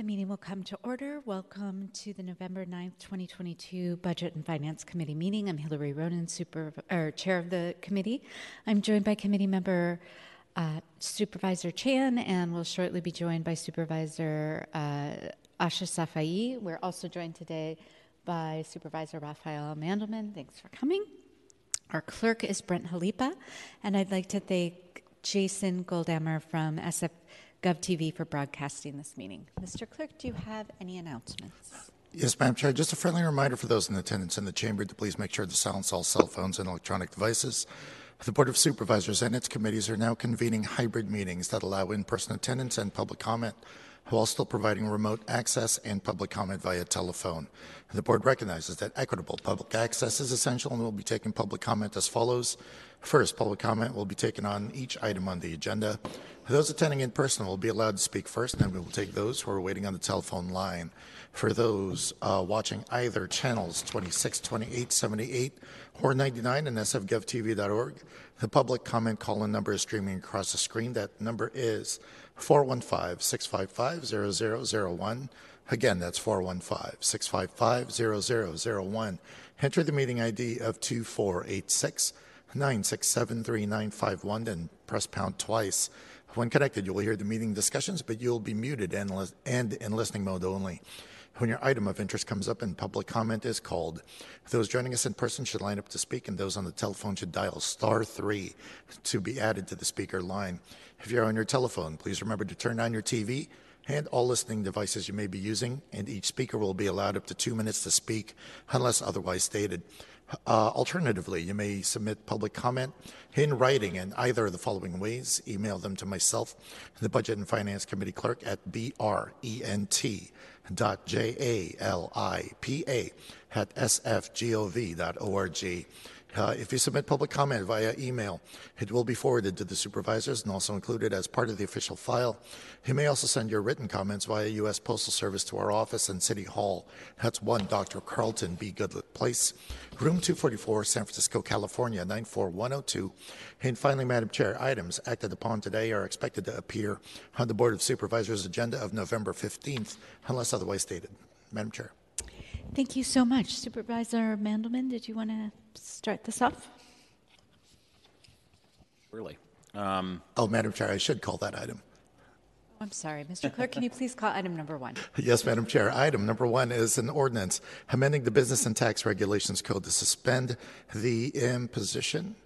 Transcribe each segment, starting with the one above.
The meeting will come to order. Welcome to the November 9th, 2022 Budget and Finance Committee meeting. I'm Hillary Ronen, super, or Chair of the committee. I'm joined by committee member uh, Supervisor Chan and will shortly be joined by Supervisor uh, Ahsha Safai. We're also joined today by Supervisor Rafael Mandelman. Thanks for coming. Our clerk is Brent Jalipa, and I'd like to thank Jason Goldammer from SF GovTV for broadcasting this meeting. Mr. Clerk, do you have any announcements? Yes, Madam Chair. Just a friendly reminder for those in attendance in the chamber to please make sure to silence all cell phones and electronic devices. The Board of Supervisors and its committees are now convening hybrid meetings that allow in person attendance and public comment while still providing remote access and public comment via telephone. The board recognizes that equitable public access is essential and will be taking public comment as follows. First, public comment will be taken on each item on the agenda. Those attending in person will be allowed to speak first, and then we will take those who are waiting on the telephone line. For those uh, watching either channels 26, 28, 78, or 99 on sfgovtv.org, the public comment call-in number is streaming across the screen. That number is 415-655-0001. Again, that's 415-655-0001. Enter the meeting ID of 2486 9673951 and press pound twice. When connected, you will hear the meeting discussions, but you'll be muted and, li- and in listening mode only. When your item of interest comes up and public comment is called, those joining us in person should line up to speak, and those on the telephone should dial star three to be added to the speaker line. If you're on your telephone, please remember to turn on your TV and all listening devices you may be using, and each speaker will be allowed up to two minutes to speak unless otherwise stated. Uh, alternatively, you may submit public comment in writing in either of the following ways. Email them to myself, the Budget and Finance Committee Clerk at brent dot j-a-l-i-p-a at sfgov.org. Uh, if you submit public comment via email, it will be forwarded to the supervisors and also included as part of the official file. You may also send your written comments via U.S. Postal Service to our office in City Hall. That's 1 Dr. Carlton B. Goodlett Place, Room 244, San Francisco, California, 94102. And finally, Madam Chair, items acted upon today are expected to appear on the Board of Supervisors agenda of November 15th, unless otherwise stated. Madam Chair. Thank you so much. Supervisor Mandelman, did you want to start this off? Really? Um, Oh, Madam Chair, I should call that item. I'm sorry. Mr. Clerk, can you please call item number one? Yes, Madam Chair. Item number one is an ordinance amending the Business and Tax Regulations Code to suspend the imposition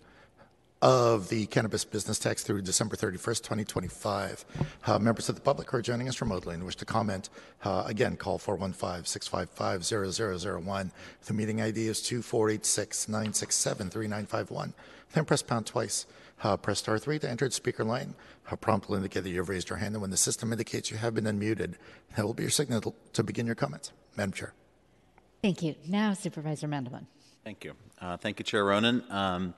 of the cannabis business tax through December 31st, 2025. Uh, members of the public who are joining us remotely and wish to comment, uh, again, call 415-655-0001. The meeting ID is 2486-967-3951. Then press pound twice. Uh, press star three to enter the speaker line. A prompt will indicate that you have raised your hand, and when the system indicates you have been unmuted, that will be your signal to begin your comments. Madam Chair. Thank you. Now, Supervisor Mandelman. thank you. Uh, thank you, Chair Ronen um,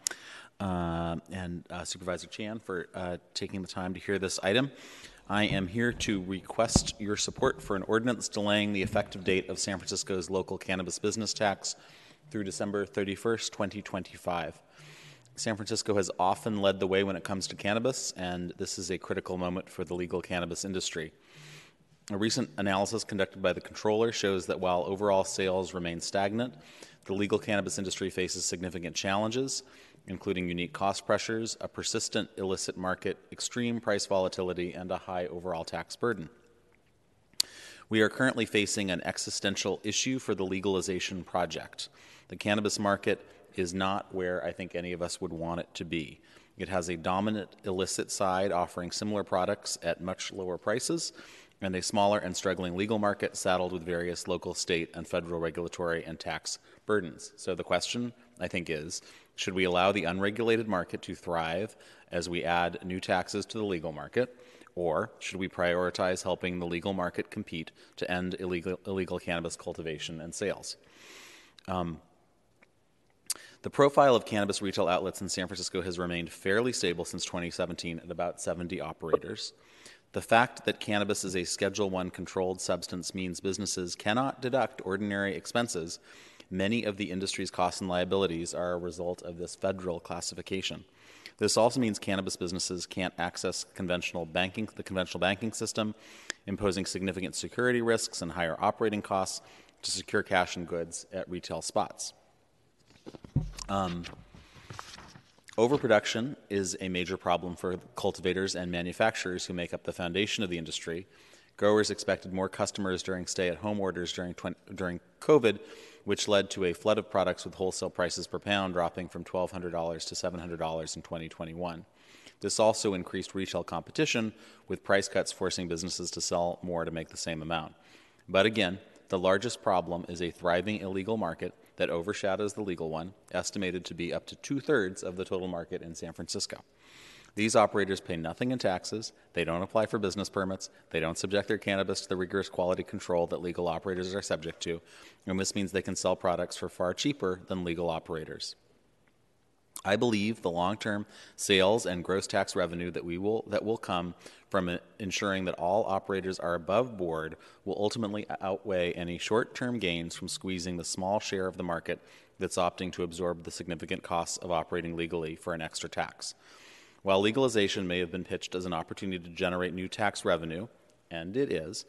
uh, and uh, Supervisor Chan for uh, taking the time to hear this item. I am here to request your support for an ordinance delaying the effective date of San Francisco's local cannabis business tax through December 31st, 2025. San Francisco has often led the way when it comes to cannabis, and this is a critical moment for the legal cannabis industry. A recent analysis conducted by the controller shows that while overall sales remain stagnant, the legal cannabis industry faces significant challenges, including unique cost pressures, a persistent illicit market, extreme price volatility, and a high overall tax burden. We are currently facing an existential issue for the legalization project. The cannabis market is not where I think any of us would want it to be. It has a dominant illicit side offering similar products at much lower prices, and a smaller and struggling legal market saddled with various local, state, and federal regulatory and tax burdens. So the question, I think, is should we allow the unregulated market to thrive as we add new taxes to the legal market? Or should we prioritize helping the legal market compete to end illegal, illegal cannabis cultivation and sales? Um, the profile of cannabis retail outlets in San Francisco has remained fairly stable since 2017 at about 70 operators. The fact that cannabis is a Schedule 1 controlled substance means businesses cannot deduct ordinary expenses. Many of the industry's costs and liabilities are a result of this federal classification. This also means cannabis businesses can't access conventional banking, the conventional banking system, imposing significant security risks and higher operating costs to secure cash and goods at retail spots. Um, overproduction is a major problem for cultivators and manufacturers who make up the foundation of the industry. Growers expected more customers during stay at home orders during, 20, during COVID, which led to a flood of products with wholesale prices per pound dropping from $1,200 to $700 in 2021. This also increased retail competition, with price cuts forcing businesses to sell more to make the same amount. But again, the largest problem is a thriving illegal market that overshadows the legal one, estimated to be up to two thirds of the total market in San Francisco. These operators pay nothing in taxes, they don't apply for business permits, they don't subject their cannabis to the rigorous quality control that legal operators are subject to, and this means they can sell products for far cheaper than legal operators. I believe the long-term sales and gross tax revenue that we will that will come from ensuring that all operators are above board will ultimately outweigh any short-term gains from squeezing the small share of the market that's opting to absorb the significant costs of operating legally for an extra tax. While legalization may have been pitched as an opportunity to generate new tax revenue, and it is,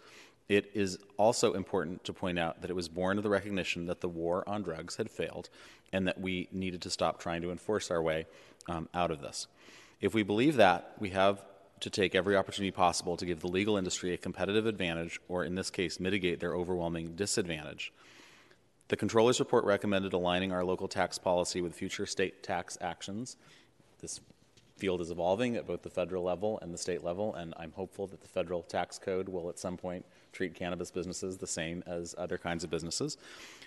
it is also important to point out that it was born of the recognition that the war on drugs had failed and that we needed to stop trying to enforce our way um, out of this. If we believe that, we have to take every opportunity possible to give the legal industry a competitive advantage, or in this case, mitigate their overwhelming disadvantage. The Controller's report recommended aligning our local tax policy with future state tax actions. This field is evolving at both the federal level and the state level, and I'm hopeful that the federal tax code will at some point treat cannabis businesses the same as other kinds of businesses.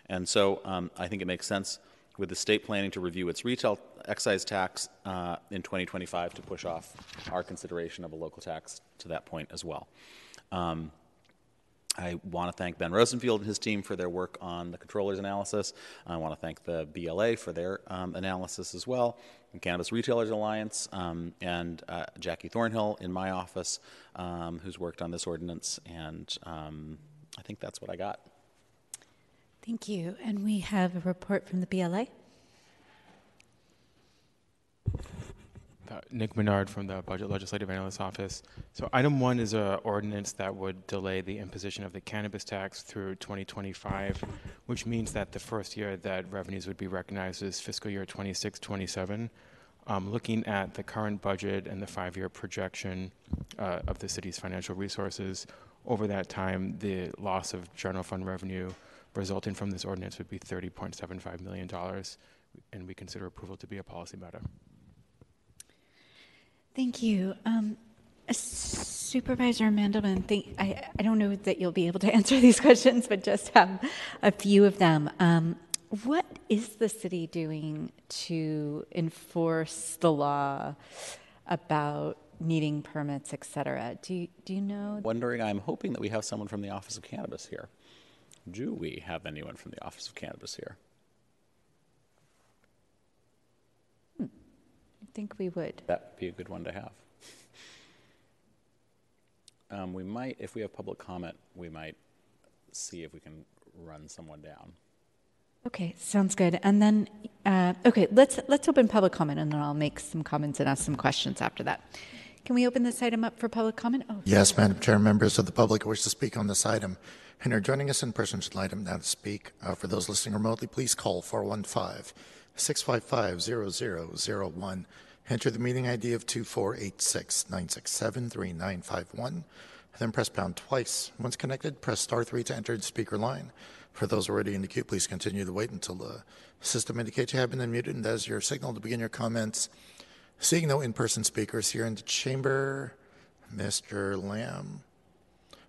And so um, I think it makes sense with the state planning to review its retail excise tax uh, in 2025 to push off our consideration of a local tax to that point as well. Um, I want to thank Ben Rosenfield and his team for their work on the controller's analysis. I want to thank the BLA for their um, analysis as well, the Cannabis Retailers Alliance, um, and uh, Jackie Thornhill in my office, um, who's worked on this ordinance. And um, I think that's what I got. Thank you. And we have a report from the BLA. Nick Menard from the Budget Legislative Analyst Office. So item one is an ordinance that would delay the imposition of the cannabis tax through 2025, which means that the first year that revenues would be recognized is fiscal year 26-27. Um, looking at the current budget and the five-year projection uh, of the city's financial resources, over that time, the loss of general fund revenue resulting from this ordinance would be $30.75 million, and we consider approval to be a policy matter. Thank you. Um, Supervisor Mandelman, I, I don't know that you'll be able to answer these questions, but just have a few of them. Um, what is the city doing to enforce the law about needing permits, et cetera? Do you, do you know? Wondering, I'm hoping that we have someone from the Office of Cannabis here. Do we have anyone from the Office of Cannabis here? Hmm. I think we would. That would be a good one to have. um, we might, if we have public comment, we might see if we can run someone down. Okay, sounds good. And then, uh, okay, let's let's open public comment, and then I'll make some comments and ask some questions after that. Can we open this item up for public comment? Oh, yes, Madam Chair. Members of the public who wish to speak on this item and are joining us in person should light them now to speak. Uh, for those listening remotely, please call 415 655 0001. Enter the meeting ID of 2486 967 3951. Then press pound twice. Once connected, press star 3 to enter the speaker line. For those already in the queue, please continue to wait until the system indicates you have been unmuted, and that is your signal to begin your comments. Seeing no in person speakers here in the chamber, Mr. Lamb,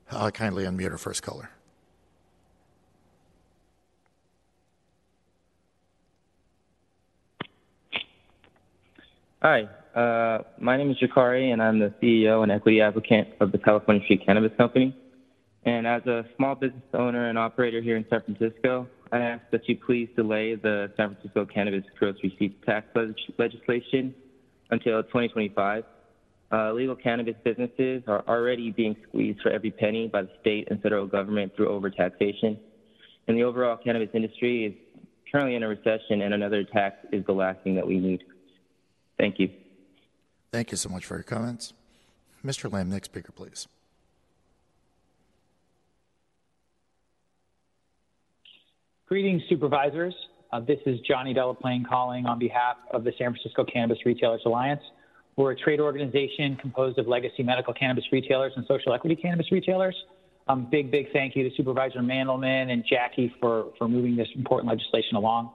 uh, kindly unmute our first caller. Hi, uh, my name is Jakari, and I'm the CEO and equity applicant of the California Street Cannabis Company. And as a small business owner and operator here in San Francisco, I ask that you please delay the San Francisco cannabis gross receipts tax legislation until 2025. Uh, legal cannabis businesses are already being squeezed for every penny by the state and federal government through overtaxation. And the overall cannabis industry is currently in a recession, and another tax is the last thing that we need. Thank you. Thank you so much for your comments. Mr. Lamb, next speaker, please. Greetings, supervisors. Uh, this is Johnny Delaplane calling on behalf of the San Francisco Cannabis Retailers Alliance. We're a trade organization composed of legacy medical cannabis retailers and social equity cannabis retailers. Um, big, big thank you to Supervisor Mandelman and Jackie for, for moving this important legislation along.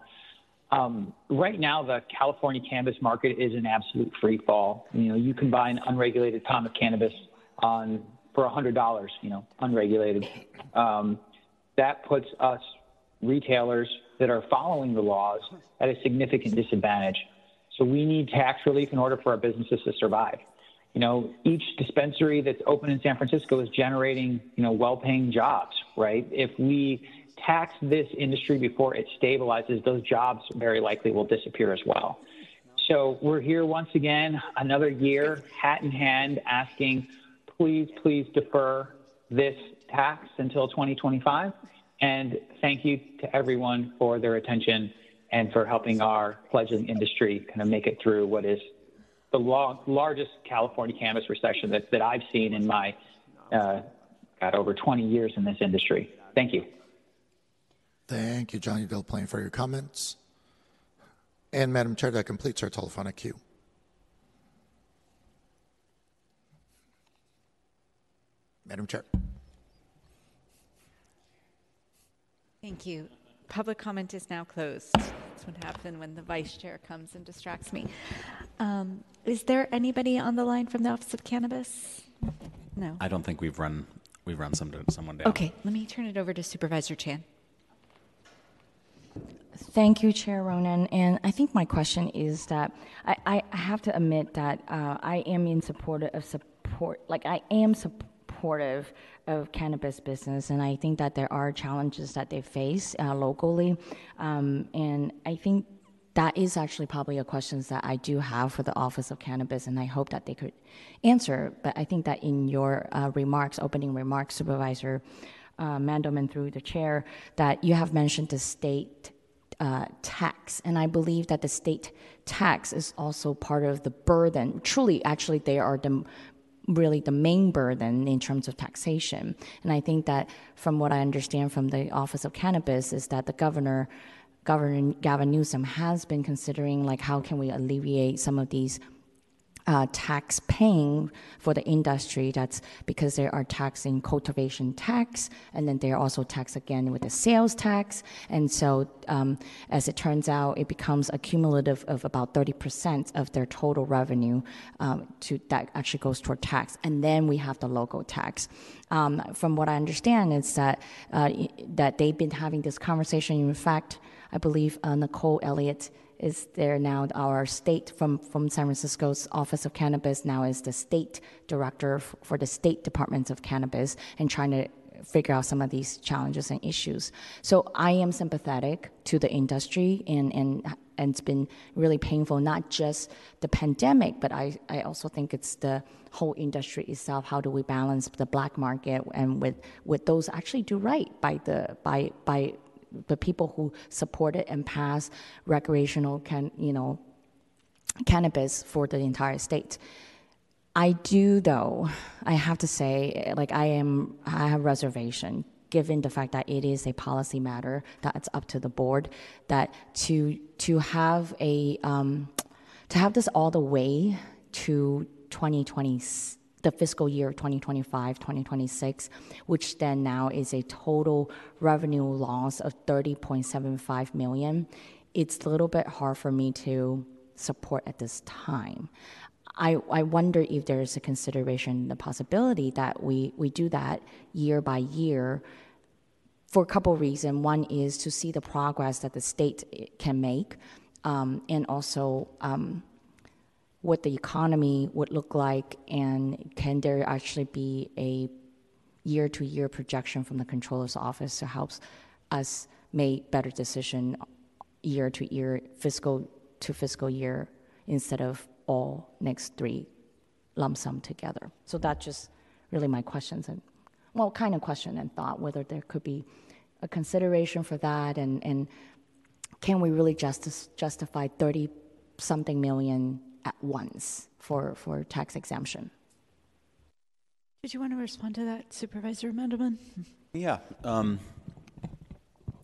Um, right now, the California cannabis market is an absolute free fall. You know, you can buy an unregulated pound of cannabis on for $100, you know, unregulated. Um, that puts us retailers that are following the laws at a significant disadvantage. So we need tax relief in order for our businesses to survive. You know, each dispensary that's open in San Francisco is generating, you know, well-paying jobs, right? If we tax this industry before it stabilizes, those jobs very likely will disappear as well. So we're here once again, another year, hat in hand, asking, please, please defer this tax until 2025. And thank you to everyone for their attention and for helping our fledgling industry kind of make it through what is the long, largest California cannabis recession that, that I've seen in my, uh, got over 20 years in this industry. Thank you. Thank you, Johnny Delaplane, for your comments. And Madam Chair, that completes our telephonic queue. Madam Chair. Thank you. Public comment is now closed. That's what happens when the vice chair comes and distracts me. Um, is there anybody on the line from the Office of Cannabis? No. I don't think we've run we've run some, someone down. Okay, let me turn it over to Supervisor Chan. Thank you, Chair Ronen. And I think my question is that I, I have to admit that uh, I am in support of support, like I am supportive of cannabis business, and I think that there are challenges that they face uh, locally. Um, and I think that is actually probably a question that I do have for the Office of Cannabis, and I hope that they could answer. But I think that in your uh, remarks, opening remarks, Supervisor uh, Mandelman through the chair, that you have mentioned the state uh, tax. And I believe that the state tax is also part of the burden. Truly, actually, they are the really the main burden in terms of taxation. And I think that from what I understand from the Office of Cannabis is that the governor, Governor Gavin Newsom, has been considering like how can we alleviate some of these uh, tax paying for the industry. That's because there are taxing cultivation tax, and then they're also taxed again with the sales tax. And so, um, as it turns out, it becomes a cumulative of about 30% of their total revenue um, to that actually goes toward tax. And then we have the local tax. Um, from what I understand, is that uh, that they've been having this conversation. In fact, I believe uh, Nicole Elliott is there now. Our state from, from San Francisco's Office of Cannabis now is the state director for the state departments of cannabis and trying to figure out some of these challenges and issues. So I am sympathetic to the industry and, and and it's been really painful, not just the pandemic, but I, I also think it's the whole industry itself. How do we balance the black market and with, with those actually do right by the by by the people who supported and passed recreational can you know cannabis for the entire state. I do though, I have to say, like I am I have reservation given the fact that it is a policy matter that it's up to the board that to to have a um, to have this all the way to 2020 the fiscal year 2025 2026 which then now is a total revenue loss of 30.75 million it's a little bit hard for me to support at this time I, I wonder if there's a consideration, the possibility that we, we do that year by year for a couple of reasons. One is to see the progress that the state can make, um, and also um, what the economy would look like, and can there actually be a year to year projection from the controller's office to help us make better decision year to year, fiscal to fiscal year, instead of all next three lump sum together. So that's just really my questions and well, kind of question and thought whether there could be a consideration for that and, and can we really justify 30 something million at once for, for tax exemption. Did you want to respond to that, Supervisor Mandelman? Yeah. Um,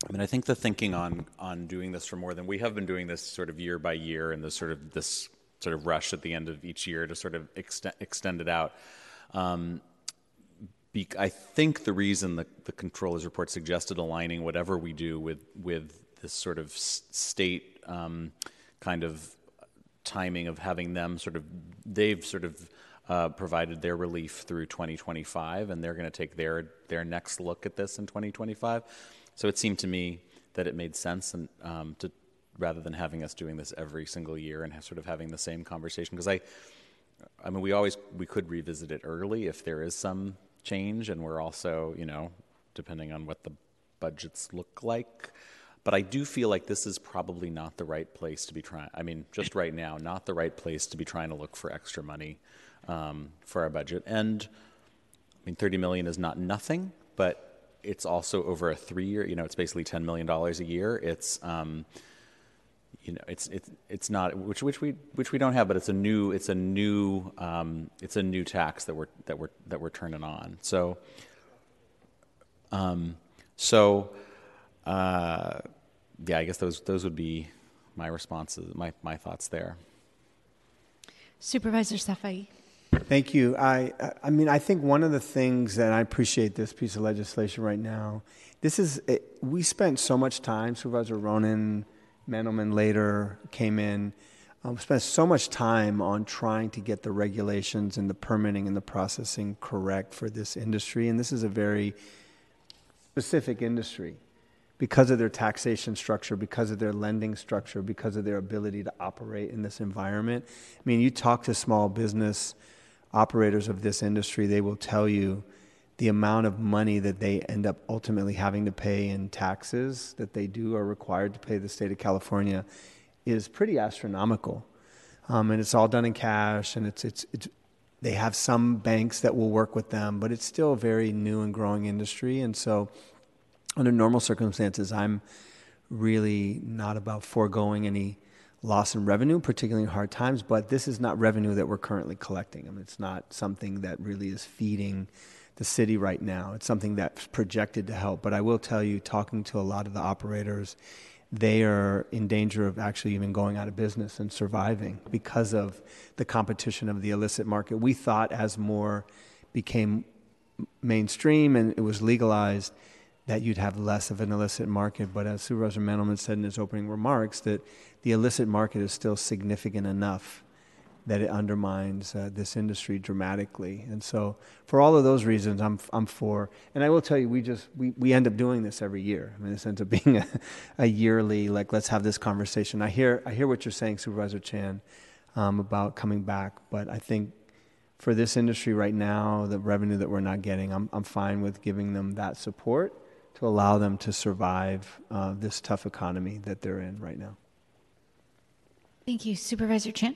I mean, I think the thinking on on doing this for more than we have been doing this sort of year by year, and this sort of this sort of rush at the end of each year to sort of extend, extend it out. Um, be, I think the reason the, the controller's report suggested aligning whatever we do with with this sort of state um, kind of timing of having them sort of they've sort of uh, provided their relief through 2025, and they're going to take their their next look at this in 2025. So it seemed to me that it made sense, and um, to rather than having us doing this every single year and sort of having the same conversation, because I, I mean, we always we could revisit it early if there is some change, and we're also, you know, depending on what the budgets look like. But I do feel like this is probably not the right place to be trying. I mean, just right now, not the right place to be trying to look for extra money um, for our budget. And I mean, 30 million is not nothing, but it's also over a three-year. You know, it's basically 10 million dollars a year. It's um, you know, it's it's it's not which which we which we don't have, but it's a new it's a new um, it's a new tax that we're that we're that we're turning on. So, um, so uh, yeah, I guess those those would be my responses, my my thoughts there. Supervisor Safai. Thank you. I, I mean, I think one of the things that I appreciate this piece of legislation right now, this is, it, we spent so much time, Supervisor Ronen, Mandelman later came in, um, spent so much time on trying to get the regulations and the permitting and the processing correct for this industry. And this is a very specific industry because of their taxation structure, because of their lending structure, because of their ability to operate in this environment. I mean, you talk to small business operators of this industry, they will tell you the amount of money that they end up ultimately having to pay in taxes that they do are required to pay the state of California is pretty astronomical. Um, and it's all done in cash, and it's, it's, it's, they have some banks that will work with them, but it's still a very new and growing industry. And so, under normal circumstances, I'm really not about foregoing any loss in revenue, particularly in hard times, but this is not revenue that we're currently collecting. I mean, it's not something that really is feeding the city right now. It's something that's projected to help. But I will tell you, talking to a lot of the operators, they are in danger of actually even going out of business and surviving because of the competition of the illicit market. We thought as more became mainstream and it was legalized, that you'd have less of an illicit market. But as Supervisor Mandelman said in his opening remarks, that the illicit market is still significant enough that it undermines uh, this industry dramatically. And so, for all of those reasons, I'm, I'm for. And I will tell you, we just we, we end up doing this every year. I mean, this ends up being a, a yearly like let's have this conversation. I hear I hear what you're saying, Supervisor Chan, um, about coming back, but I think for this industry right now, the revenue that we're not getting, I'm I'm fine with giving them that support to allow them to survive uh, this tough economy that they're in right now. Thank you. Supervisor Chan?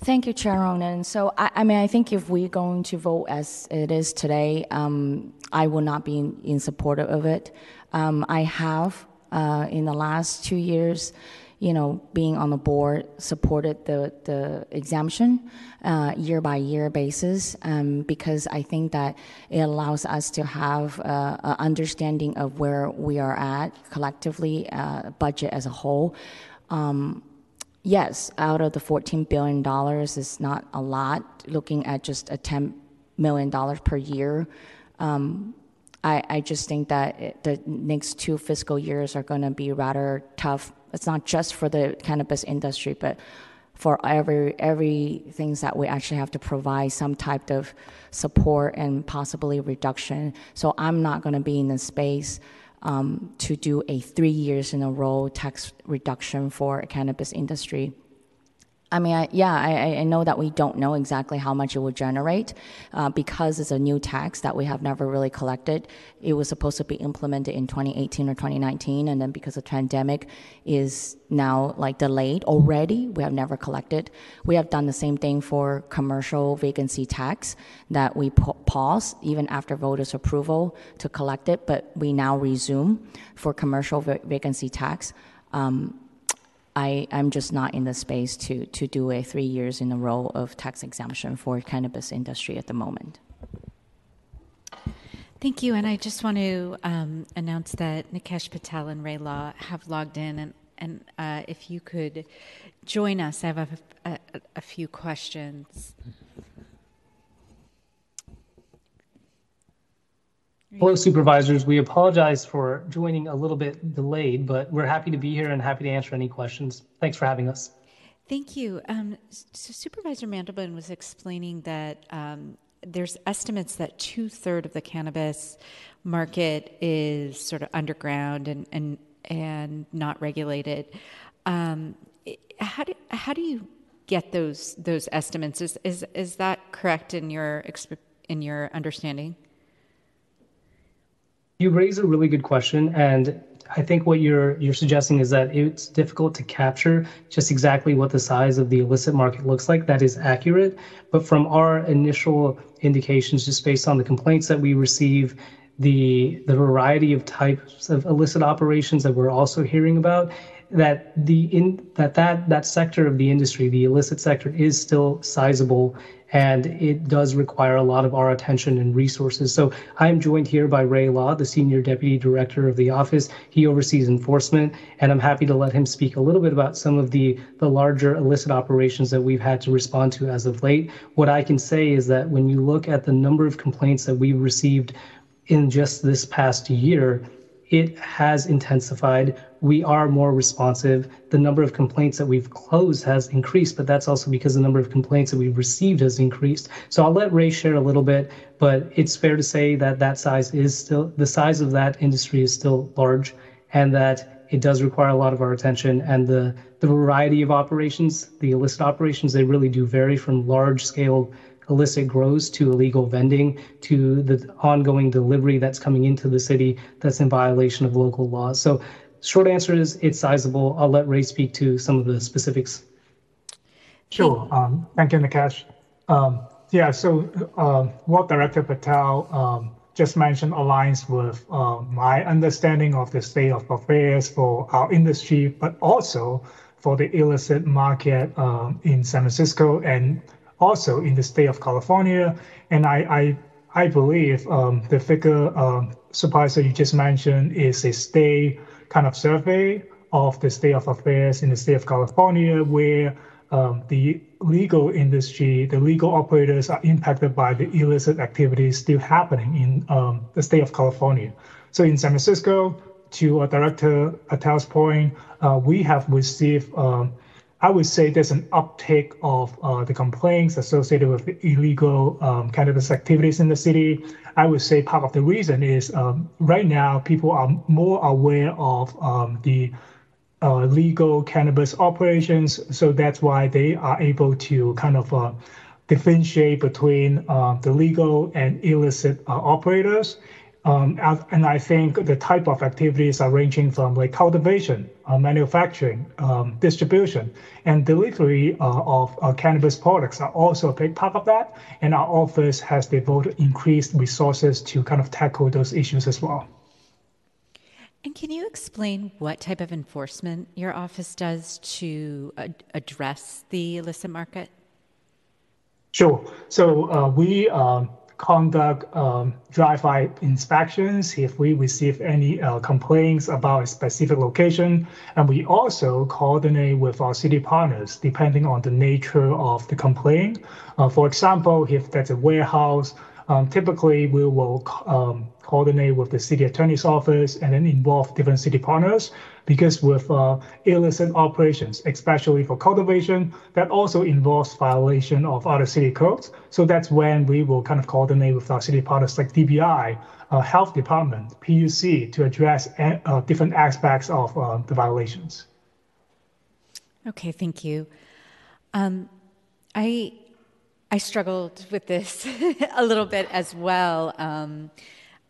Thank you, Chair Ronen. So, I, I, mean, I think if we're going to vote as it is today, um, I will not be in, in support of it. Um, I have, uh, in the last two years, you know, being on the board, supported the, the exemption uh, year by year basis um, because I think that it allows us to have uh, an understanding of where we are at collectively, uh, budget as a whole. Um, yes, out of the $14 billion is not a lot, looking at just a $10 million per year. Um, I, I, just think that it, the next two fiscal years are going to be rather tough. It's not just for the cannabis industry, but for every every things that we actually have to provide some type of support and possibly reduction. So I'm not going to be in the space um, to do a three years in a row tax reduction for cannabis industry. I mean, I, yeah, I, I, know that we don't know exactly how much it will generate uh, because it's a new tax that we have never really collected. It was supposed to be implemented in 2018 or 2019, and then because the pandemic is now like delayed already, we have never collected. We have done the same thing for commercial vacancy tax that we pause even after voters' approval to collect it, but we now resume for commercial vacancy tax. Um, I, I'm just not in the space to, to do a three years in a row of tax exemption for cannabis industry at the moment. Thank you. And I just want to um, announce that Nikesh Patel and Ray Law have logged in. And, and uh, if you could join us, I have a, a, a few questions. Hello, supervisors. We apologize for joining a little bit delayed, but we're happy to be here and happy to answer any questions. Thanks for having us. Thank you. Um, so Supervisor Mandelman was explaining that um, there's estimates that two third of the cannabis market is sort of underground and and and not regulated. Um, how do how do you get those those estimates? Is is is that correct in your in your understanding? You raise a really good question, and I think what you're you're suggesting is that it's difficult to capture just exactly what the size of the illicit market looks like. That is accurate, but from our initial indications, just based on the complaints that we receive, the the variety of types of illicit operations that we're also hearing about, that the in that that that sector of the industry, the illicit sector, is still sizable and it does require a lot of our attention and resources. So I am joined here by Ray Law, the Senior Deputy Director of the office. He oversees enforcement, and I'm happy to let him speak a little bit about some of the, the larger illicit operations that we've had to respond to as of late. What I can say is that when you look at the number of complaints that we've received in just this past year, it has intensified. We are more responsive. The number of complaints that we've closed has increased, but that's also because the number of complaints that we've received has increased. So I'll let Ray share a little bit, but it's fair to say that that size is still, the size of that industry is still large and that it does require a lot of our attention and the, the variety of operations, the illicit operations, they really do vary from large scale illicit grows to illegal vending to the ongoing delivery that's coming into the city that's in violation of local laws. So, short answer is it's sizable. I'll let Ray speak to some of the specifics. Sure. Um, thank you, Nikesh. Um, yeah, so um, what Director Patel um, just mentioned aligns with uh, my understanding of the state of affairs for our industry, but also for the illicit market um, in San Francisco and also in the state of California. And I, I, I believe um, the figure um, you just mentioned is a state kind of survey of the state of affairs in the state of California, where um, the legal industry, the legal operators are impacted by the illicit activities still happening in um, the state of California. So in San Francisco, to uh, Director Patel's point, uh, we have received um, I would say there's an uptick of uh, the complaints associated with illegal um, cannabis activities in the city. I would say part of the reason is um, right now people are more aware of um, the uh, legal cannabis operations, so that's why they are able to kind of uh, differentiate between uh, the legal and illicit uh, operators. Um, and I think the type of activities are ranging from like cultivation, manufacturing, um, distribution, and delivery uh, of uh, cannabis products are also a big part of that. And our office has devoted increased resources to kind of tackle those issues as well. And can you explain what type of enforcement your office does to ad- address the illicit market? Sure. So uh, we um, conduct um, drive-by inspections if we receive any uh, complaints about a specific location. And we also coordinate with our city partners depending on the nature of the complaint. Uh, for example, if that's a warehouse, um, typically we will um, coordinate with the city attorney's office and then involve different city partners because with uh, illicit operations, especially for cultivation, that also involves violation of other city codes. So that's when we will kind of coordinate with our city partners like DBI, uh, health department, PUC to address uh, different aspects of uh, the violations. Okay, thank you. Um, I I struggled with this a little bit as well. Um,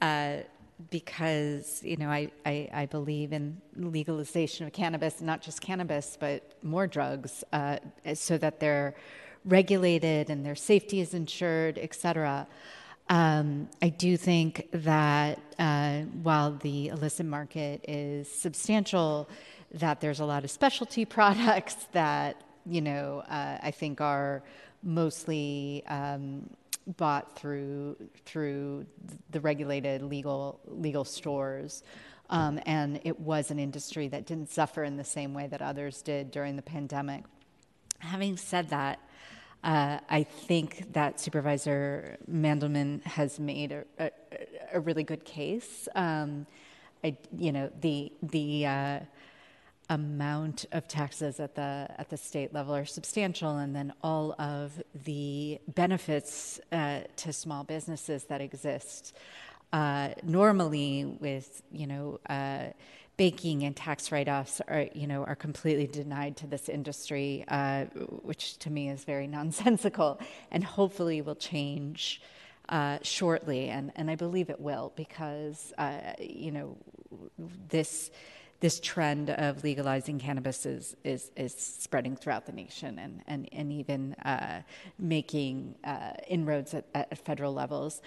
uh, because you know I, I, I, believe in legalization of cannabis, not just cannabis, but more drugs, uh, so that they're regulated and their safety is ensured, et cetera. Um, I do think that uh, while the illicit market is substantial, that there's a lot of specialty products that you know uh, I think are mostly um, bought through through the regulated legal legal stores. Um, and it was an industry that didn't suffer in the same way that others did during the pandemic. Having said that, uh, I think that Supervisor Mandelman has made a, a, a really good case. Um, I, you know, the the uh, amount of taxes at the at the state level are substantial, and then all of the benefits uh, to small businesses that exist uh, normally with you know uh, baking and tax write-offs are you know are completely denied to this industry, uh, which to me is very nonsensical, and hopefully will change. Uh, shortly, and, and I believe it will because uh, you know this this trend of legalizing cannabis is, is, is spreading throughout the nation and, and, and even uh, making uh, inroads at, at, federal levels.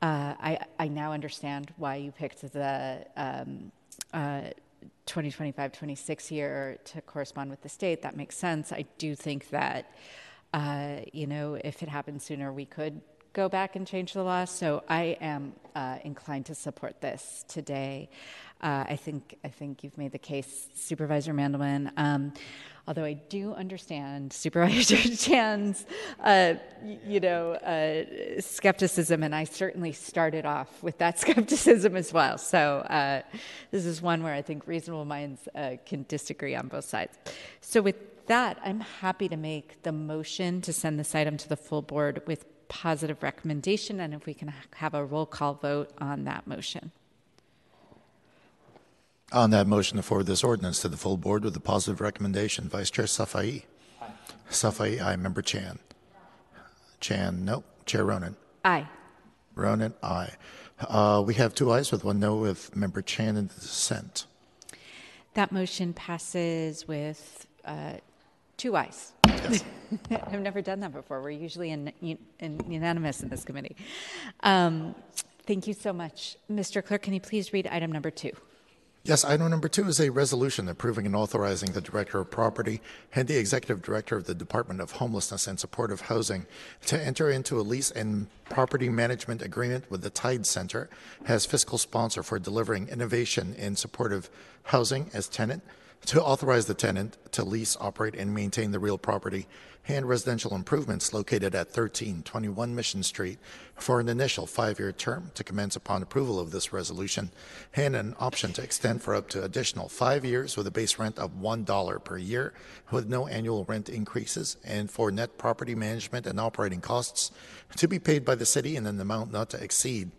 Uh, I, I now understand why you picked the um, 2025 uh, 26 year to correspond with the state. That makes sense. I do think that, uh, you know, if it happens sooner, we could go back and change the law. So I am uh, inclined to support this today. Uh, I think I think you've made the case, Supervisor Mandelman. Um, although I do understand Supervisor Chan's, uh, you know, uh, skepticism, and I certainly started off with that skepticism as well. So uh, this is one where I think reasonable minds uh, can disagree on both sides. So with that, I'm happy to make the motion to send this item to the full board with positive recommendation, and if we can have a roll call vote on that motion. On that motion to forward this ordinance to the full board with a positive recommendation, Vice Chair Safai. Aye. Safai, aye. Member Chan. Chan, no. Chair Ronen. Aye. Ronen, aye. Uh, we have two ayes with one no with Member Chan in the dissent. That motion passes with uh, two ayes. Yes. I've never done that before. We're usually in, in unanimous in this committee. Um, thank you so much. Mr. Clerk, can you please read item number two? Yes, item number two is a resolution approving and authorizing the Director of Property and the Executive Director of the Department of Homelessness and Supportive Housing to enter into a lease and property management agreement with the Tide Center as fiscal sponsor for delivering innovation in supportive housing as tenant, to authorize the tenant to lease, operate, and maintain the real property and residential improvements located at 1321 Mission Street for an initial five-year term to commence upon approval of this resolution and an option to extend for up to additional five years with a base rent of $1 per year with no annual rent increases and for net property management and operating costs to be paid by the city in an amount not to exceed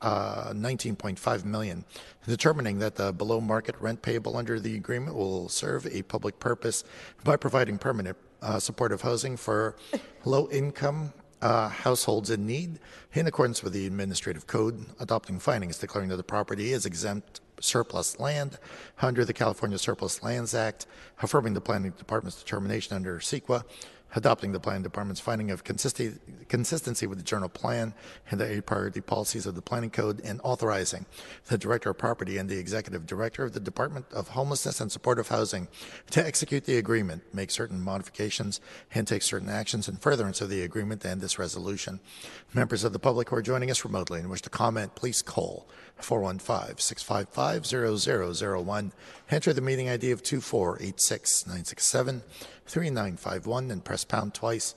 uh, 19.5 million, determining that the below market rent payable under the agreement will serve a public purpose by providing permanent uh, supportive housing for low income uh, households in need in accordance with the administrative code, adopting findings declaring that the property is exempt surplus land under the California Surplus Lands Act, affirming the planning department's determination under CEQA, adopting the planning department's finding of consistency, consistency with the general plan and the eight priority policies of the planning code, and authorizing the director of property and the executive director of the Department of Homelessness and Supportive Housing to execute the agreement, make certain modifications, and take certain actions in furtherance of the agreement and this resolution. Members of the public who are joining us remotely and wish to comment, please call 415-655-0001. Enter the meeting ID of 2486967 3951 and press pound twice.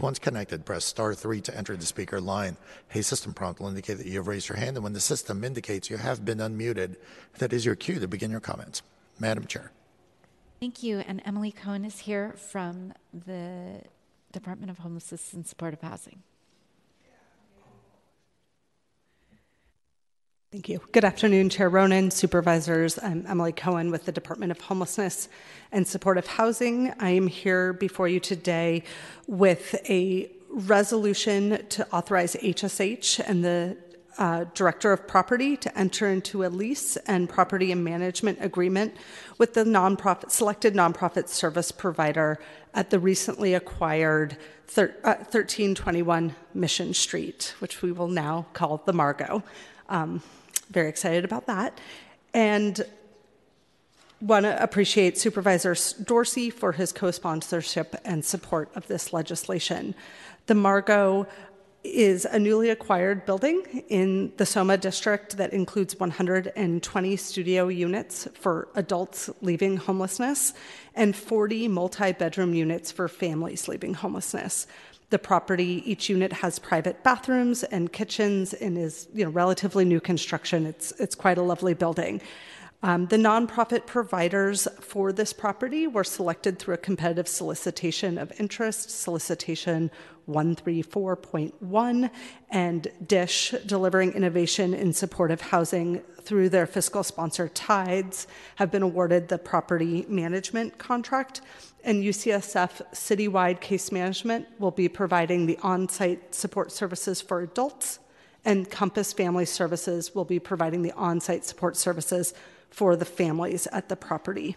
Once connected, press star 3 to enter the speaker line. A system prompt will indicate that you have raised your hand, and when the system indicates you have been unmuted, that is your cue to begin your comments. Madam Chair. Thank you. And Emily Cohen is here from the Department of Homelessness and Supportive Housing. Thank you. Good afternoon, Chair Ronen, supervisors. I'm Emily Cohen with the Department of Homelessness and Supportive Housing. I am here before you today with a resolution to authorize HSH and the uh, Director of Property to enter into a lease and property and management agreement with the nonprofit selected nonprofit service provider at the recently acquired thir- uh, 1321 Mission Street, which we will now call the Margot. Um, very excited about that. And want to appreciate Supervisor Dorsey for his co sponsorship and support of this legislation. The Margot is a newly acquired building in the Soma district that includes 120 studio units for adults leaving homelessness and 40 multi bedroom units for families leaving homelessness. The property, each unit has private bathrooms and kitchens and is you know, relatively new construction. It's, it's quite a lovely building. Um, the nonprofit providers for this property were selected through a competitive solicitation of interest, solicitation 134.1, and DISH, delivering innovation in supportive housing through their fiscal sponsor Tides, have been awarded the property management contract. And UCSF citywide case management will be providing the on site support services for adults, and Compass Family Services will be providing the on site support services for the families at the property.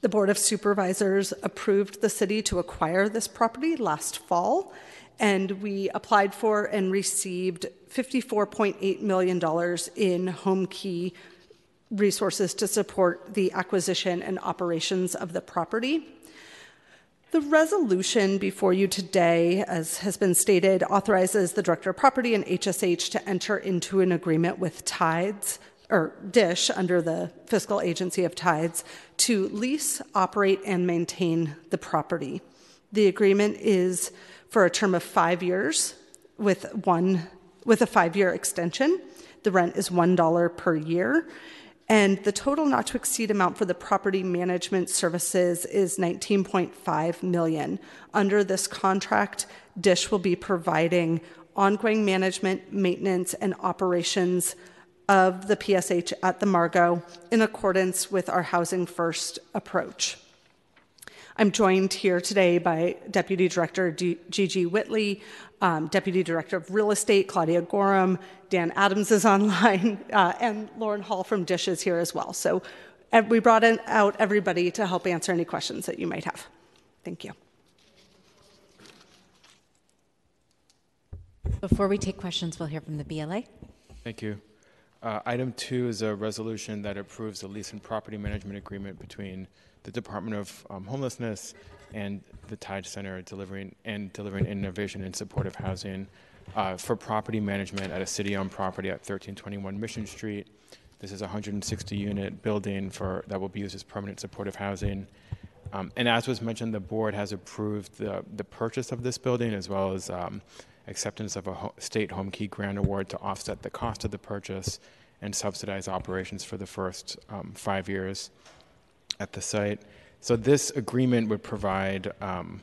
The Board of Supervisors approved the city to acquire this property last fall, and we applied for and received $54.8 million in Homekey resources to support the acquisition and operations of the property. The resolution before you today, as has been stated, authorizes the Director of Property and HSH to enter into an agreement with Tides or DISH under the fiscal agency of Tides to lease, operate, and maintain the property. The agreement is for a term of five years with one with a five-year extension. The rent is one dollar per year. And the total not to exceed amount for the property management services is 19.5 million. Under this contract, Dish will be providing ongoing management, maintenance, and operations of the PSH at the Margot in accordance with our Housing First approach. I'm joined here today by Deputy Director Gigi Whitley, um, Deputy Director of Real Estate Claudia Gorham, Dan Adams is online, uh, and Lauren Hall from Dish is here as well. So we brought in, out everybody to help answer any questions that you might have. Thank you. Before we take questions, we'll hear from the BLA. Thank you. Uh, item two is a resolution that approves the lease and property management agreement between the Department of um, Homelessness and the Tide Center delivering and delivering innovation in supportive housing uh, for property management at a city-owned property at 1321 Mission Street. This is a 160 unit building for that will be used as permanent supportive housing. Um, and as was mentioned, the board has approved the, the purchase of this building as well as um, acceptance of a ho- state home key grant award to offset the cost of the purchase and subsidize operations for the first um, five years at the site. So this agreement would provide, um,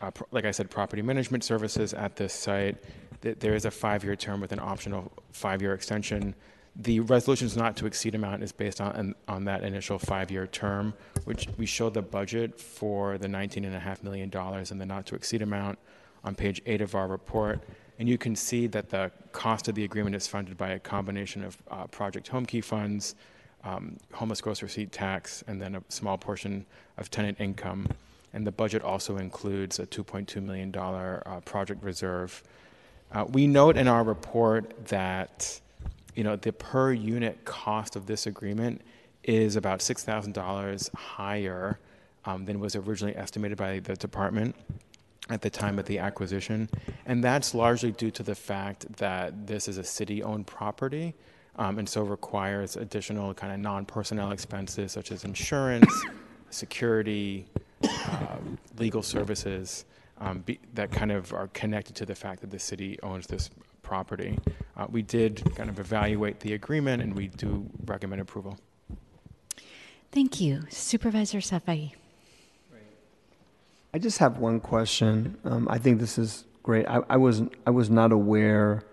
uh, pr- like I said, property management services at this site. Th- there is a five-year term with an optional five-year extension. The resolution's not to exceed amount is based on on that initial five-year term, which we show the budget for the $19.5 million and the not to exceed amount on page eight of our report. And you can see that the cost of the agreement is funded by a combination of uh, Project Homekey funds, um, homeless gross receipt tax, and then a small portion of tenant income. And the budget also includes a $2.2 million uh, project reserve. Uh, we note in our report that you know the per unit cost of this agreement is about $6,000 higher um, than was originally estimated by the department at the time of the acquisition. And that's largely due to the fact that this is a city owned property um, and so requires additional kind of non personnel expenses such as insurance, security, uh, legal services um, be, that kind of are connected to the fact that the city owns this property. Uh, we did kind of evaluate the agreement and we do recommend approval. Thank you. Supervisor Safai. I just have one question. Um, I think this is great. I, I was I was not aware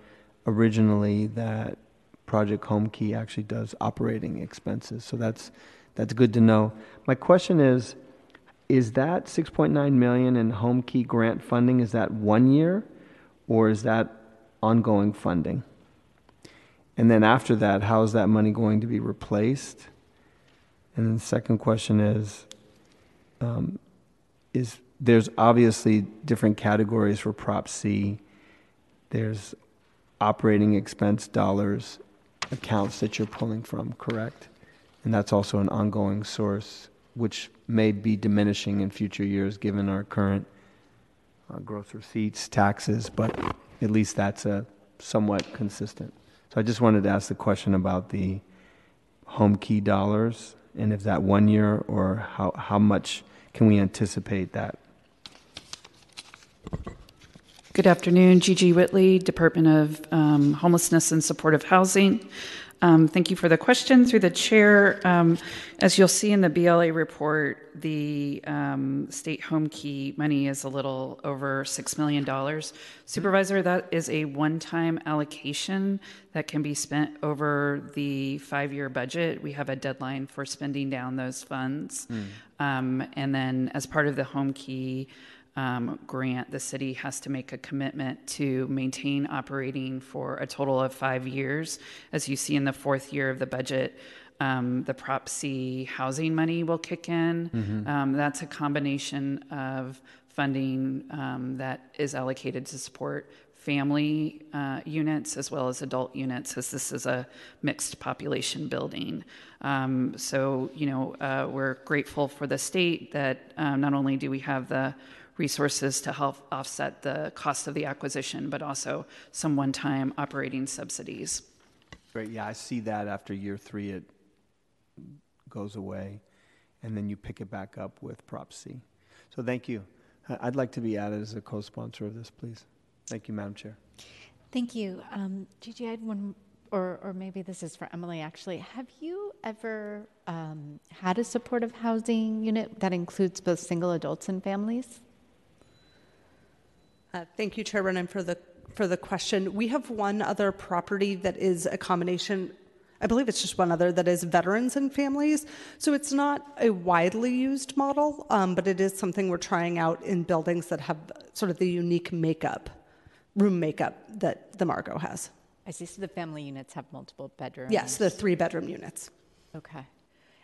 originally that Project Homekey actually does operating expenses. So that's that's good to know. My question is is that 6.9 million in Homekey grant funding is that 1 year or is that ongoing funding? And then after that, how is that money going to be replaced? And then the second question is um, is there's obviously different categories for Prop C. There's operating expense dollars accounts that you're pulling from, correct? and that's also an ongoing source, which may be diminishing in future years given our current uh, gross receipts, taxes, but at least that's a somewhat consistent. So I just wanted to ask the question about the Homekey dollars, and if that one year, or how, how much can we anticipate that? Good afternoon, Gigi Whitley, Department of um, Homelessness and Supportive Housing. Um, thank you for the question through the chair. Um, as you'll see in the BLA report, the um, state Homekey money is a little over $6 million. Supervisor, that is a one time allocation that can be spent over the five year budget. We have a deadline for spending down those funds. Mm. and then, as part of the Homekey, um, grant, the city has to make a commitment to maintain operating for a total of five years. As you see in the fourth year of the budget, um, the Prop C housing money will kick in. Mm-hmm. Um, that's a combination of funding um, that is allocated to support family uh, units as well as adult units, as this is a mixed population building. Um, so, you know, uh, we're grateful for the state that uh, not only do we have the resources to help offset the cost of the acquisition, but also some one time operating subsidies. Great. Yeah, I see that after year three, it goes away, and then you pick it back up with Prop C. So thank you. I'd like to be added as a co sponsor of this, please. Thank you, Madam Chair. Thank you. Um, Gigi, I had one, or, or maybe this is for Emily actually. Have you ever um, had a supportive housing unit that includes both single adults and families? Uh, thank you, Chair Ronen, for the for the question. We have one other property that is a combination. I believe it's just one other that is veterans and families. So it's not a widely used model, um, but it is something we're trying out in buildings that have sort of the unique makeup, room makeup that the Margot has. I see. So the family units have multiple bedrooms. Yes, the three bedroom units. Okay.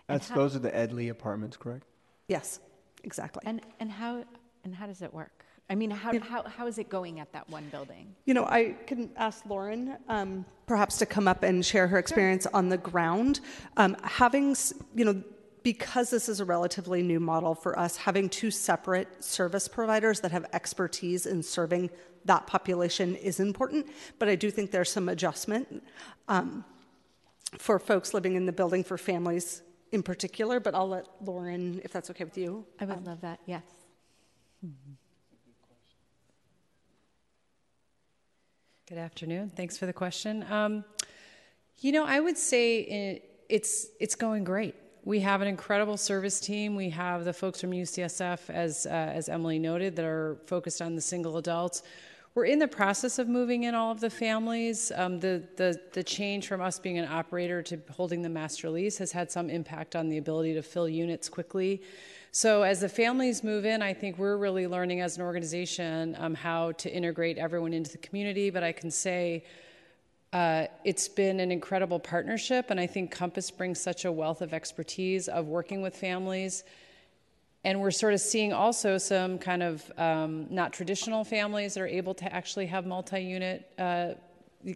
That's how, those are the Edley apartments, correct? Yes, exactly. And and how and how does it work? I mean, how, how, how is it going at that one building? You know, I can ask Lauren um, perhaps to come up and share her experience sure. on the ground. Um, having, you know, because this is a relatively new model for us, having two separate service providers that have expertise in serving that population is important. But I do think there's some adjustment um, for folks living in the building for families in particular. But I'll let Lauren, if that's okay with you. I would um, love that, yes. Mm-hmm. Good afternoon. Thanks for the question. Um, you know, I would say it, it's it's going great. We have an incredible service team. We have the folks from UCSF, as uh, as Emily noted, that are focused on the single adults. We're in the process of moving in all of the families. Um, the, the the change from us being an operator to holding the master lease has had some impact on the ability to fill units quickly. So as the families move in, I think we're really learning as an organization um, how to integrate everyone into the community. But I can say uh, it's been an incredible partnership, and I think Compass brings such a wealth of expertise of working with families. And we're sort of seeing also some kind of um, not traditional families that are able to actually have multi-unit. Uh,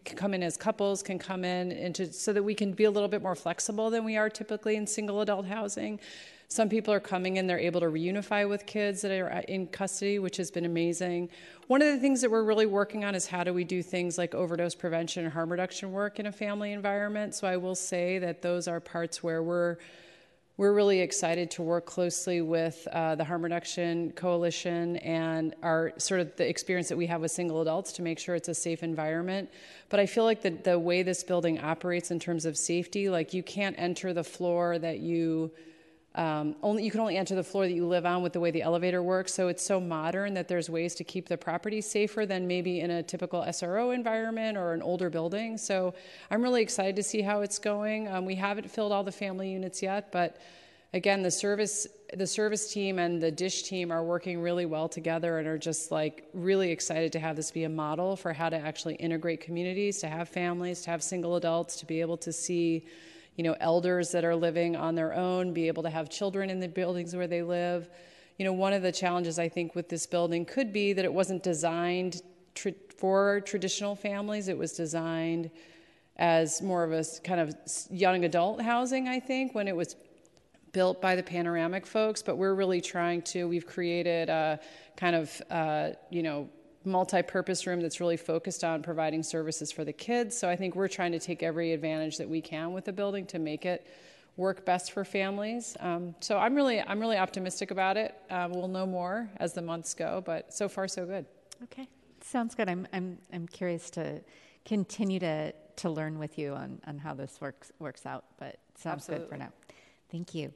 can come in as couples, can come in into so that we can be a little bit more flexible than we are typically in single adult housing. Some people are coming in, they're able to reunify with kids that are in custody, which has been amazing. One of the things that we're really working on is how do we do things like overdose prevention and harm reduction work in a family environment. So I will say that those are parts where we're we're really excited to work closely with uh, the Harm Reduction Coalition and our sort of the experience that we have with single adults to make sure it's a safe environment. But I feel like the, the way this building operates in terms of safety, like you can't enter the floor that you um, only you can only enter the floor that you live on with the way the elevator works. So it's so modern that there's ways to keep the property safer than maybe in a typical SRO environment or an older building. So I'm really excited to see how it's going. Um, we haven't filled all the family units yet, but again, the service the service team and the dish team are working really well together and are just like really excited to have this be a model for how to actually integrate communities, to have families, to have single adults, to be able to see you know, elders that are living on their own, be able to have children in the buildings where they live. You know, one of the challenges I think with this building could be that it wasn't designed tr- for traditional families. It was designed as more of a kind of young adult housing, I think, when it was built by the panoramic folks. But we're really trying to, we've created a kind of, uh, you know, multi-purpose room that's really focused on providing services for the kids. So I think we're trying to take every advantage that we can with the building to make it work best for families. Um, so I'm really, I'm really optimistic about it. Uh, we'll know more as the months go, but so far so good. Okay, sounds good. I'm, I'm, I'm curious to continue to, to learn with you on, on how this works works out, but sounds Absolutely. good for now. Thank you.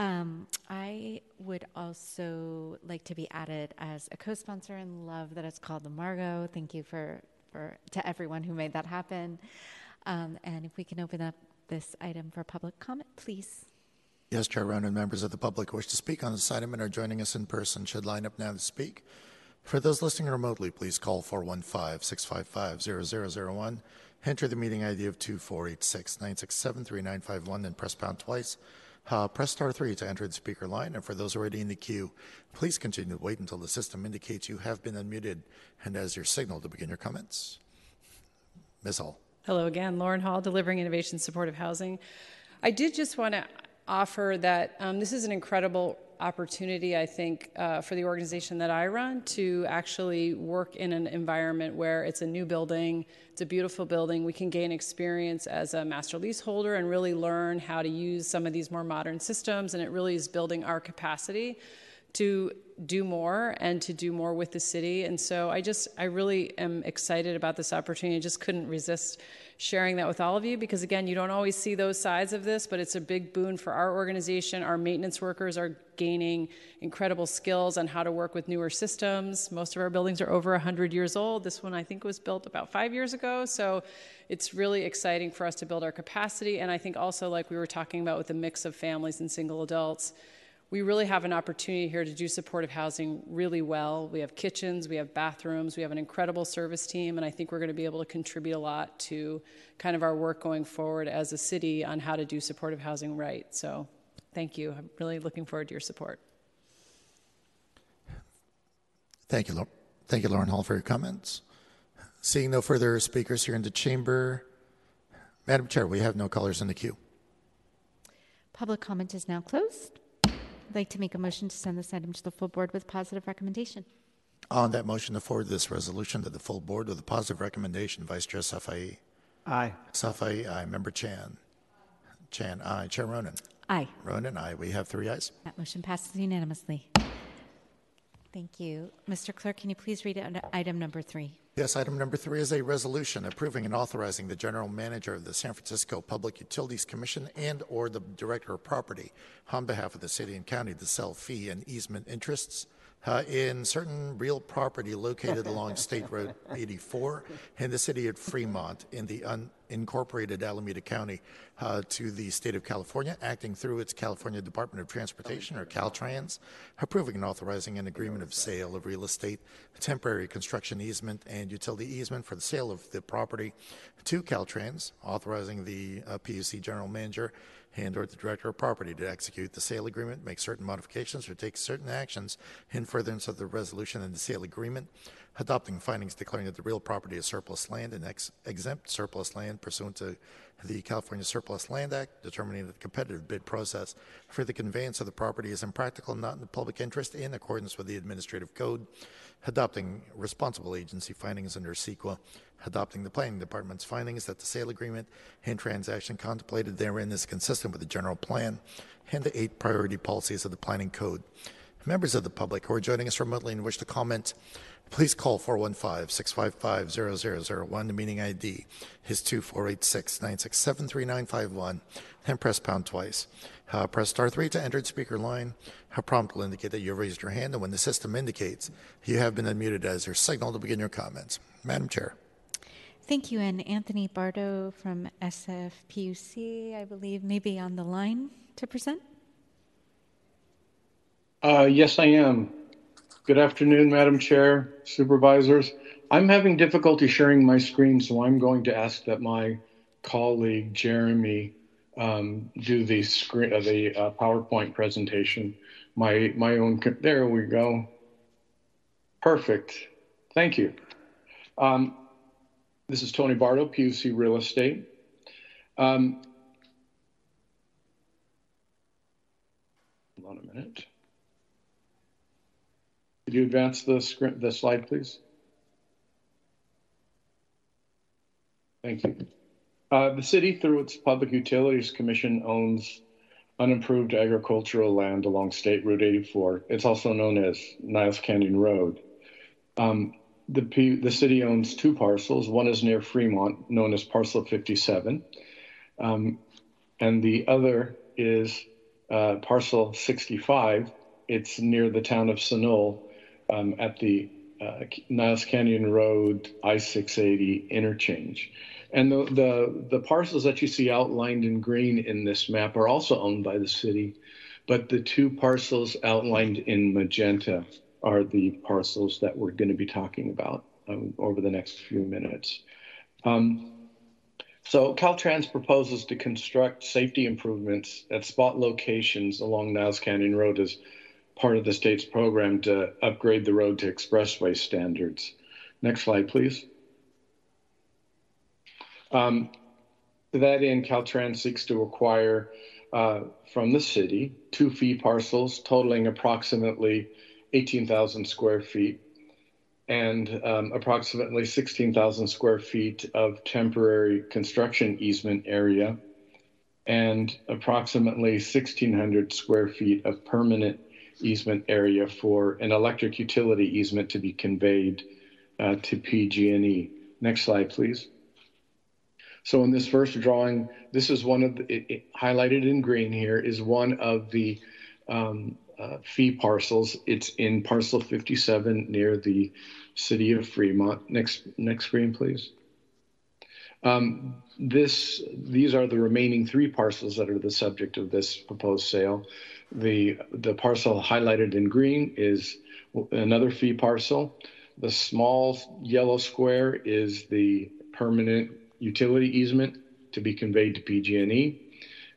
Um, I would also like to be added as a co-sponsor and love that it's called the Margot. Thank you for, for to everyone who made that happen. Um, and if we can open up this item for public comment, please. Yes, Chair Ronen, members of the public who wish to speak on this item and are joining us in person should line up now to speak. For those listening remotely, please call 415-655-0001. Enter the meeting ID of 2486-967-3951 and press pound twice. Uh, press star 3 to enter the speaker line, and for those already in the queue, please continue to wait until the system indicates you have been unmuted and as your signal to begin your comments. Ms. Hall. Hello again, Lauren Hall, delivering innovation supportive housing. I did just want to offer that um, this is an incredible opportunity, I think, uh, for the organization that I run to actually work in an environment where it's a new building, it's a beautiful building. We can gain experience as a master leaseholder and really learn how to use some of these more modern systems, and it really is building our capacity to do more and to do more with the city. And so I just, I really am excited about this opportunity. I just couldn't resist sharing that with all of you because, again, you don't always see those sides of this, but it's a big boon for our organization. Our maintenance workers are gaining incredible skills on how to work with newer systems. Most of our buildings are over 100 years old. This one, I think, was built about five years ago. So it's really exciting for us to build our capacity. And I think also, like we were talking about with the mix of families and single adults, we really have an opportunity here to do supportive housing really well. We have kitchens, we have bathrooms, we have an incredible service team, and I think we're going to be able to contribute a lot to kind of our work going forward as a city on how to do supportive housing right. So thank you. I'm really looking forward to your support. Thank you, Thank you, Lauren Hall, for your comments. Seeing no further speakers here in the chamber, Madam Chair, we have no callers in the queue. Public comment is now closed. I'd like to make a motion to send this item to the full board with positive recommendation. On that motion to forward this resolution to the full board with a positive recommendation, Vice Chair Safai. Aye. Safai, aye. Member Chan. Chan, aye. Chair Ronen. Aye. Ronen, aye. We have three ayes. That motion passes unanimously. Thank you. Mr. Clerk, can you please read item number three? Yes, item number three is a resolution approving and authorizing the general manager of the San Francisco Public Utilities Commission and or the director of property on behalf of the city and county to sell fee and easement interests uh, in certain real property located along State Road 84 in the city of Fremont in the unincorporated Alameda County uh, to the state of California, acting through its California Department of Transportation or Caltrans, approving and authorizing an agreement of sale of real estate, temporary construction easement, and utility easement for the sale of the property to Caltrans, authorizing the uh, PUC general manager and or the director of property to execute the sale agreement, make certain modifications, or take certain actions in furtherance of the resolution and the sale agreement, adopting findings declaring that the real property is surplus land and ex- exempt surplus land pursuant to the California Surplus Land Act, determining that the competitive bid process for the conveyance of the property is impractical not in the public interest in accordance with the administrative code, adopting responsible agency findings under CEQA, adopting the planning department's findings that the sale agreement and transaction contemplated therein is consistent with the general plan and the eight priority policies of the planning code. Members of the public who are joining us remotely and wish to comment, please call 415-655-0001. The meeting ID is 2486-967-3951 and press pound twice. Uh, press star 3 to enter the speaker line. A prompt will indicate that you have raised your hand, and when the system indicates you have been unmuted as your signal to begin your comments. Madam Chair. Thank you. And Anthony Bardo from SFPUC, I believe, may be on the line to present. Uh, yes, I am. Good afternoon, Madam Chair, supervisors. I'm having difficulty sharing my screen, so I'm going to ask that my colleague Jeremy um, do the screen, uh, the uh, PowerPoint presentation. My my own. There we go. Perfect. Thank you. Um, This is Tony Bardo, PUC Real Estate. Um, hold on a minute. Could you advance the script, the slide, please? Thank you. Uh, the city, through its Public Utilities Commission, owns unimproved agricultural land along State Route 84. It's also known as Niles Canyon Road. Um, the, P, the city owns two parcels. One is near Fremont, known as Parcel 57, um, and the other is uh, Parcel 65. It's near the town of Sunol um, at the uh, Niles Canyon Road I 680 interchange. And the, the, the parcels that you see outlined in green in this map are also owned by the city, but the two parcels outlined in magenta are the parcels that we're going to be talking about um, over the next few minutes. Um, so Caltrans proposes to construct safety improvements at spot locations along Niles Canyon Road as part of the state's program to upgrade the road to expressway standards. Next slide, please. Um, to that end, Caltrans seeks to acquire uh, from the city two fee parcels totaling approximately 18,000 square feet and um, approximately 16,000 square feet of temporary construction easement area and approximately 1,600 square feet of permanent easement area for an electric utility easement to be conveyed uh, to PG&E. Next slide, please. So in this first drawing, this is one of the, it, it, highlighted in green here is one of the um, uh, fee parcels. It's in parcel 57 near the city of Fremont. Next, next screen, please. Um, this, these are the remaining three parcels that are the subject of this proposed sale. The, the parcel highlighted in green is another fee parcel. The small yellow square is the permanent utility easement to be conveyed to PG&E.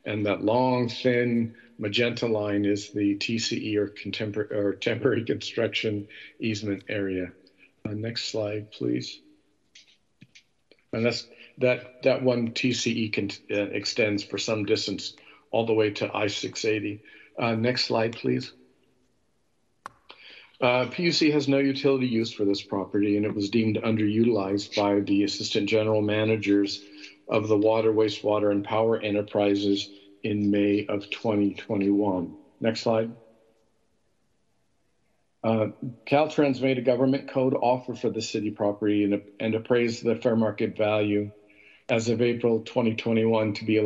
And that long, thin magenta line is the TCE or, contemporary, or temporary construction easement area. Uh, next slide, please. And that's that that one TCE can, uh, extends for some distance all the way to I-680. Uh, next slide, please. Uh, PUC has no utility use for this property, and it was deemed underutilized by the assistant general managers of the water, wastewater, and power enterprises in May of 2021. Next slide. Uh, Caltrans made a government code offer for the city property and, and appraised the fair market value as of April 2021 to be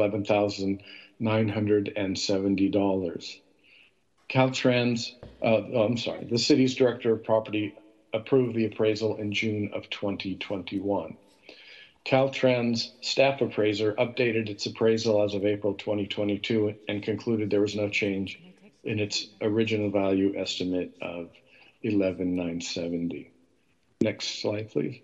$11,970. Caltrans, uh, oh, I'm sorry, the city's director of property approved the appraisal in June of 2021. Caltrans staff appraiser updated its appraisal as of April 2022 and concluded there was no change in its original value estimate of 11,970. Next slide, please.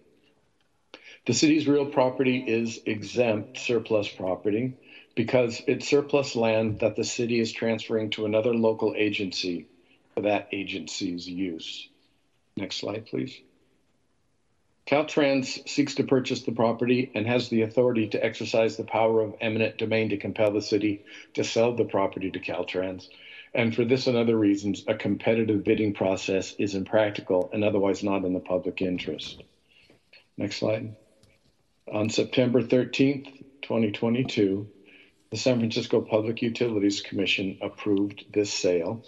The city's real property is exempt surplus property because it's surplus land that the city is transferring to another local agency for that agency's use. Next slide, please. Caltrans seeks to purchase the property and has the authority to exercise the power of eminent domain to compel the city to sell the property to Caltrans. And for this and other reasons, a competitive bidding process is impractical and otherwise not in the public interest. Next slide. On September 13th, 2022, the San Francisco Public Utilities Commission approved this sale.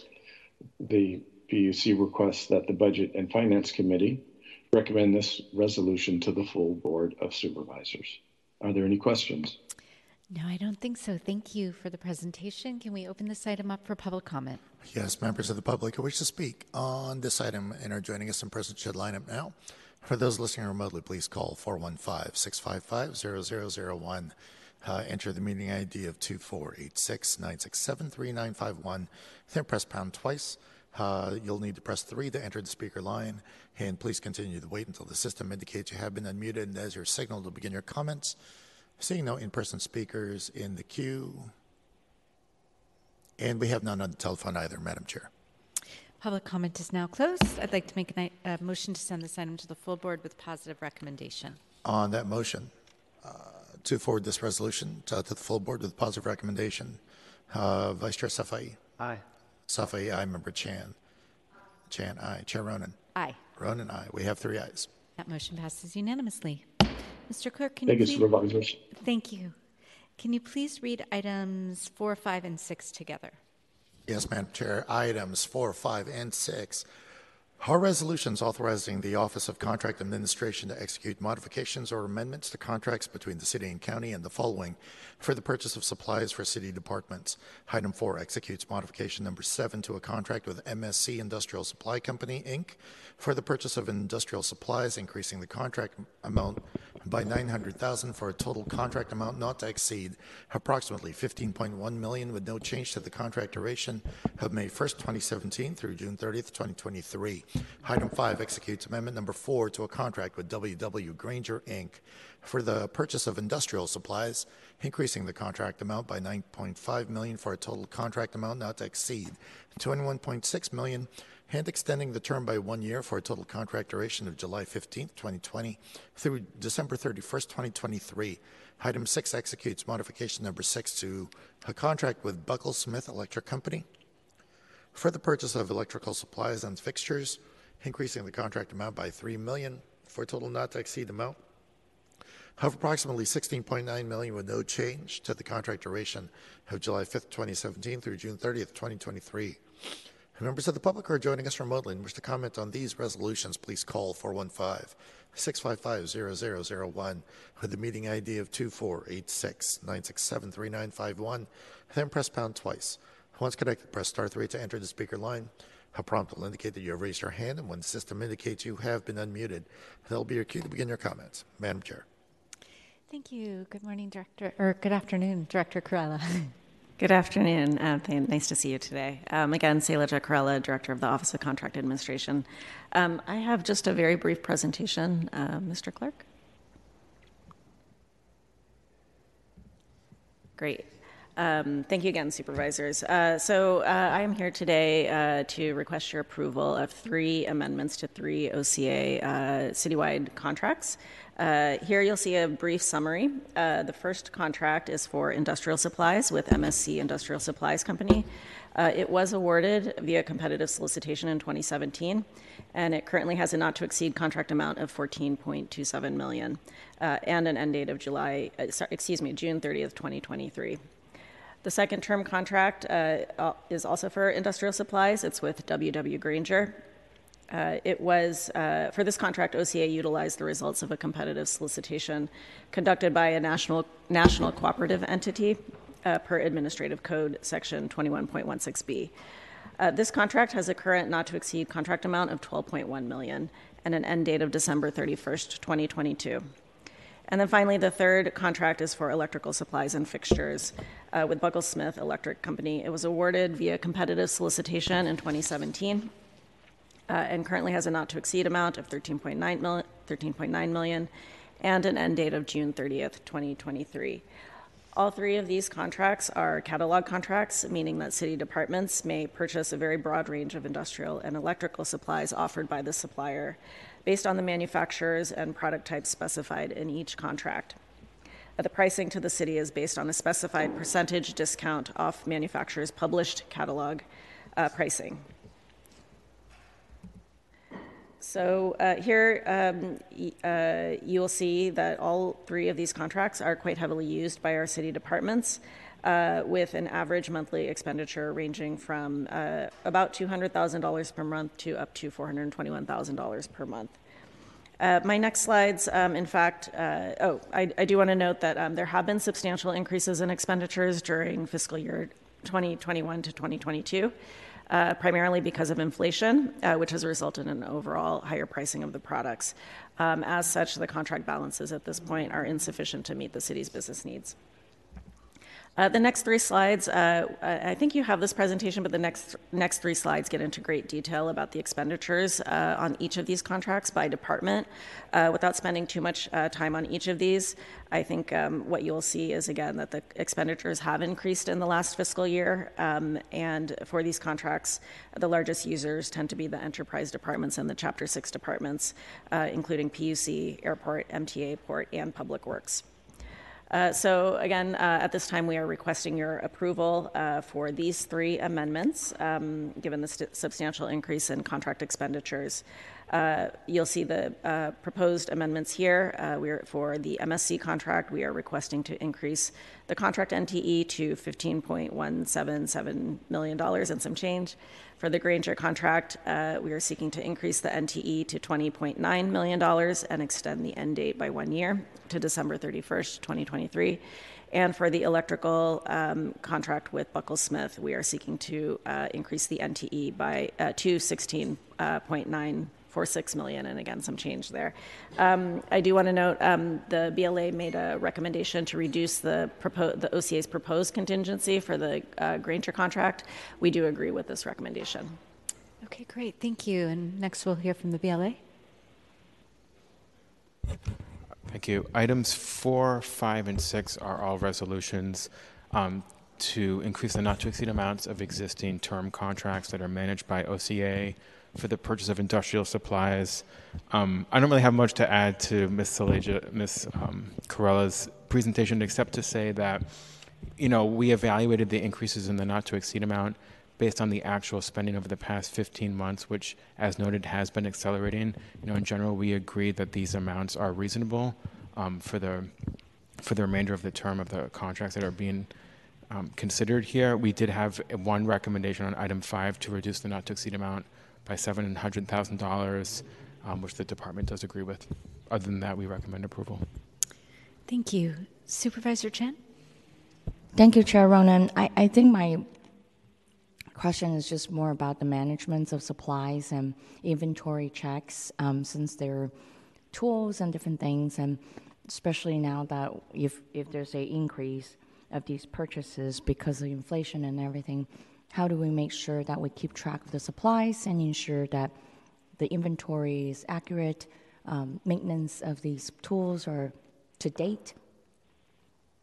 The PUC requests that the Budget and Finance Committee recommend this resolution to the full Board of Supervisors. Are there any questions? No, I don't think so. Thank you for the presentation. Can we open this item up for public comment? Yes, members of the public who wish to speak on this item and are joining us in person should line up now. For those listening remotely, please call 415 655 0001 uh, enter the meeting ID of 2486-967-3951. Then press pound twice. Uh, you'll need to press 3 to enter the speaker line. And please continue to wait until the system indicates you have been unmuted and as your signal to begin your comments. Seeing no in-person speakers in the queue. And we have none on the telephone either, Madam Chair. Public comment is now closed. I'd like to make a motion to send this item to the full board with positive recommendation. on that motion uh, to forward this resolution to, to the full board with a positive recommendation? Uh, Vice Chair Safai. Aye. Safai, aye. Member Chan. Chan, aye. Chair Ronen. Aye. Ronen, aye. We have three ayes. That motion passes unanimously. Mr. Clerk, can Thank you you, please? supervisors. Thank you. Can you please read items four, five, and six together? Yes, Madam Chair. Items four, five, and six are resolutions authorizing the Office of Contract Administration to execute modifications or amendments to contracts between the city and county and the following for the purchase of supplies for city departments. Item four executes modification number seven to a contract with MSC Industrial Supply Company, Inc. for the purchase of industrial supplies, increasing the contract amount by 900,000 for a total contract amount not to exceed approximately 15.1 million with no change to the contract duration of May 1st, 2017 through June 30th, 2023. Item 5 executes amendment number 4 to a contract with WW Grainger Inc. for the purchase of industrial supplies, increasing the contract amount by 9.5 million for a total contract amount not to exceed 21.6 million and extending the term by one year for a total contract duration of July 15, 2020 through December 31st, 2023. Item 6 executes modification number 6 to a contract with Buckles-Smith Electric Company for the purchase of electrical supplies and fixtures, increasing the contract amount by 3 million for a total not to exceed the amount of approximately 16.9 million with no change to the contract duration of July 5th, 2017 through June 30th, 2023. Members of the public who are joining us remotely and wish to comment on these resolutions, please call 415 655 0001 with the meeting ID of 2486 967 3951, then press pound twice. Once connected, press star 3 to enter the speaker line. A prompt will indicate that you have raised your hand, and when the system indicates you have been unmuted, that'll be your cue to begin your comments. Madam Chair. Thank you. Good morning, Director, or good afternoon, Director Kurella. Good afternoon. Uh, nice to see you today. Um, again, Sailaja Kurella, Director of the Office of Contract Administration. Um, I have just a very brief presentation, uh, Mr. Clerk. Great. Um, thank you again, supervisors. Uh, so uh, I am here today uh, to request your approval of three amendments to three OCA uh, citywide contracts. Uh, here you'll see a brief summary. Uh, the first contract is for industrial supplies with MSC Industrial Supplies Company. it was awarded via competitive solicitation in 2017, and it currently has a not to exceed contract amount of 14.27 million and an end date of July, sorry, excuse me, June 30th, 2023. The second term contract uh, is also for industrial supplies. It's with WW Grainger. Uh, it was, uh, for this contract, OCA utilized the results of a competitive solicitation conducted by a national, national cooperative entity uh, per Administrative Code Section 21.16b. Uh, this contract has a current not to exceed contract amount of 12.1 million and an end date of December 31st, 2022. And then finally, the third contract is for electrical supplies and fixtures uh, with Buckles-Smith Electric Company. It was awarded via competitive solicitation in 2017 uh, and currently has a not to exceed amount of 13.9 million, 13.9 million and an end date of June 30th, 2023. All three of these contracts are catalog contracts, meaning that city departments may purchase a very broad range of industrial and electrical supplies offered by the supplier based on the manufacturers and product types specified in each contract. Uh, the pricing to the city is based on a specified percentage discount off manufacturers' published catalog uh, pricing. So uh, here um, uh, you will see that all three of these contracts are quite heavily used by our city departments, uh, with an average monthly expenditure ranging from uh, about $200,000 per month to up to $421,000 per month. Uh, my next slides, um, in fact, uh, oh, I, I do want to note that um, there have been substantial increases in expenditures during fiscal year 2021 to 2022 uh, primarily because of inflation, uh, which has resulted in an overall higher pricing of the products. Um, as such, the contract balances at this point are insufficient to meet the city's business needs. Uh, the next three slides, uh, I think you have this presentation, but the next next three slides get into great detail about the expenditures uh, on each of these contracts by department. Uh, without spending too much uh, time on each of these, I think um, what you'll see is again that the expenditures have increased in the last fiscal year, um, and for these contracts, the largest users tend to be the enterprise departments and the Chapter Six departments, uh, including PUC, Airport, MTA, Port, and Public Works. Uh, so again, uh, at this time, we are requesting your approval uh, for these three amendments, um, given the st- substantial increase in contract expenditures. Uh, you'll see the uh, proposed amendments here. Uh, we are for the MSC contract. We are requesting to increase the contract NTE to $15.177 million and some change. For the Grainger contract, uh, we are seeking to increase the NTE to $20.9 million and extend the end date by one year to December 31st, 2023. And for the electrical um, contract with Buckles-Smith, we are seeking to uh, increase the NTE by uh, to 16.9 for six million, and again some change there. Um, I do want to note um, the BLA made a recommendation to reduce the propo- the OCA's proposed contingency for the uh, Grainger contract. We do agree with this recommendation. Okay, great. Thank you. And next we'll hear from the BLA. Thank you. Items four, five, and six are all resolutions um, to increase the not to exceed amounts of existing term contracts that are managed by OCA for the purchase of industrial supplies. Um, I don't really have much to add to Ms. Ms. Um, Kurella's presentation, except to say that, you know, we evaluated the increases in the not to exceed amount based on the actual spending over the past 15 months, which, as noted, has been accelerating. You know, in general, we agree that these amounts are reasonable um, for the for the remainder of the term of the contracts that are being um, considered here. We did have one recommendation on item five to reduce the not to exceed amount by $700,000, um, which the department does agree with. Other than that, we recommend approval. Thank you. Supervisor Chen? Thank you, Chair Ronen. I, I think my question is just more about the management of supplies and inventory checks um, since there are tools and different things and especially now that if, if there's a increase of these purchases because of inflation and everything how do we make sure that we keep track of the supplies and ensure that the inventory is accurate, um, maintenance of these tools are to date?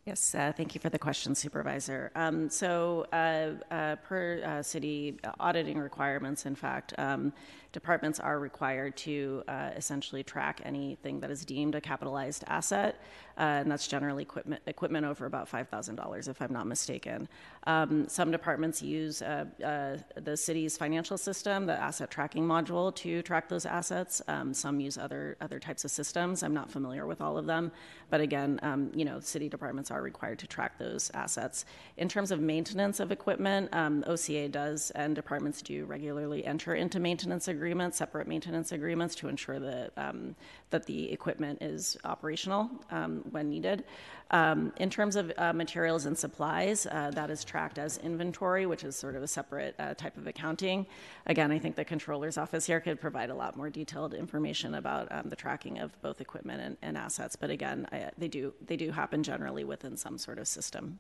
Yes, uh, thank you for the question, Supervisor. Um, so, uh, uh, per uh, city auditing requirements, in fact, um, departments are required to uh, essentially track anything that is deemed a capitalized asset, uh, and that's generally equipment, equipment over about $5,000, if I'm not mistaken. Um, some departments use uh, uh, the city's financial system, the asset tracking module, to track those assets. Um, some use other other types of systems. I'm not familiar with all of them, but again, um, you know, city departments are required to track those assets. In terms of maintenance of equipment, um, OCA does, and departments do regularly enter into maintenance agreements separate maintenance agreements to ensure that, um, that the equipment is operational um, when needed. Um, in terms of uh, materials and supplies, uh, that is tracked as inventory, which is sort of a separate uh, type of accounting. Again, I think the controller's office here could provide a lot more detailed information about um, the tracking of both equipment and, and assets. But again, I, they do they do happen generally within some sort of system.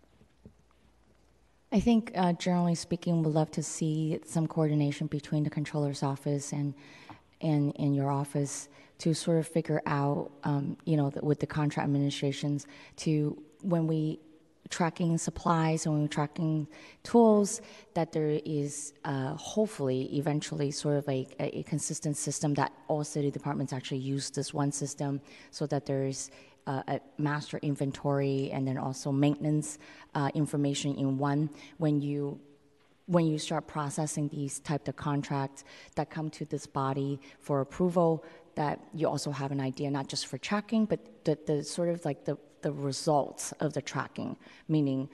I think, uh, generally speaking, we'd love to see some coordination between the controller's office and and in your office to sort of figure out, um, you know, with the contract administrations to when we tracking supplies and when we're tracking tools, that there is uh, hopefully eventually sort of a, a, consistent system that all city departments actually use this one system so that there's uh, a master inventory and then also maintenance uh, information in one. When you when you start processing these type of contracts that come to this body for approval that you also have an idea not just for tracking but the, the sort of like the, the results of the tracking meaning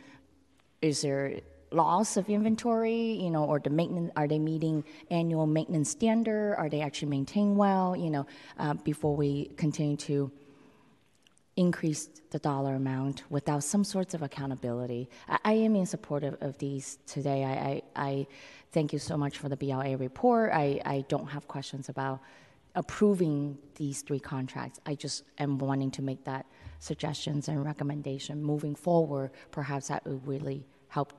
is there loss of inventory you know or the maintenance are they meeting annual maintenance standard are they actually maintained well you know uh, before we continue to increase the dollar amount without some sorts of accountability. I, I am in support of, of these today. I, I, I, thank you so much for the BLA report. I, I don't have questions about approving these three contracts. I just am wanting to make that suggestions and recommendation moving forward. Perhaps that would really help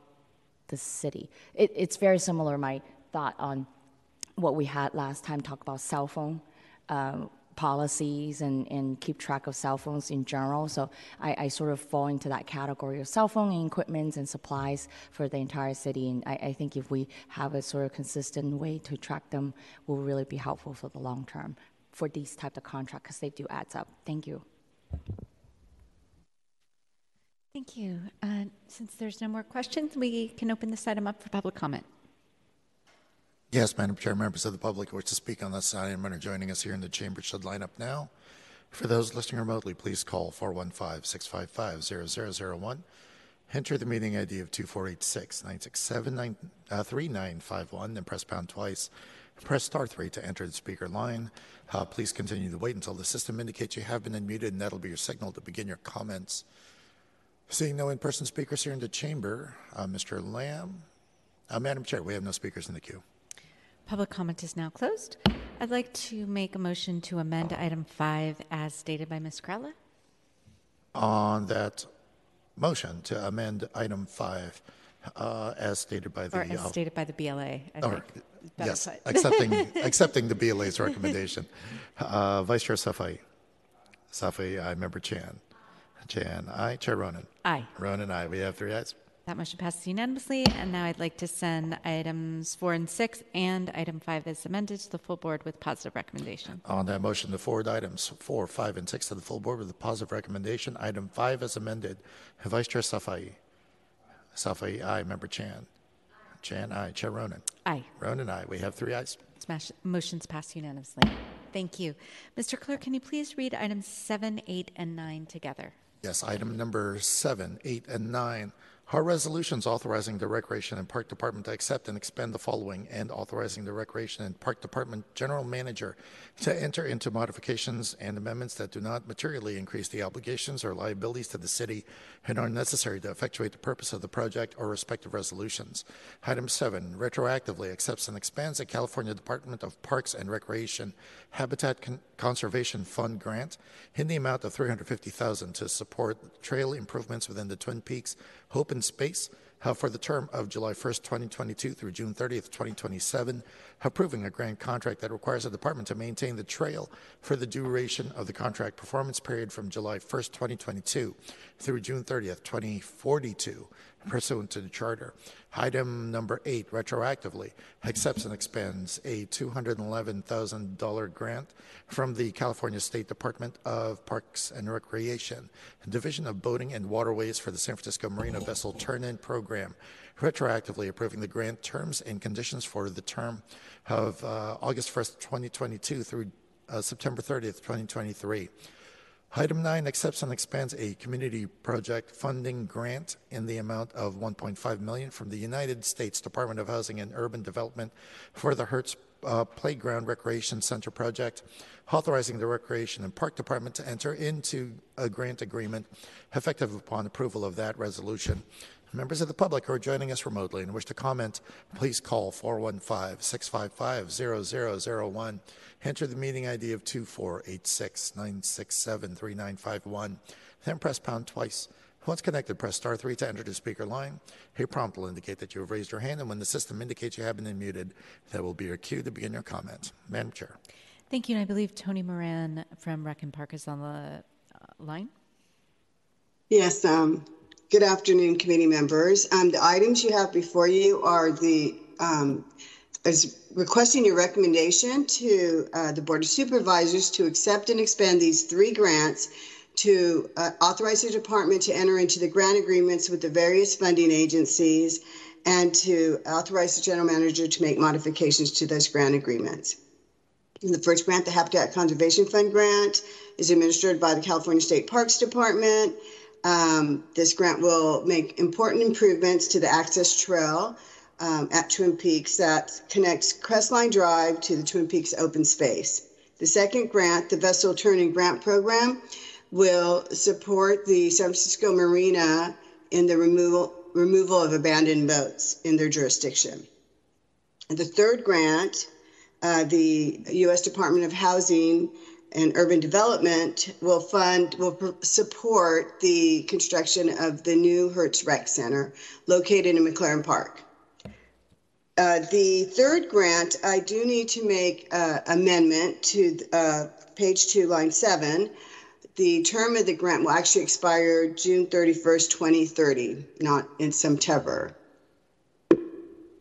the city. It, it's very similar, my thought on what we had last time, talk about cell phone uh, policies and, and keep track of cell phones in general. So I, I, sort of fall into that category of cell phone equipment and supplies for the entire city. And I, I think if we have a sort of consistent way to track them, will really be helpful for the long term for these type of contracts because they do adds up. Thank you. Thank you. Uh, since there's no more questions, we can open this item up for public comment. Yes, Madam Chair, members of the public who wish to speak on this item and are joining us here in the chamber should line up now. For those listening remotely, please call 415-655-0001. Enter the meeting ID of 2486-967-3951, uh, then press pound twice. Press star 3 to enter the speaker line. Uh, please continue to wait until the system indicates you have been unmuted, and that'll be your signal to begin your comments. Seeing no in-person speakers here in the chamber, uh, Mr. Lamb. Uh, Madam Chair, we have no speakers in the queue. Public comment is now closed. I'd like to make a motion to amend item five as stated by Ms. Kurella. On that motion to amend item five, uh, as stated by the or as uh, stated by the BLA. I or, yes, accepting accepting the BLA's recommendation. Uh, Vice Chair Safai. Safai, I member Chan. Chan, aye. Chair Ronen. Aye. Ronen, aye. We have three ayes. That motion passes unanimously. And now I'd like to send items four and six and item five as amended to the full board with positive recommendation. On that motion, the forward items four, five, and six to the full board with a positive recommendation. Item five as amended. Vice Chair Safai. Safai, aye. Member Chan. Chan, aye. Chair Ronen. Aye. Ronen, aye. We have three ayes. Smash, motions passed unanimously. Thank you. Mr. Clerk, can you please read items seven, eight, and nine together? Yes, item number seven, eight, and nine our resolutions authorizing the Recreation and Park Department to accept and expend the following and authorizing the Recreation and Park Department General Manager to enter into modifications and amendments that do not materially increase the obligations or liabilities to the city and are necessary to effectuate the purpose of the project or respective resolutions. Item 7 retroactively accepts and expands the California Department of Parks and Recreation Habitat Con- Conservation Fund grant in the amount of 350,000 to support trail improvements within the Twin Peaks Hope and Space. For the term of July 1st, 2022 through June 30th, 2027, approving a grant contract that requires the department to maintain the trail for the duration of the contract performance period from July 1st, 2022 through June 30th, 2042 pursuant to the charter. Item number eight, retroactively accepts and expends a $211,000 grant from the California State Department of Parks and Recreation, Division of Boating and Waterways for the San Francisco Marina Vessel Turn-In Program, retroactively approving the grant terms and conditions for the term of uh, August 1st, 2022 through uh, September 30th, 2023. Item 9 accepts and expands a community project funding grant in the amount of 1.5 million from the United States Department of Housing and Urban Development for the Herz uh, Playground Recreation Center project, authorizing the Recreation and Park Department to enter into a grant agreement effective upon approval of that resolution. Members of the public who are joining us remotely and wish to comment, please call 415 655 0001 Enter the meeting ID of 2486-967-3951. Then press pound twice. Once connected, press star 3 to enter the speaker line. A prompt will indicate that you have raised your hand, and when the system indicates you have been unmuted, that will be your cue to begin your comment. Madam Chair. Thank you. And I believe Tony Moran from Rec and Park is on the uh, line. Yes. Um, good afternoon, committee members. Um, the items you have before you are the um, is requesting your recommendation to uh, the Board of Supervisors to accept and expand these three grants to uh, authorize the department to enter into the grant agreements with the various funding agencies and to authorize the general manager to make modifications to those grant agreements. And the first grant, the Habitat Conservation Fund grant, is administered by the California State Parks Department. Um, this grant will make important improvements to the access trail um, at Twin Peaks that connects Crestline Drive to the Twin Peaks open space. The second grant, the Vessel Turn-In Grant Program, will support the San Francisco Marina in the removal, removal of abandoned boats in their jurisdiction. And the third grant uh, the U.S. Department of Housing and Urban Development will fund, will support the construction of the new Herz Rec Center located in McLaren Park. Uh, the third grant, I do need to make uh, amendment to uh, page two, line seven. The term of the grant will actually expire June 31st, 2030, not in September.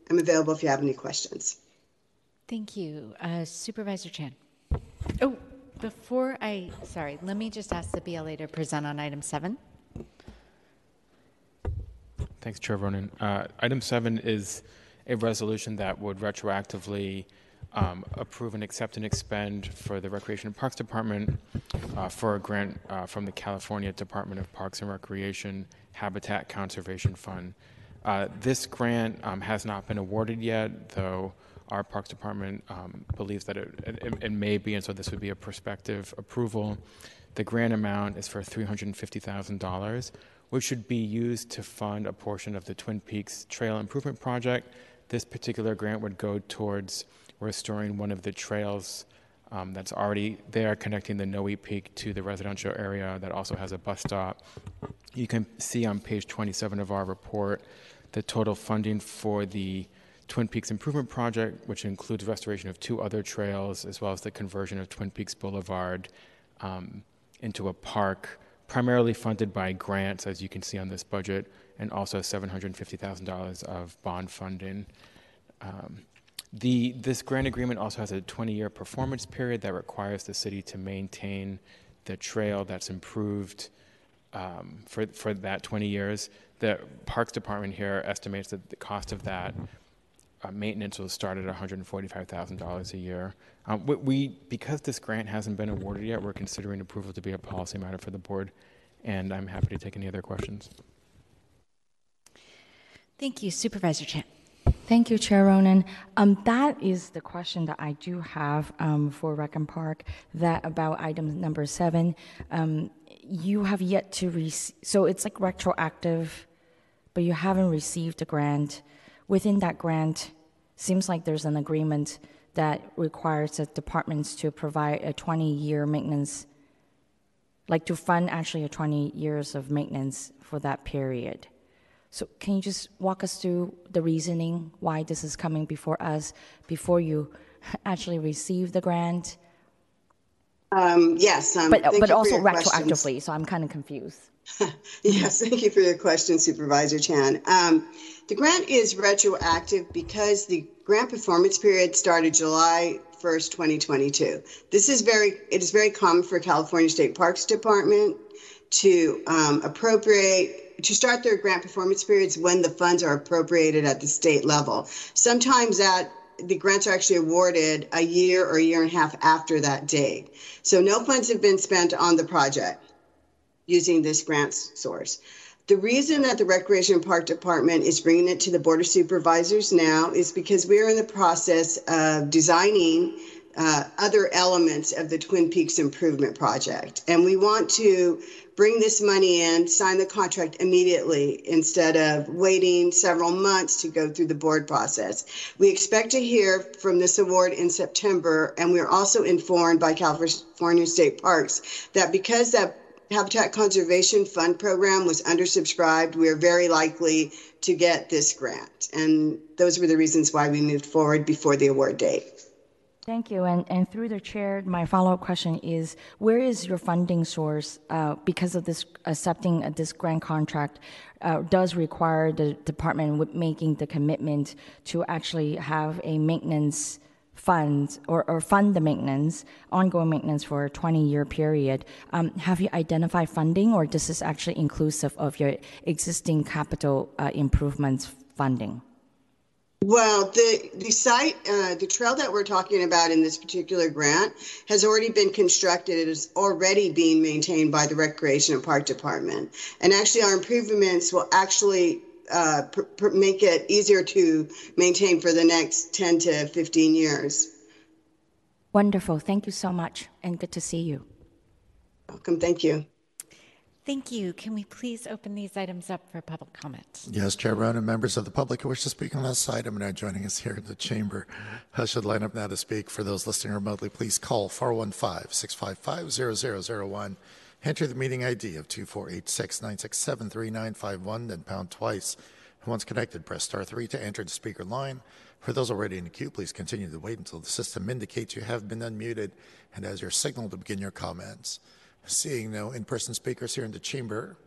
I'm available if you have any questions. Thank you. Uh, Supervisor Chan. Oh, before I, sorry, let me just ask the BLA to present on item seven. Thanks, Chair Ronen. Uh, item seven is a resolution that would retroactively um, approve and accept and expend for the Recreation and Parks Department uh, for a grant uh, from the California Department of Parks and Recreation Habitat Conservation Fund. Uh, this grant um, has not been awarded yet, though our Parks Department um, believes that it, it, it, may be, and so this would be a prospective approval. The grant amount is for $350,000, which should be used to fund a portion of the Twin Peaks Trail Improvement Project. This particular grant would go towards restoring one of the trails um, that's already there connecting the Noe Peak to the residential area that also has a bus stop. You can see on page 27 of our report the total funding for the Twin Peaks Improvement Project, which includes restoration of two other trails as well as the conversion of Twin Peaks Boulevard um, into a park, primarily funded by grants, as you can see on this budget, and also $750,000 of bond funding. Um, the, this grant agreement also has a 20 year performance period that requires the city to maintain the trail that's improved um, for, for that 20 years. The Parks Department here estimates that the cost of that uh, maintenance will start at $145,000 a year. Um, we, we, because this grant hasn't been awarded yet, we're considering approval to be a policy matter for the board, and I'm happy to take any other questions. Thank you, Supervisor Chan. Thank you, Chair Ronen. Um, that is the question that I do have um, for Rec Park. That about item number seven. Um, you have yet to receive, so it's like retroactive, but you haven't received a grant within that grant, seems like there's an agreement that requires the departments to provide a 20 year maintenance, like to fund actually a 20 years of maintenance for that period. So, can you just walk us through the reasoning why this is coming before us before you actually receive the grant? Um, yes, um, but but also retroactively. Questions. So I'm kind of confused. yes, thank you for your question, Supervisor Chan. Um, the grant is retroactive because the grant performance period started July 1st, 2022. This is very, it is very common for California State Parks Department to um, appropriate, to start their grant performance periods when the funds are appropriated at the state level. Sometimes that the grants are actually awarded a year or a year and a half after that date. So no funds have been spent on the project using this grant source. The reason that the Recreation and Park Department is bringing it to the Board of Supervisors now is because we are in the process of designing uh, other elements of the Twin Peaks Improvement Project. And we want to bring this money in, sign the contract immediately instead of waiting several months to go through the board process. We expect to hear from this award in September, and we're also informed by California State Parks that because that Habitat Conservation Fund program was undersubscribed, we are very likely to get this grant. And those were the reasons why we moved forward before the award date. Thank you. And, and through the chair, my follow up question is where is your funding source? Uh, because of this accepting this grant contract, uh, does require the department making the commitment to actually have a maintenance fund or, or fund the maintenance, ongoing maintenance for a 20 year period. Um, have you identified funding or this is actually inclusive of your existing capital uh, improvements funding? Well, the the site, uh, the trail that we're talking about in this particular grant has already been constructed. It is already being maintained by the Recreation and Park Department, and actually, our improvements will actually uh, pr- pr- make it easier to maintain for the next 10 to 15 years. Wonderful. Thank you so much, and good to see you. Welcome. Thank you. Thank you. Can we please open these items up for public comment? Yes, Chair Ronen, members of the public who wish to speak on this item and are joining us here in the chamber I should line up now to speak. For those listening remotely, please call 415-655-0001. Enter the meeting ID of 2486-967-3951, then pound twice. Once connected, press star 3 to enter the speaker line. For those already in the queue, please continue to wait until the system indicates you have been unmuted and as your signal to begin your comments. Seeing no in person speakers here in the chamber.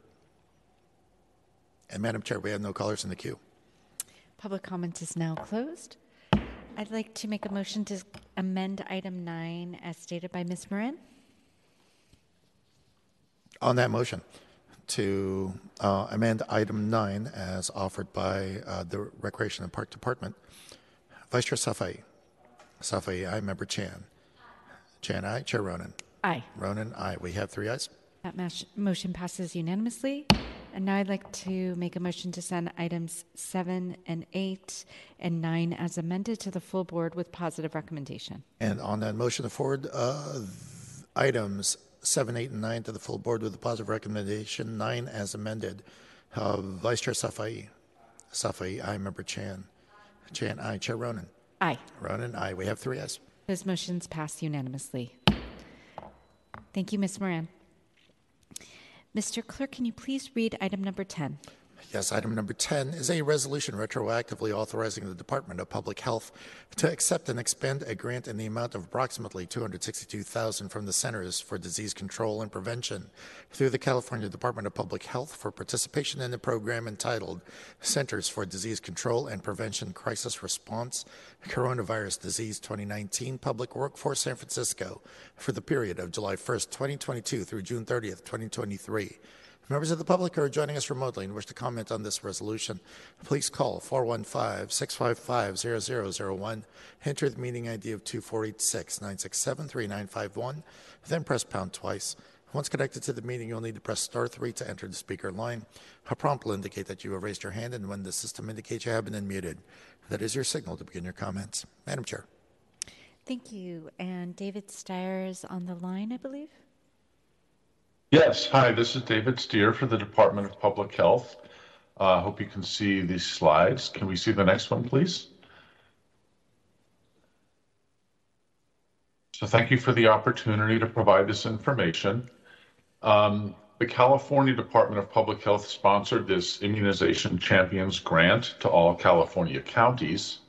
And Madam Chair, we have no callers in the queue. Public comment is now closed. I'd like to make a motion to amend item nine as stated by Ms. Moran. On that motion, to uh, amend item nine as offered by uh, the Recreation and Park Department, Vice Chair Safai. Safai, aye. Member Chan. Chan, aye. Chair Ronen. Aye. Ronen, aye. We have three ayes. That mas- motion passes unanimously. And now I'd like to make a motion to send items seven and eight and nine as amended to the full board with positive recommendation. And on that motion to forward uh, th- items seven, eight, and nine to the full board with a positive recommendation, nine as amended, uh, Vice Chair Safai. Safai, aye. Member Chan. Chan, aye. Chair Ronen. Aye. Ronen, aye. We have three ayes. Those motions pass unanimously. Thank you, Ms. Moran. Mr. Clerk, can you please read item number 10? Yes, item number 10 is a resolution retroactively authorizing the Department of Public Health to accept and expend a grant in the amount of approximately 262,000 from the Centers for Disease Control and Prevention through the California Department of Public Health for participation in the program entitled Centers for Disease Control and Prevention Crisis Response Coronavirus Disease 2019 Public Workforce San Francisco for the period of July 1st, 2022 through June 30th, 2023. Members of the public who are joining us remotely and wish to comment on this resolution, please call 415-655-0001, enter the meeting ID of 2486-967-3951, then press pound twice. Once connected to the meeting, you'll need to press star 3 to enter the speaker line. A prompt will indicate that you have raised your hand, and when the system indicates you have been unmuted, that is your signal to begin your comments. Madam Chair. Thank you. And David Steyer is on the line, I believe. Yes, hi, this is David Steer for the Department of Public Health. I uh, hope you can see these slides. Can we see the next one, please? So thank you for the opportunity to provide this information. Um, the California Department of Public Health sponsored this Immunization Champions Grant to all California counties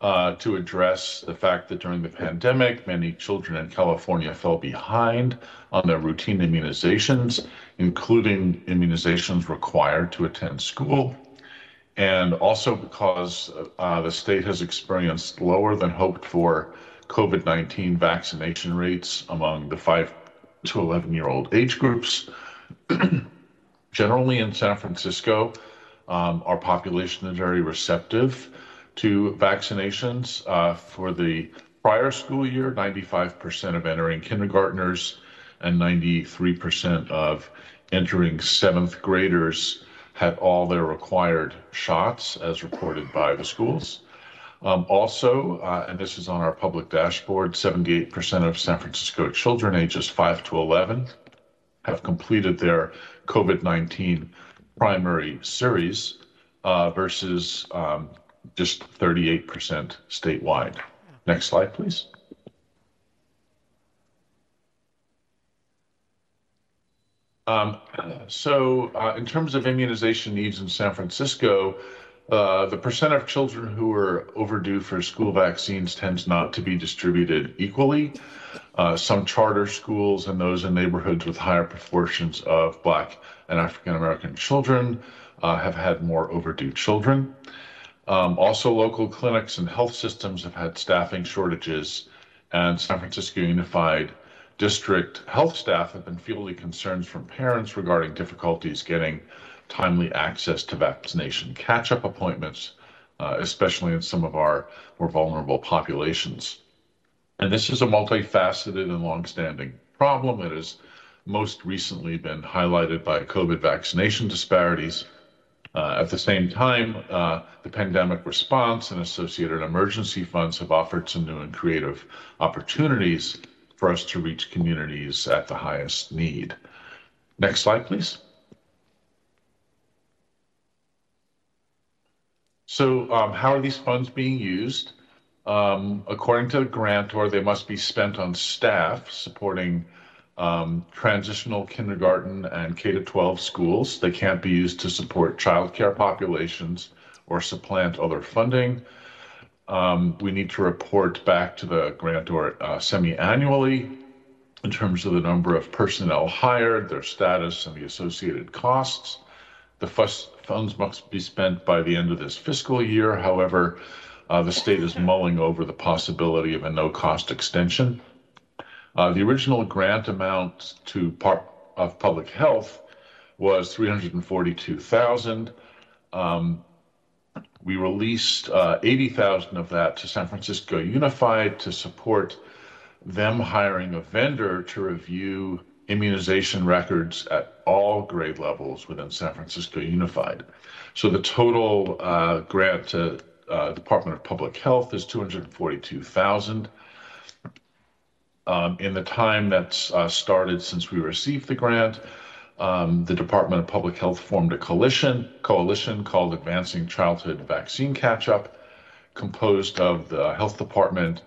uh, to address the fact that during the pandemic, many children in California fell behind on their routine immunizations, including immunizations required to attend school. And also because uh, the state has experienced lower than hoped for COVID 19 vaccination rates among the 5 to 11 year old age groups. Generally, in San Francisco, um, our population is very receptive to vaccinations. Uh, for the prior school year, 95% of entering kindergartners and 93% of entering seventh graders had all their required shots as reported by the schools. Um, also, uh, and this is on our public dashboard, 78% of San Francisco children ages 5 to 11 have completed their COVID 19 primary series uh, versus um, just 38% statewide. Next slide, please. Um, so, uh, in terms of immunization needs in San Francisco, uh, the percent of children who are overdue for school vaccines tends not to be distributed equally. Uh, some charter schools and those in neighborhoods with higher proportions of Black and African American children uh, have had more overdue children. Um, also, local clinics and health systems have had staffing shortages, and San Francisco Unified District health staff have been fielding concerns from parents regarding difficulties getting timely access to vaccination catch up appointments, uh, especially in some of our more vulnerable populations. And this is a multifaceted and longstanding problem. It has most recently been highlighted by COVID vaccination disparities uh, at the same time, uh, the pandemic response and associated emergency funds have offered some new and creative opportunities for us to reach communities at the highest need. Next slide, please. So, um, how are these funds being used? Um, according to the grantor, they must be spent on staff supporting um, transitional kindergarten and K to 12 schools. They can't be used to support childcare populations or supplant other funding. Um, we need to report back to the grantor uh, semi annually in terms of the number of personnel hired, their status, and the associated costs. The funds must be spent by the end of this fiscal year. However, uh, the state is mulling over the possibility of a no cost extension. Uh, the original grant amount to part of public health was 342,000. Um, we released uh, 80,000 of that to San Francisco Unified to support them hiring a vendor to review immunization records at all grade levels within San Francisco Unified. So the total uh, grant to uh, Department of Public Health is 242,000. Um, in the time that's uh, started since we received the grant, um, the Department of Public Health formed a coalition, coalition called Advancing Childhood Vaccine Catch Up, composed of the Health Department,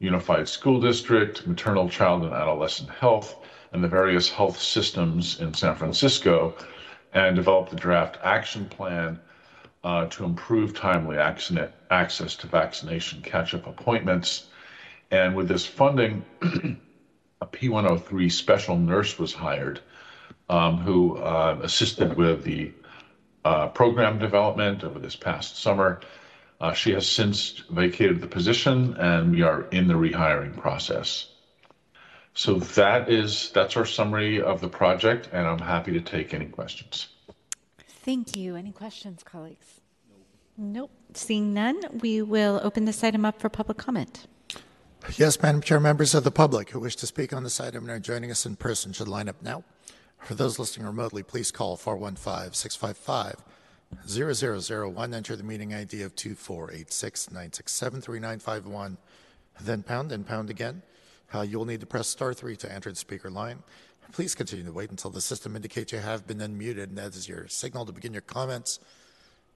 Unified School District, Maternal, Child, and Adolescent Health, and the various health systems in San Francisco, and developed a draft action plan uh, to improve timely access to vaccination catch up appointments. And with this funding, a P103 special nurse was hired um, who uh, assisted with the uh, program development over this past summer. Uh, she has since vacated the position, and we are in the rehiring process. So that is that's our summary of the project, and I'm happy to take any questions. Thank you. Any questions, colleagues? Nope. Seeing none, we will open this item up for public comment. Yes, Madam Chair, members of the public who wish to speak on this item and are joining us in person should line up now. For those listening remotely, please call 415 655 0001. Enter the meeting ID of 2486 967 3951. Then pound then pound again. Uh, you will need to press star 3 to enter the speaker line. Please continue to wait until the system indicates you have been unmuted, and that is your signal to begin your comments.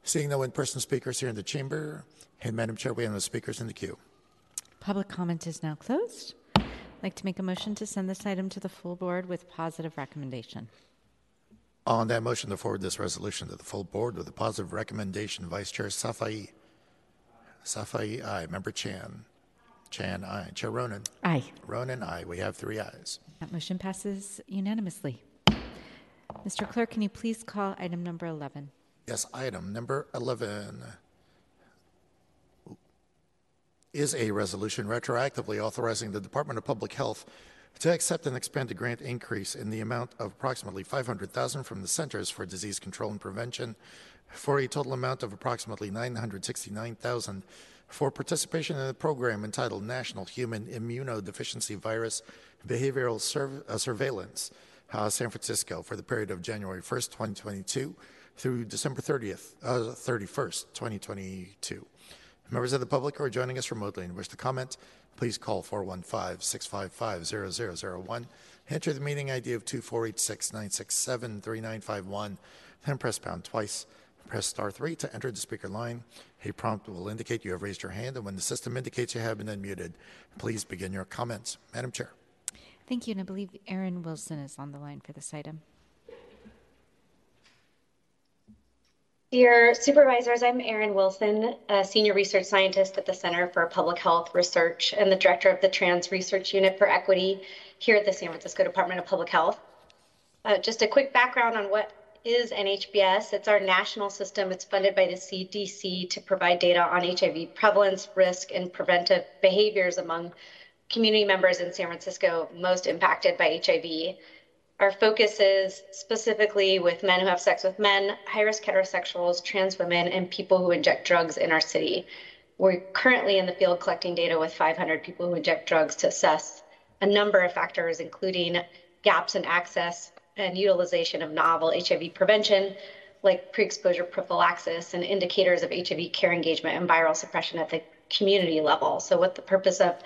Seeing no in person speakers here in the chamber, and Madam Chair, we have no speakers in the queue. Public comment is now closed. I'd like to make a motion to send this item to the full board with positive recommendation. On that motion to forward this resolution to the full board with a positive recommendation, Vice Chair Safai. Safai, aye. Member Chan. Chan, aye. Chair Ronen. Aye. Ronen, aye. We have three ayes. That motion passes unanimously. Mr. Clerk, can you please call item number 11? Yes, item number 11 is a resolution retroactively authorizing the Department of Public Health to accept and expend a grant increase in the amount of approximately 500,000 from the Centers for Disease Control and Prevention for a total amount of approximately 969,000 for participation in a program entitled National Human Immunodeficiency Virus Behavioral Sur- uh, Surveillance, uh, San Francisco, for the period of January 1st, 2022 through December 30th, uh, 31st, 2022. Members of the public who are joining us remotely and wish to comment, please call 415 655 0001. Enter the meeting ID of 2486 967 3951, then press pound twice. Press star 3 to enter the speaker line. A prompt will indicate you have raised your hand, and when the system indicates you have been unmuted, please begin your comments. Madam Chair. Thank you, and I believe Erin Wilson is on the line for this item. Dear supervisors, I'm Erin Wilson, a senior research scientist at the Center for Public Health Research and the director of the Trans Research Unit for Equity here at the San Francisco Department of Public Health. Uh, just a quick background on what is NHBS. It's our national system. It's funded by the CDC to provide data on HIV prevalence, risk, and preventive behaviors among community members in San Francisco most impacted by HIV. Our focus is specifically with men who have sex with men, high risk heterosexuals, trans women, and people who inject drugs in our city. We're currently in the field collecting data with 500 people who inject drugs to assess a number of factors, including gaps in access and utilization of novel HIV prevention, like pre exposure prophylaxis, and indicators of HIV care engagement and viral suppression at the community level. So, what the purpose of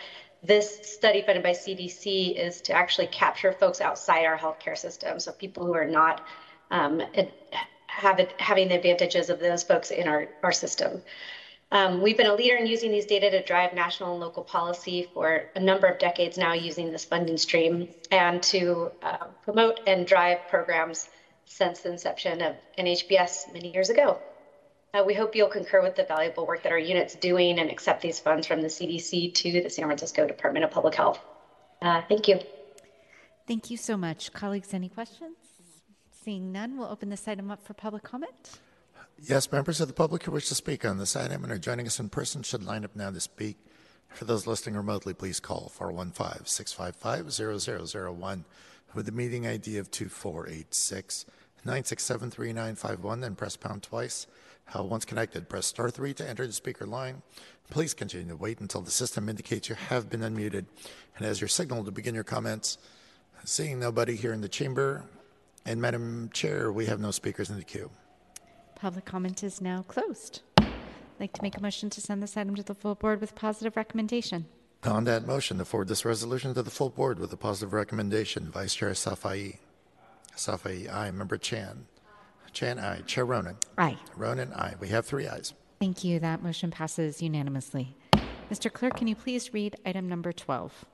this study funded by CDC is to actually capture folks outside our healthcare system, so people who are not um, have it, having the advantages of those folks in our, our system. Um, we've been a leader in using these data to drive national and local policy for a number of decades now using this funding stream and to uh, promote and drive programs since the inception of NHBS many years ago. Uh, we hope you'll concur with the valuable work that our unit's doing and accept these funds from the CDC to the San Francisco Department of Public Health. Uh, thank you. Thank you so much. Colleagues, any questions? Seeing none, we'll open this item up for public comment. Yes, members of the public who wish to speak on this item and are joining us in person should line up now to speak. For those listening remotely, please call 415 655 0001 with the meeting ID of 2486 967 3951, then press pound twice. Uh, once connected, press star 3 to enter the speaker line. Please continue to wait until the system indicates you have been unmuted. And as your signal to begin your comments, seeing nobody here in the chamber, and Madam Chair, we have no speakers in the queue. Public comment is now closed. I'd like to make a motion to send this item to the full board with positive recommendation. On that motion, to forward this resolution to the full board with a positive recommendation, Vice Chair Safai. Safai, aye. Member Chan. Chan, aye. Chair Ronen. Aye. Ronen, aye. We have three ayes. Thank you. That motion passes unanimously. Mr. Clerk, can you please read item number 12?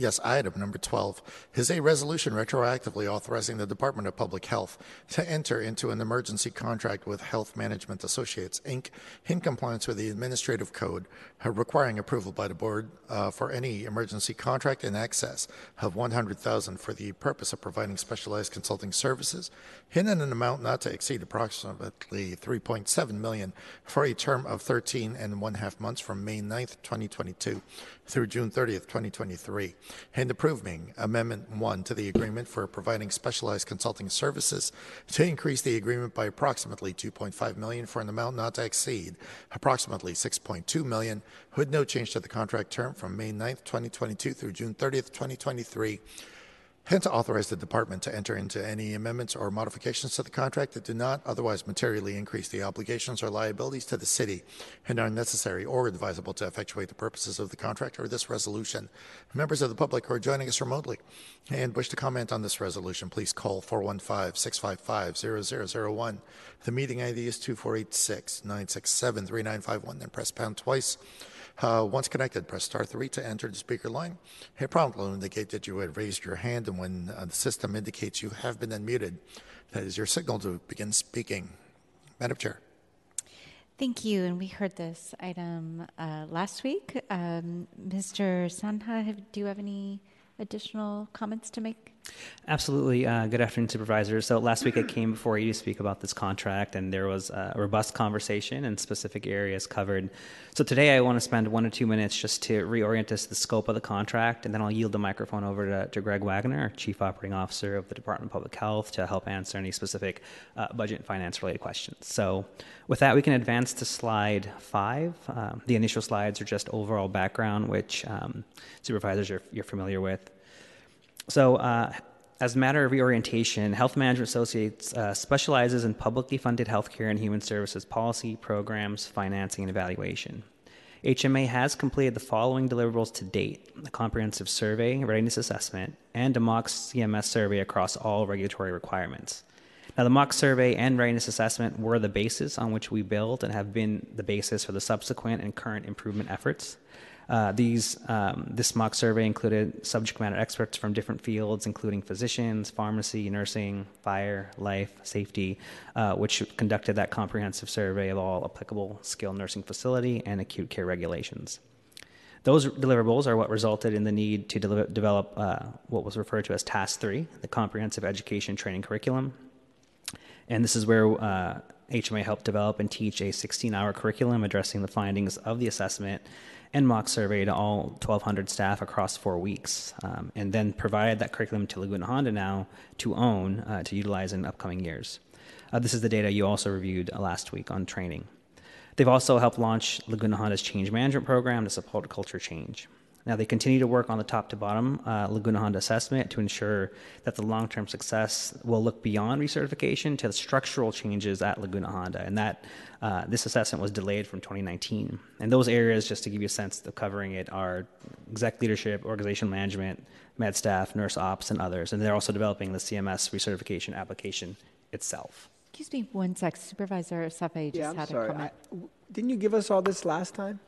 Yes, item number 12 is a resolution retroactively authorizing the Department of Public Health to enter into an emergency contract with Health Management Associates, Inc., in compliance with the Administrative Code, uh, requiring approval by the Board uh, for any emergency contract in excess of 100000 for the purpose of providing specialized consulting services in an amount not to exceed approximately 3.7 million for a term of 13 and one half months from May 9th, 2022 through June 30th, 2023, and approving Amendment 1 to the agreement for providing specialized consulting services to increase the agreement by approximately 2.5 million for an amount not to exceed approximately 6.2 million, with no change to the contract term from May 9th, 2022 through June 30th, 2023 to authorize the department to enter into any amendments or modifications to the contract that do not otherwise materially increase the obligations or liabilities to the city and are necessary or advisable to effectuate the purposes of the contract or this resolution. Members of the public who are joining us remotely and wish to comment on this resolution, please call 415-655-0001. The meeting ID is 2486-967-3951, then press pound twice. Uh, once connected, press star three to enter the speaker line. A prompt will indicate that you had raised your hand, and when uh, the system indicates you have been unmuted, that is your signal to begin speaking. Madam Chair. Thank you. And we heard this item uh, last week. Um, Mr. Sangha, have, do you have any additional comments to make? Absolutely. Uh, good afternoon, supervisors. So last week I came before you to speak about this contract, and there was a robust conversation and specific areas covered. So today I want to spend one or two minutes just to reorient us to the scope of the contract, and then I'll yield the microphone over to, to Greg Wagner, our Chief Operating Officer of the Department of Public Health, to help answer any specific uh, budget and finance related questions. So with that, we can advance to slide five. Um, the initial slides are just overall background, which um, supervisors are, you're familiar with. So, uh, as a matter of reorientation, Health Management Associates uh, specializes in publicly funded healthcare and human services policy, programs, financing, and evaluation. HMA has completed the following deliverables to date a comprehensive survey, readiness assessment, and a mock CMS survey across all regulatory requirements. Now, the mock survey and readiness assessment were the basis on which we built and have been the basis for the subsequent and current improvement efforts. Uh, these, um, this mock survey included subject matter experts from different fields, including physicians, pharmacy, nursing, fire, life, safety, uh, which conducted that comprehensive survey of all applicable skilled nursing facility and acute care regulations. Those deliverables are what resulted in the need to de- develop uh, what was referred to as Task 3, the Comprehensive Education Training Curriculum. And this is where HMA uh, helped develop and teach a 16 hour curriculum addressing the findings of the assessment and mock survey to all 1,200 staff across four weeks, um, and then provided that curriculum to Laguna Honda now to own uh, to utilize in upcoming years. Uh, this is the data you also reviewed uh, last week on training. They've also helped launch Laguna Honda's change management program to support culture change. Now, they continue to work on the top to bottom uh, Laguna Honda assessment to ensure that the long term success will look beyond recertification to the structural changes at Laguna Honda. And that uh, this assessment was delayed from 2019. And those areas, just to give you a sense of covering it, are exec leadership, organizational management, med staff, nurse ops, and others. And they're also developing the CMS recertification application itself. Excuse me one sec. Supervisor Safai just Yeah, had sorry. a comment. I- Didn't you give us all this last time?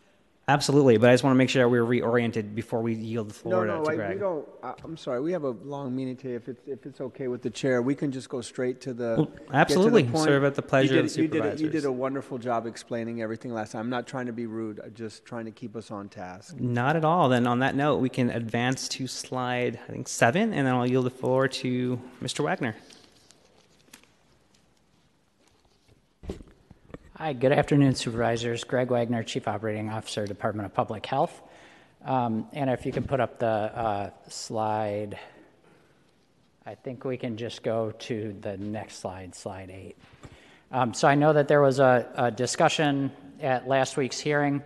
Absolutely, but I just want to make sure that we're reoriented before we yield the floor No, to, no, to I- Greg. we don't, I- I'm sorry, we have a long meeting today. If it's, if it's okay with the chair, we can just go straight to the. Well, to the absolutely. point. Serve at the pleasure of did- the you did a- You did a wonderful job explaining everything last time. I'm not trying to be rude, I'm just trying to keep us on task. Not at all. Then on that note, we can advance to slide, I think, seven, and then I'll yield the floor to Mr. Wagner. Hi, good afternoon, supervisors. Greg Wagner, Chief Operating Officer, Department of Public Health. Um, and if you can put up the uh, slide, I think we can just go to the next slide, slide eight. Um, so I know that there was a, a discussion at last week's hearing,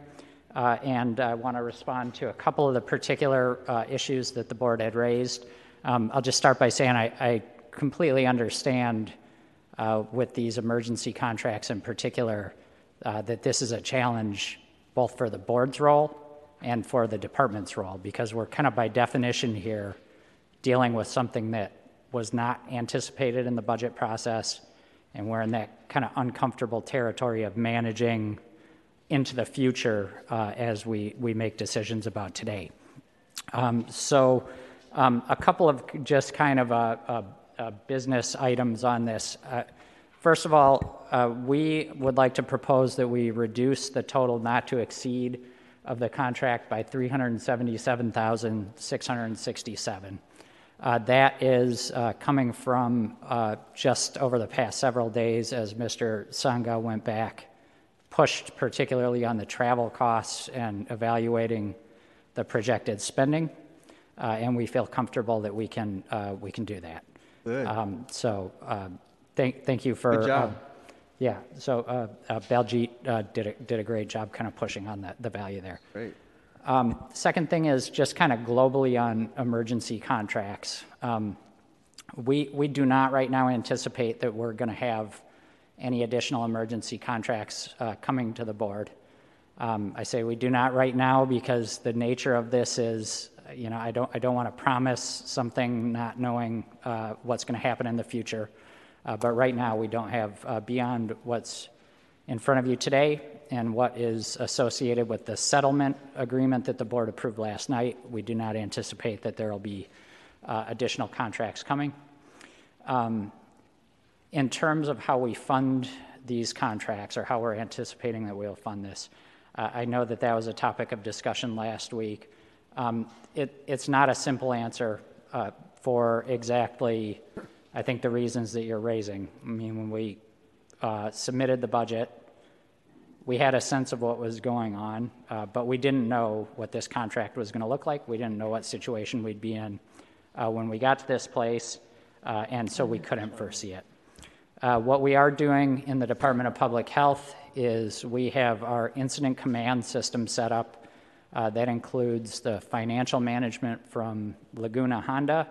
uh, and I want to respond to a couple of the particular uh, issues that the board had raised. Um, I'll just start by saying I, I completely understand uh, with these emergency contracts in particular uh, that this is a challenge both for the board's role and for the department's role because we're kind of by definition here dealing with something that was not anticipated in the budget process and we're in that kind of uncomfortable territory of managing into the future uh, as we, we make decisions about today. Um, so, um, a couple of just kind of uh, uh, uh, business items on this. Uh, first of all, uh, we would like to propose that we reduce the total not to exceed of the contract by 377,667. Uh, that is uh, coming from just over the past several days as Mr. Sangha went back, pushed particularly on the travel costs and evaluating the projected spending, uh, and we feel comfortable that we can uh, we can do that. Good. Um, so uh, thank thank you for Good job. uh, yeah. So uh, uh, Baljeet uh, did a, did a great job, kind of pushing on the, the value there. Great. Um, second thing is just kind of globally on emergency contracts. Um, we, we do not right now anticipate that we're going to have any additional emergency contracts uh, coming to the board. Um, I say we do not right now because the nature of this is, you know, I don't, I don't want to promise something not knowing uh, what's going to happen in the future. Uh, but right now, we don't have uh, beyond what's in front of you today and what is associated with the settlement agreement that the board approved last night. We do not anticipate that there will be uh, additional contracts coming. Um, in terms of how we fund these contracts or how we're anticipating that we'll fund this, uh, I know that that was a topic of discussion last week. Um, it, it's not a simple answer uh, for exactly, I think, the reasons that you're raising. I mean, when we uh, submitted the budget, we had a sense of what was going on, uh, but we didn't know what this contract was going to look like. We didn't know what situation we'd be in uh, when we got to this place, uh, and so we couldn't foresee it. Uh, what we are doing in the Department of Public Health is we have our incident command system set up. Uh, that includes the financial management from Laguna Honda.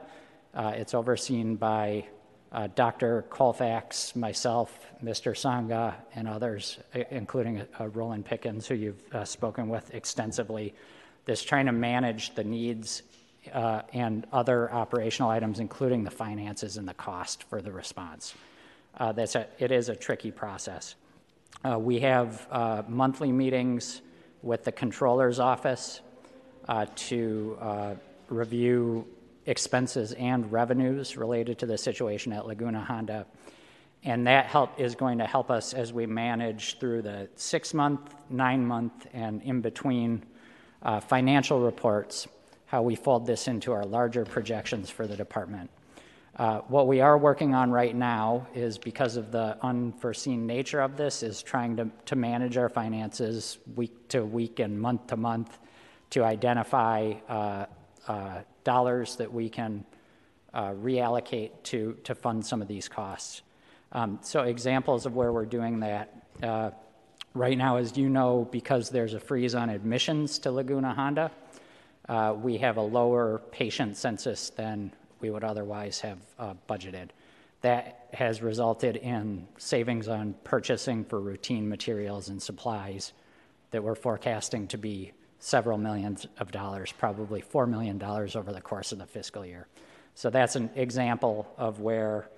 Uh, it's overseen by uh, Dr. Colfax, myself, Mr. Sangha, and others, including uh, Roland Pickens, who you've uh, spoken with extensively, that's trying to manage the needs and other operational items, including the finances and the cost for the response. That's a, it is a tricky process. We have monthly meetings with the controller's office uh, to uh, review expenses and revenues related to the situation at Laguna Honda. And that help is going to help us as we manage through the six month, nine month, and in between uh, financial reports, how we fold this into our larger projections for the department. Uh, what we are working on right now is because of the unforeseen nature of this is trying to, to manage our finances week to week and month to month to identify uh, uh, dollars that we can uh, reallocate to, to fund some of these costs. Um, so examples of where we're doing that uh, right now, as you know, because there's a freeze on admissions to Laguna Honda, uh, we have a lower patient census than we would otherwise have uh, budgeted. That has resulted in savings on purchasing for routine materials and supplies that we're forecasting to be several millions of dollars, probably $4 million over the course of the fiscal year. So that's an example of where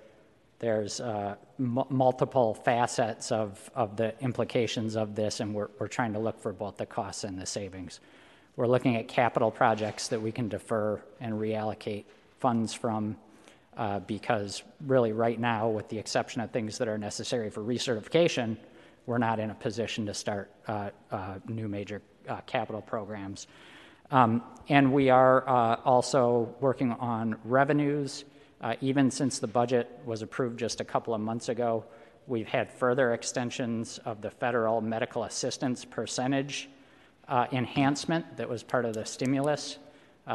There's uh, m- multiple facets of, of the implications of this, and we're, we're trying to look for both the costs and the savings. We're looking at capital projects that we can defer and reallocate funds from uh, because really right now, with the exception of things that are necessary for recertification, we're not in a position to start uh, uh, new major uh, capital programs. Um, and we are uh, also working on revenues. Uh, even since the budget was approved just a couple of months ago, we've had further extensions of the federal medical assistance percentage enhancement that was part of the stimulus.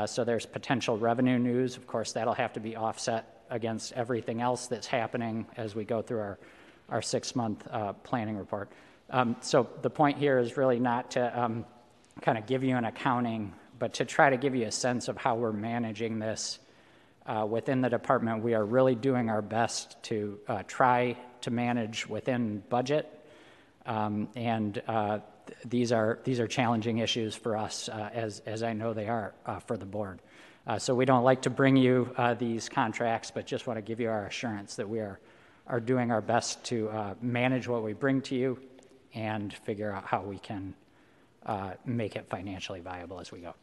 So there's potential revenue news. Of course, that'll have to be offset against everything else that's happening as we go through our, our six month uh, planning report. Um, so the point here is really not to um, kind of give you an accounting, but to try to give you a sense of how we're managing this uh, within the department. We are really doing our best to uh, try to manage within budget. Um, and uh, these are these are challenging issues for us, uh, as as I know they are uh, for the board. Uh, so we don't like to bring you these contracts, but just want to give you our assurance that we are, are doing our best to manage what we bring to you and figure out how we can make it financially viable as we go.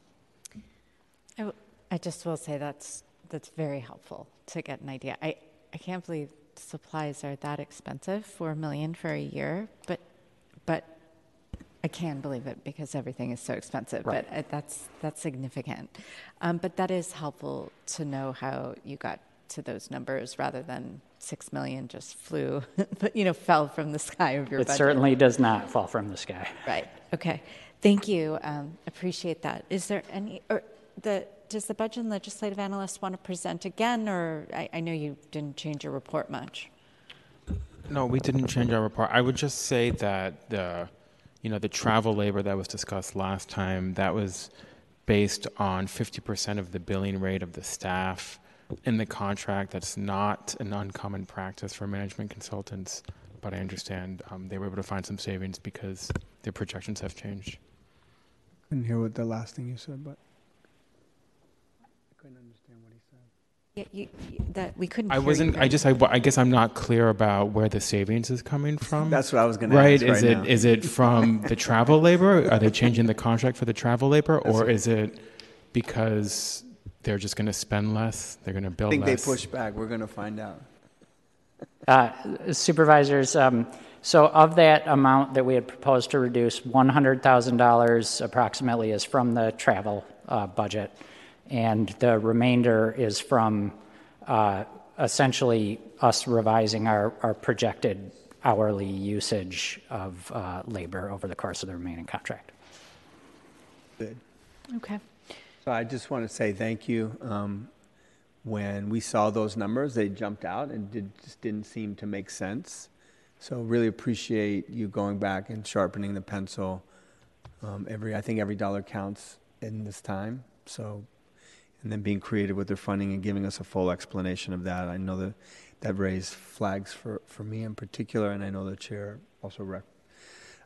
I, w- I just will say that's that's very helpful to get an idea. I, I can't believe supplies are that expensive, four million for a year, but but I can believe it because everything is so expensive, Right. but uh, that's that's significant. Um, but that is helpful to know how you got to those numbers rather than six million just flew, but you know, fell from the sky of your It budget. certainly does not fall from the sky. Right. Okay. Thank you. Um, appreciate that. Is there any or the does the budget and legislative analyst want to present again, or I, I know you didn't change your report much. No, we didn't change our report. I would just say that the, you know, the travel labor that was discussed last time, that was based on 50% of the billing rate of the staff in the contract. That's not an uncommon practice for management consultants, but I understand um, they were able to find some savings because their projections have changed. Couldn't hear what the last thing you said, but Yeah, you, you, that we couldn't. I wasn't. I just. I, I guess I'm not clear about where the savings is coming from. That's what I was gonna Right? ask Is right it now. is it from the travel labor? Are they changing the contract for the travel labor, or That's- is it because they're just going to spend less? They're going to build. Less? I bill think they push back. We're going to find out. Uh, Supervisors, um, so of that amount that we had proposed to reduce, $100,000 approximately is from the travel uh, budget, and the remainder is from uh, essentially us revising our, our projected hourly usage of uh, labor over the course of the remaining contract. Good. Okay. So I just want to say thank you. Um, when we saw those numbers, they jumped out and did, just didn't seem to make sense. So really appreciate you going back and sharpening the pencil. Um, every I think every dollar counts in this time. So, and then being creative with their funding and giving us a full explanation of that. I know that that raised flags for, for me in particular, and I know the chair also rec-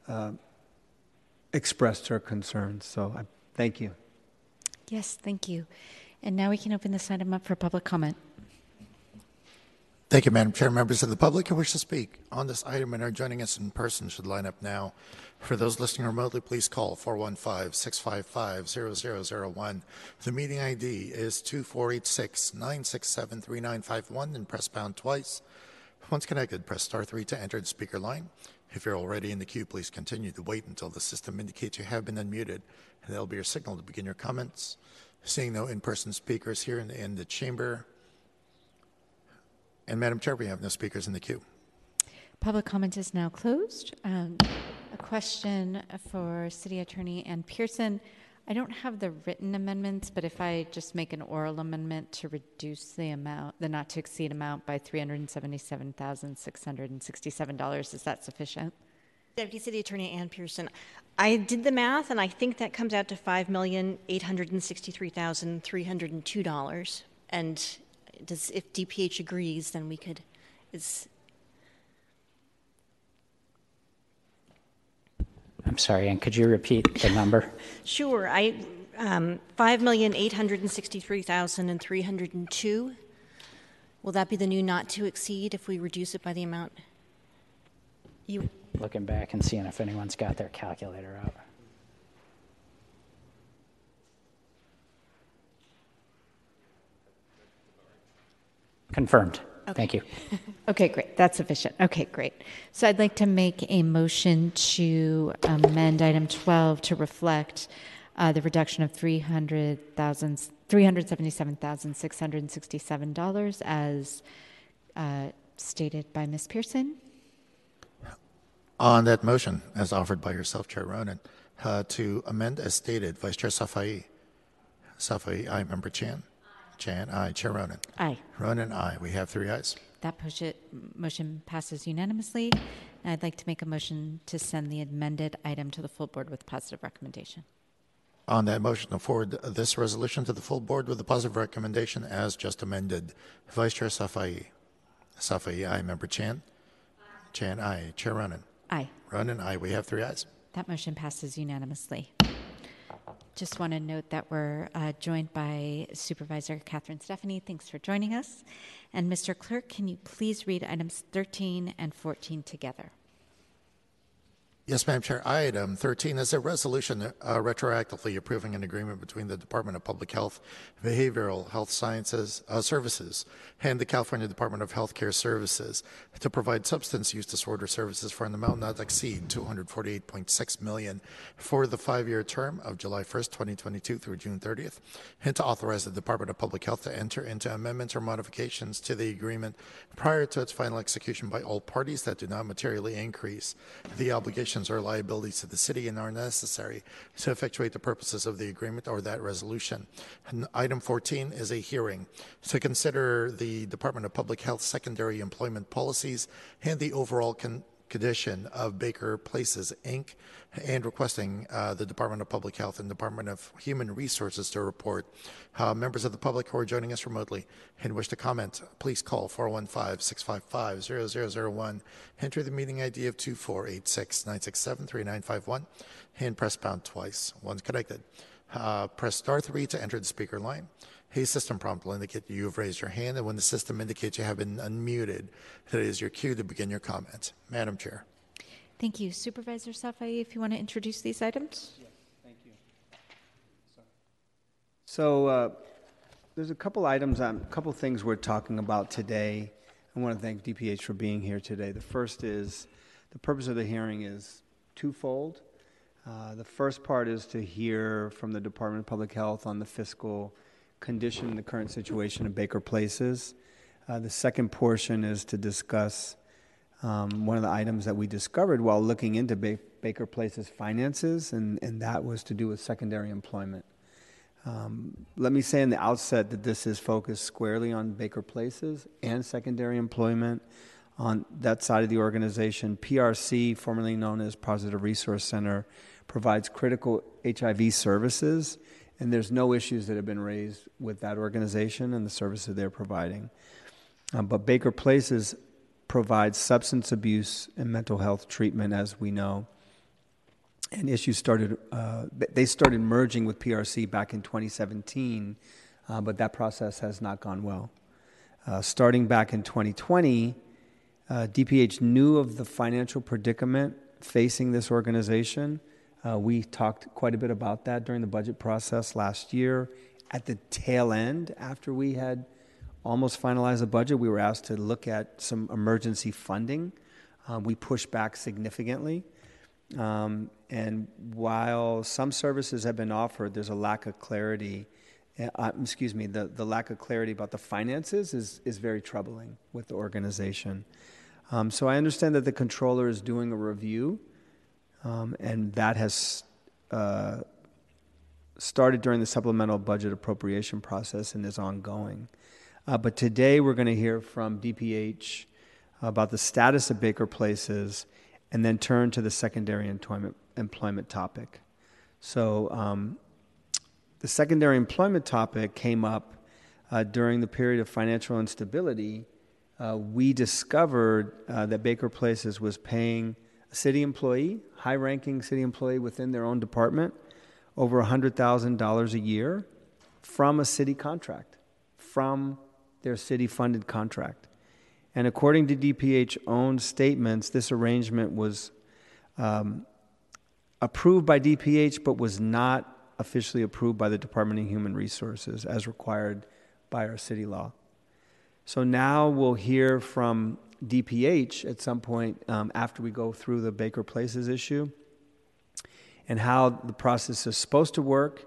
uh, expressed her concerns. So I thank you. Yes, thank you. And now we can open this item up for public comment. Thank you, Madam Chair. Members of the public who wish to speak on this item and are joining us in person should line up now. For those listening remotely, please call 415-655-0001. The meeting ID is 2486-967-3951 and press pound twice. Once connected, press star three to enter the speaker line. If you're already in the queue, please continue to wait until the system indicates you have been unmuted, and that'll be your signal to begin your comments. Seeing no in-person speakers here in, in the chamber, and Madam Chair, we have no speakers in the queue. Public comment is now closed. Um, a question for City Attorney Ann Pearson. I don't have the written amendments, but if I just make an oral amendment to reduce the amount, the not to exceed amount by $377,667, is that sufficient? Deputy City Attorney Ann Pearson, I did the math and I think that comes out to five million eight hundred and sixty-three thousand three hundred and two dollars. And does if DPH agrees, then we could is I'm sorry, and could you repeat the number? sure I um, five million eight hundred and sixty-three thousand and three hundred and two. Will that be the new not to exceed if we reduce it by the amount? You, Looking back and seeing if anyone's got their calculator out. Confirmed. Thank you. Okay, great. That's sufficient. Okay, great. So I'd like to make a motion to amend item 12 to reflect uh, the reduction of 300,000 $377,667 as uh, stated by Ms. Pearson. On that motion, as offered by yourself, Chair Ronen, uh, to amend as stated, Vice Chair Safai. Safai, aye. Member Chan. Chan, aye. Chair Ronen. Aye. Ronen, aye. We have three ayes. That push it, motion passes unanimously. And I'd like to make a motion to send the amended item to the full board with positive recommendation. On that motion, to forward this resolution to the full board with a positive recommendation as just amended. Vice Chair Safai. Safai, aye. Member Chan. Chan, aye. Chair Ronen. Aye. Ronen, aye. We have three ayes. That motion passes unanimously. Just want to note that we're uh, joined by Supervisor Catherine Stefani. Thanks for joining us. And Mr. Clerk, can you please read items 13 and 14 together? Yes, Madam Chair. Item 13 is a resolution uh, retroactively approving an agreement between the Department of Public Health, Behavioral Health Sciences uh, Services and the California Department of Healthcare Services to provide substance use disorder services for an amount not exceed 248.6 million for the five-year term of July 1st, 2022 through June 30th, and to authorize the Department of Public Health to enter into amendments or modifications to the agreement prior to its final execution by all parties that do not materially increase the obligation obligations or liabilities to the city and are necessary to effectuate the purposes of the agreement or that resolution. And item 14 is a hearing to consider the Department of Public Health secondary employment policies and the overall con- condition of Baker Places, Inc., and requesting uh, the Department of Public Health and Department of Human Resources to report. Uh, members of the public who are joining us remotely and wish to comment, please call 415 655 0001. Enter the meeting ID of 2486 967 3951 and press pound twice. Once connected, uh, press star 3 to enter the speaker line. A system prompt will indicate you have raised your hand, and when the system indicates you have been unmuted, that is your cue to begin your comments. Madam Chair. Thank you. Supervisor Safai, if you want to introduce these items. Yes, thank you. So uh, there's a couple items, a um, couple things we're talking about today. I want to thank DPH for being here today. The first is the purpose of the hearing is twofold. Uh, the first part is to hear from the Department of Public Health on the fiscal condition the current situation of Baker Places. Uh, the second portion is to discuss um, one of the items that we discovered while looking into ba- Baker Places finances, and, and that was to do with secondary employment. Um, let me say in the outset that this is focused squarely on Baker Places and secondary employment on that side of the organization. PRC, formerly known as Positive Resource Center, provides critical HIV services and there's no issues that have been raised with that organization and the services they're providing. Um, but Baker Places provides substance abuse and mental health treatment, as we know. And issues started, uh, they started merging with PRC back in 2017, uh, but that process has not gone well. Uh, starting back in 2020, DPH uh, knew of the financial predicament facing this organization uh, we talked quite a bit about that during the budget process last year. At the tail end, after we had almost finalized the budget, we were asked to look at some emergency funding. Um, we pushed back significantly. Um, and while some services have been offered, there's a lack of clarity. Uh, uh excuse me, the, the lack of clarity about the finances is, is very troubling with the organization. Um, so I understand that the controller is doing a review um, and that has uh, started during the supplemental budget appropriation process and is ongoing. Uh, but today we're going to hear from DPH about the status of Baker Places and then turn to the secondary employment, employment topic. So, um, the secondary employment topic came up uh, during the period of financial instability. Uh, we discovered uh, that Baker Places was paying city employee, high ranking city employee within their own department, over $100,000 a year from a city contract, from their city funded contract. And according to DPH own statements, this arrangement was um, approved by DPH but was not officially approved by the Department of Human Resources as required by our city law. So now we'll hear from DPH at some point um, after we go through the Baker Places issue and how the process is supposed to work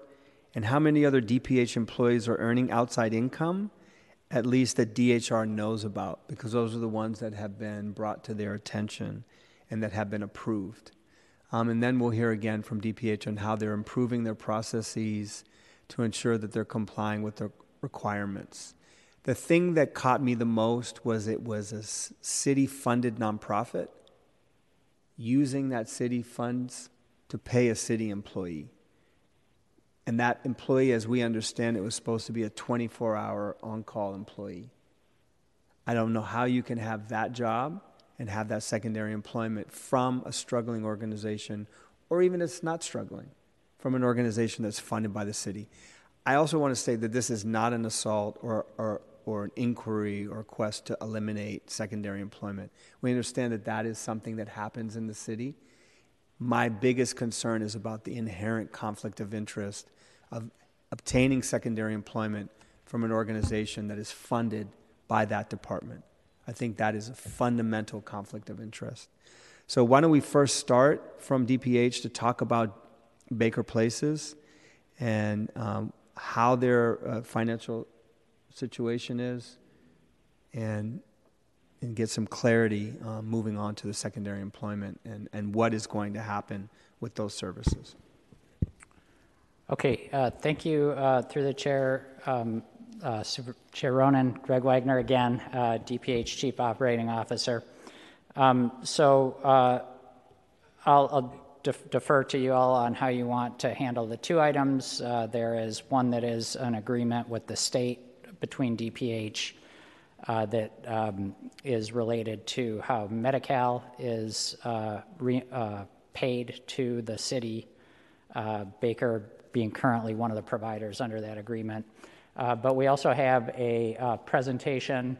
and how many other DPH employees are earning outside income, at least that DHR knows about, because those are the ones that have been brought to their attention and that have been approved. Um, and then we'll hear again from DPH on how they're improving their processes to ensure that they're complying with the requirements. The thing that caught me the most was it was a city funded nonprofit using that city funds to pay a city employee. And that employee, as we understand it, was supposed to be a 24 hour on call employee. I don't know how you can have that job and have that secondary employment from a struggling organization, or even if it's not struggling, from an organization that's funded by the city. I also want to say that this is not an assault or, or, or an inquiry or a quest to eliminate secondary employment. We understand that that is something that happens in the city. My biggest concern is about the inherent conflict of interest of obtaining secondary employment from an organization that is funded by that department. I think that is a fundamental conflict of interest. So, why don't we first start from DPH to talk about Baker Places and um, how their uh, financial situation is and, and get some clarity uh, moving on to the secondary employment and, and what is going to happen with those services. Okay, uh, thank you uh, through the chair. Um, uh, Super Chair Ronen, Greg Wagner again, uh, DPH Chief Operating Officer. Um, so uh, I'll, I'll def- defer to you all on how you want to handle the two items. Uh, there is one that is an agreement with the state between DPH uh, that um, is related to how Medi-Cal is uh, re- paid to the city, Baker being currently one of the providers under that agreement. Uh, but we also have a uh, presentation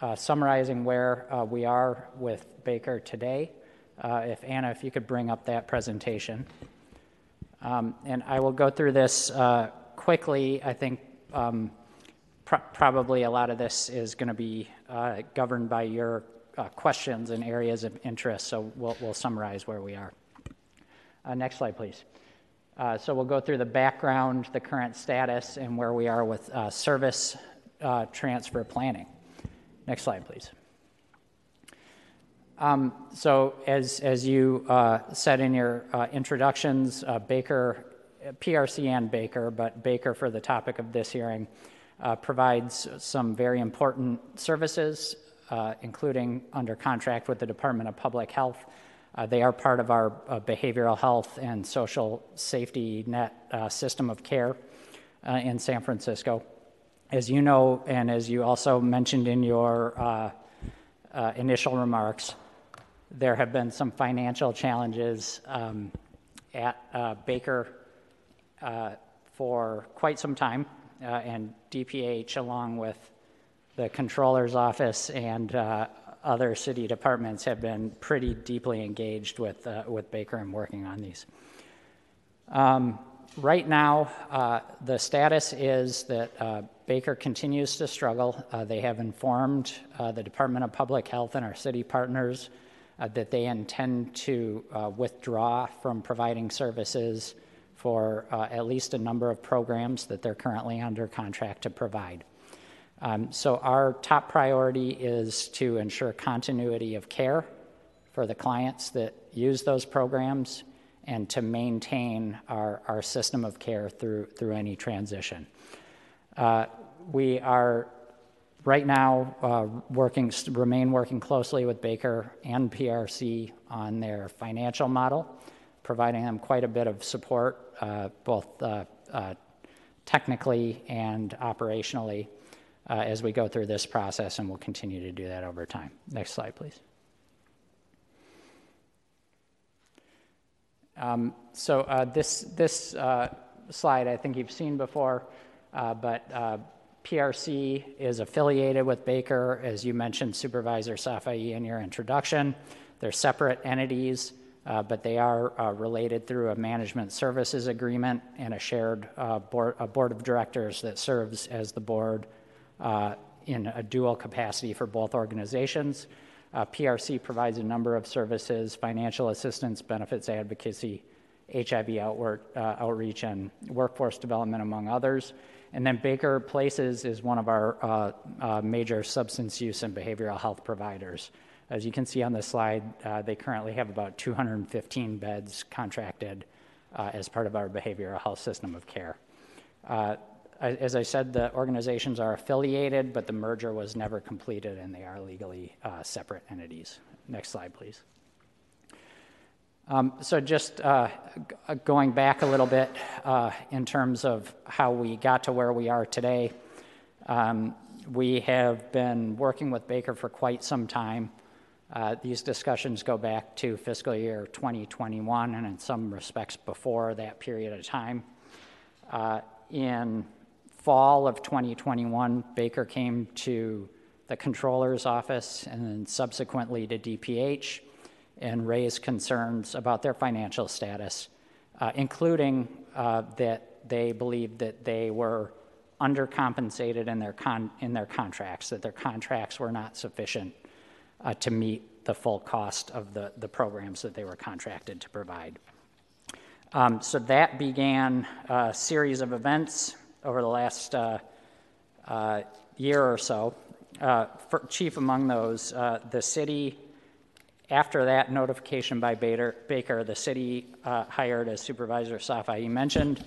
uh, summarizing where uh, we are with Baker today. Uh, if Anna, if you could bring up that presentation. Um, and I will go through this uh, quickly. I think um, pr- probably a lot of this is going to be governed by your questions and areas of interest, so we'll, we'll summarize where we are. next slide, please. Uh, so we'll go through the background, the current status, and where we are with uh, service uh, transfer planning. Next slide, please. Um, so, as, as you uh, said in your uh, introductions, uh, Baker, PRC and Baker, but Baker for the topic of this hearing, provides some very important services, including under contract with the Department of Public Health uh, they are part of our uh, behavioral health and social safety net uh, system of care uh, in San Francisco. As you know, and as you also mentioned in your uh, uh, initial remarks, there have been some financial challenges um, at Baker for quite some time, and DPH, along with the controller's office and other city departments have been pretty deeply engaged with, uh, with Baker and working on these. Um, right now, uh, the status is that uh, Baker continues to struggle. Uh, they have informed uh, the Department of Public Health and our city partners uh, that they intend to withdraw from providing services for at least a number of programs that they're currently under contract to provide. Um, so, our top priority is to ensure continuity of care for the clients that use those programs and to maintain our, our system of care through, through any transition. Uh, we are right now uh, working, remain working closely with Baker and PRC on their financial model, providing them quite a bit of support, uh, both uh, uh, technically and operationally as we go through this process, and we'll continue to do that over time. Next slide, please. Um, so this this slide I think you've seen before, but PRC is affiliated with Baker, as you mentioned, Supervisor Safai, in your introduction. They're separate entities, uh, but they are uh, related through a management services agreement and a shared uh, board, a board of directors that serves as the board uh, in a dual capacity for both organizations. Uh, PRC provides a number of services financial assistance, benefits advocacy, HIV outward, outreach, and workforce development, among others. And then Baker Places is one of our major substance use and behavioral health providers. As you can see on the slide, uh, they currently have about 215 beds contracted uh, as part of our behavioral health system of care. Uh, as I said, the organizations are affiliated, but the merger was never completed and they are legally uh, separate entities. Next slide, please. Um, so, just uh, going back a little bit uh, in terms of how we got to where we are today, um, we have been working with Baker for quite some time. Uh, these discussions go back to fiscal year 2021 and, in some respects, before that period of time. Uh, in fall of 2021, Baker came to the controller's office and then subsequently to DPH and raised concerns about their financial status, uh, including uh, that they believed that they were undercompensated in their, con- in their contracts, that their contracts were not sufficient uh, to meet the full cost of the, the programs that they were contracted to provide. Um, so that began a series of events over the last uh, uh, year or so. Uh, chief among those, uh, the city after that notification by Baker, Baker the city uh, hired, as Supervisor Safai mentioned,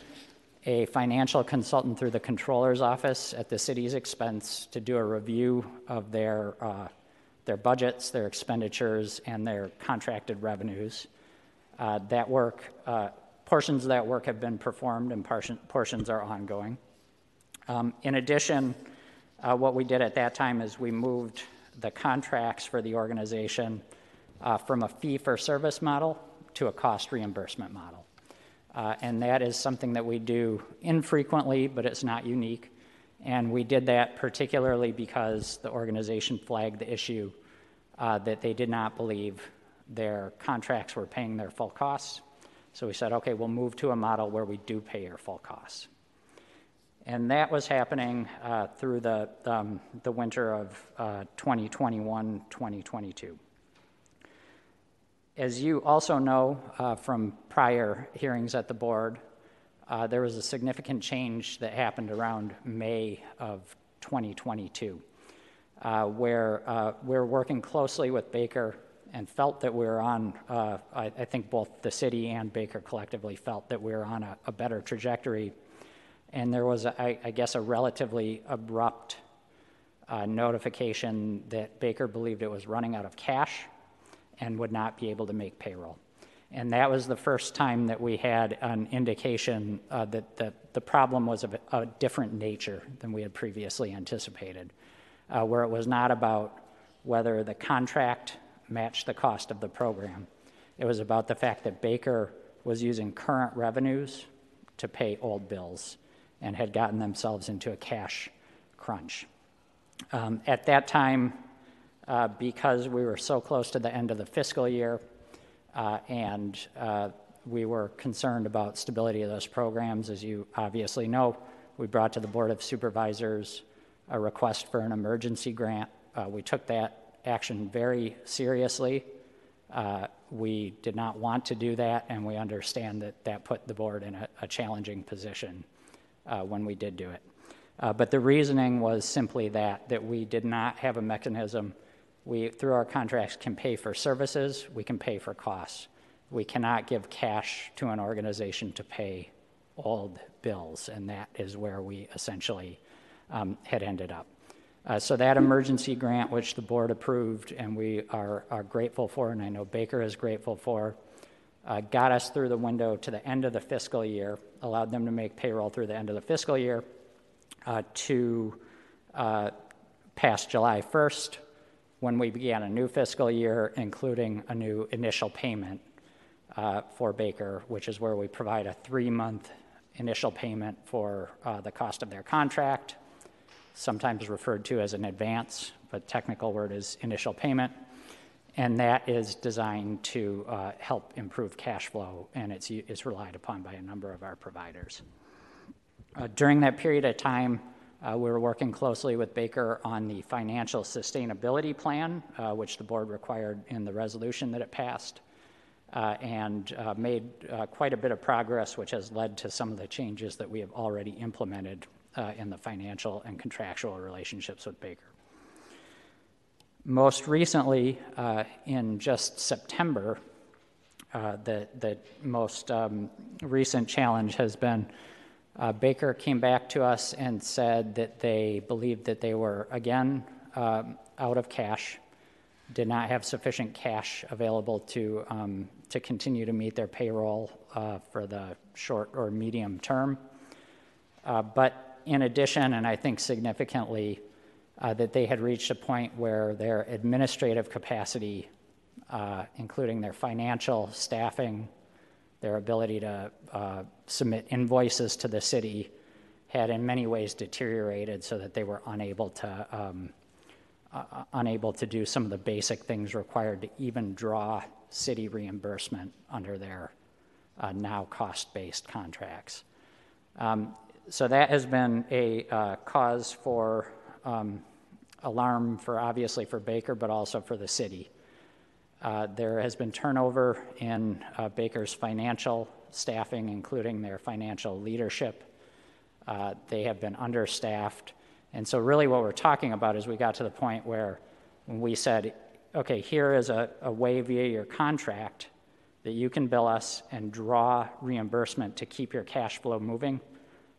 a financial consultant through the controller's office at the city's expense to do a review of their, their budgets, their expenditures, and their contracted revenues. Uh, that work, uh, portions of that work have been performed and portion, portions are ongoing. Um, in addition, uh, what we did at that time is we moved the contracts for the organization uh, from a fee for service model to a cost reimbursement model. Uh, and that is something that we do infrequently, but it's not unique. And we did that particularly because the organization flagged the issue uh, that they did not believe their contracts were paying their full costs. So we said, okay, we'll move to a model where we do pay your full costs. And that was happening uh, through the, um, the winter of uh, 2021 2022. As you also know uh, from prior hearings at the board, uh, there was a significant change that happened around May of 2022, uh, where uh, we're working closely with Baker and felt that we are on, uh, I, I, think both the city and Baker collectively felt that we are on a, a, better trajectory. And there was, a, I, I guess, a relatively abrupt uh, notification that Baker believed it was running out of cash and would not be able to make payroll. And that was the first time that we had an indication uh, that the, the problem was of a, different nature than we had previously anticipated, uh, where it was not about whether the contract matched the cost of the program. It was about the fact that Baker was using current revenues to pay old bills and had gotten themselves into a cash crunch. Um, at that time, uh, because we were so close to the end of the fiscal year and uh, we were concerned about stability of those programs. As you obviously know, we brought to the Board of Supervisors a request for an emergency grant. Uh, we took that action very seriously. Uh, we did not want to do that, and we understand that that put the board in a, a challenging position uh, when we did do it. but the reasoning was simply that that we did not have a mechanism we, through our contracts, can pay for services, we can pay for costs. We cannot give cash to an organization to pay old bills, and that is where we essentially um, had ended up. Uh, so that emergency grant, which the board approved and we are, are grateful for, and I know Baker is grateful for, uh, got us through the window to the end of the fiscal year, allowed them to make payroll through the end of the fiscal year uh, to uh, past July 1st, when we began a new fiscal year, including a new initial payment uh, for Baker, which is where we provide a three month initial payment for uh, the cost of their contract, sometimes referred to as an advance, but technical word is initial payment. And that is designed to uh, help improve cash flow, and it's, it's relied upon by a number of our providers. Uh, during that period of time, uh, we were working closely with Baker on the financial sustainability plan, uh, which the board required in the resolution that it passed, uh, and uh, made uh, quite a bit of progress, which has led to some of the changes that we have already implemented uh, in the financial and contractual relationships with Baker. Most recently, in just September, the, the most um, recent challenge has been uh, Baker came back to us and said that they believed that they were again um, out of cash, did not have sufficient cash available to um, to continue to meet their payroll uh, for the short or medium term. Uh, but in addition, and I think significantly, uh, that they had reached a point where their administrative capacity, uh, including their financial staffing, their ability to uh, submit invoices to the city had in many ways deteriorated so that they were unable to um, uh, uh, unable to do some of the basic things required to even draw city reimbursement under their uh, now cost-based contracts. Um, so that has been a uh, cause for um, alarm for obviously for Baker, but also for the city. Uh, there has been turnover in uh, Baker's financial staffing, including their financial leadership. Uh, they have been understaffed. And so, really, what we're talking about is we got to the point where we said, okay, here is a, a way via your contract that you can bill us and draw reimbursement to keep your cash flow moving.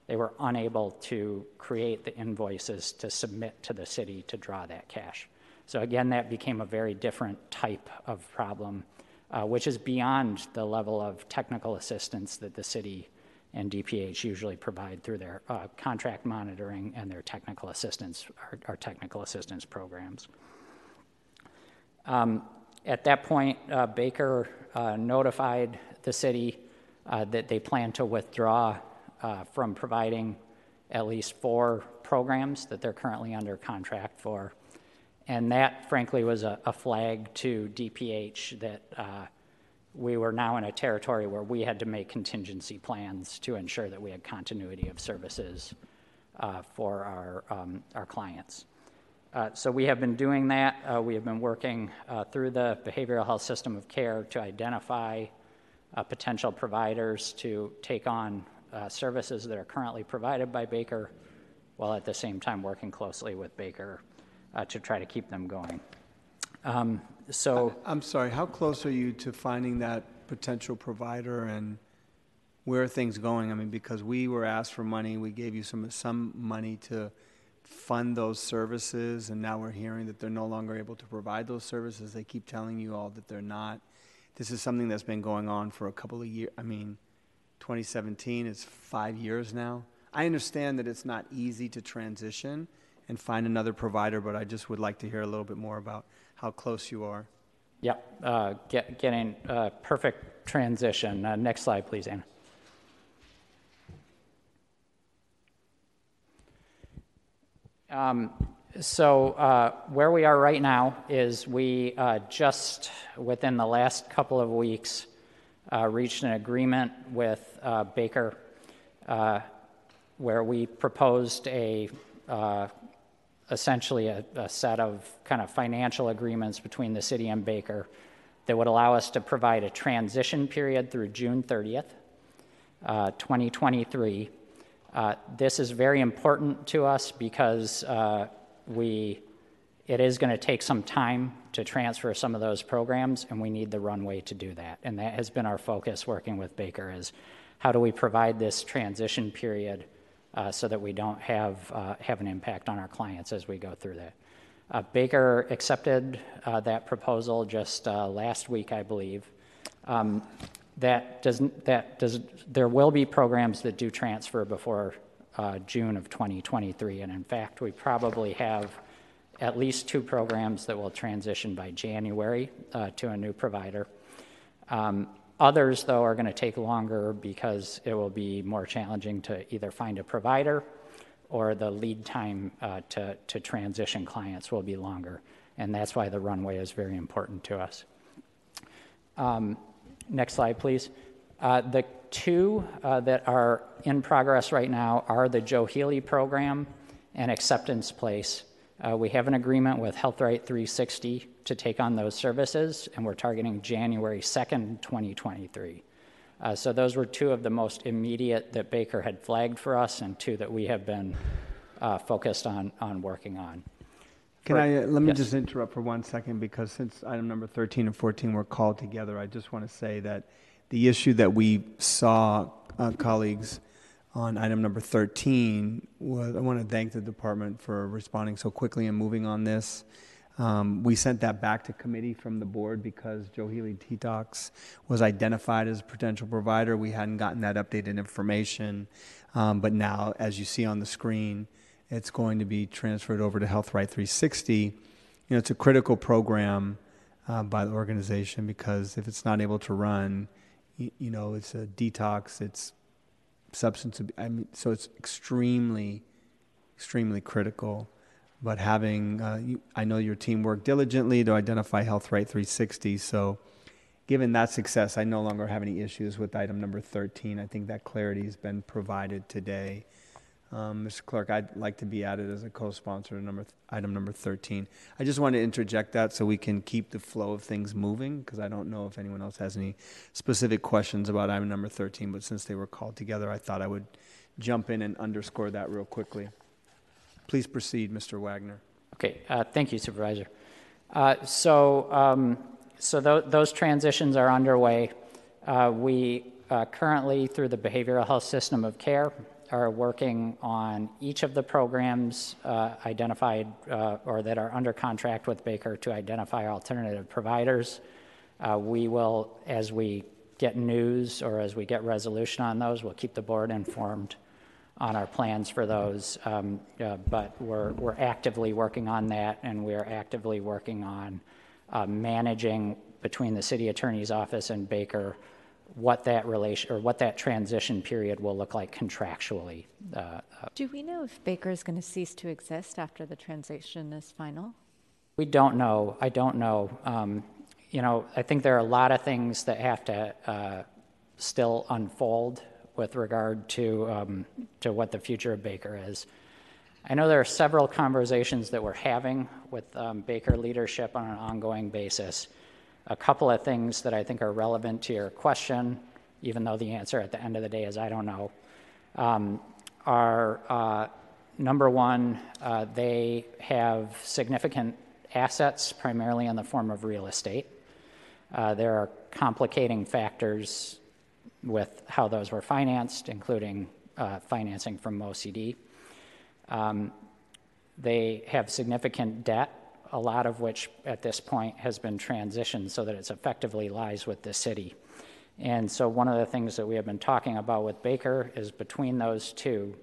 They were unable to create the invoices to submit to the city to draw that cash. So again, that became a very different type of problem, uh, which is beyond the level of technical assistance that the city and DPH usually provide through their uh, contract monitoring and their technical assistance, our, our technical assistance programs. Um, at that point, uh, Baker uh, notified the city uh, that they plan to withdraw uh, from providing at least four programs that they're currently under contract for. And that, frankly, was a, a flag to DPH that uh, we were now in a territory where we had to make contingency plans to ensure that we had continuity of services uh, for our, um, our clients. Uh, so we have been doing that. Uh, we have been working uh, through the behavioral health system of care to identify uh, potential providers to take on services that are currently provided by Baker, while at the same time working closely with Baker uh, to try to keep them going. Um, so, I, am sorry. How close are you to finding that potential provider, and where are things going? I mean, because we were asked for money, we gave you some some money to fund those services, and now we're hearing that they're no longer able to provide those services. They keep telling you all that they're not. This is something that's been going on for a couple of years. I mean, 2017 is five years now. I understand that it's not easy to transition and find another provider, but I just would like to hear a little bit more about how close you are. Yep, uh, get, getting a uh, perfect transition. Uh, next slide, please, Anna. Um, so, uh, where we are right now is we uh, just within the last couple of weeks uh, reached an agreement with Baker where we proposed a essentially a, a, set of kind of financial agreements between the city and Baker that would allow us to provide a transition period through June 30th, uh, 2023. Uh, this is very important to us because uh, we it is going to take some time to transfer some of those programs, and we need the runway to do that. And that has been our focus working with Baker is how do we provide this transition period so that we don't have, uh, have an impact on our clients as we go through that. Uh, Baker accepted uh, that proposal just uh, last week, I believe. Um, that does that does there will be programs that do transfer before uh, June of 2023, and in fact, we probably have at least two programs that will transition by January to a new provider. Um, Others, though, are going to take longer because it will be more challenging to either find a provider or the lead time uh, to, to transition clients will be longer. And that's why the runway is very important to us. Um, next slide, please. Uh, the two uh, that are in progress right now are the Joe Healy program and Acceptance Place. Uh, we have an agreement with HealthRight 360 to take on those services, and we're targeting January 2nd, 2023. Uh, so those were two of the most immediate that Baker had flagged for us, and two that we have been uh, focused on on working on. Can For- I, uh, let me yes. just interrupt for one second because since item number 13 and 14 were called together, I just want to say that the issue that we saw, uh, colleagues, on item number 13 was, I want to thank the department for responding so quickly and moving on this. Um, we sent that back to committee from the board because Joe Healy Detox was identified as a potential provider. We hadn't gotten that updated information. Um, but now, as you see on the screen, it's going to be transferred over to HealthRight 360. You know, it's a critical program uh, by the organization because if it's not able to run, you, you know, it's a detox, it's substance abuse. I mean, so it's extremely, extremely critical. But having, uh, you, I know your team worked diligently to identify HealthRight 360. So, given that success, I no longer have any issues with item number 13. I think that clarity has been provided today. Um, Mr. Clerk, I'd like to be added as a co-sponsor to number item number 13. I just want to interject that so we can keep the flow of things moving because I don't know if anyone else has any specific questions about item number 13, but since they were called together, I thought I would jump in and underscore that real quickly. Please proceed, Mr. Wagner. Okay, uh, thank you, Supervisor. Uh, so, um, so tho- those transitions are underway. Uh, we uh, currently, through the behavioral health system of care, are working on each of the programs uh, identified uh, or that are under contract with Baker to identify alternative providers. Uh, we will, as we get news or as we get resolution on those, we'll keep the board informed on our plans for those. Um, uh, but we're, we're actively working on that, and we're actively working on uh, managing between the city attorney's office and Baker what that relation or what that transition period will look like contractually. Uh, uh, Do we know if Baker is going to cease to exist after the transition is final? we don't know. I don't know. Um, you know, I think there are a lot of things that have to uh, still unfold with regard to um, to what the future of Baker is. I know there are several conversations that we're having with um, Baker leadership on an ongoing basis. A couple of things that I think are relevant to your question, even though the answer at the end of the day is I don't know, um, are uh, number one, uh, they have significant assets, primarily in the form of real estate. Uh, there are complicating factors with how those were financed, including uh, financing from OCD. Um, they have significant debt, a lot of which at this point has been transitioned so that it effectively lies with the city. And so, one of the things that we have been talking about with Baker is between those two,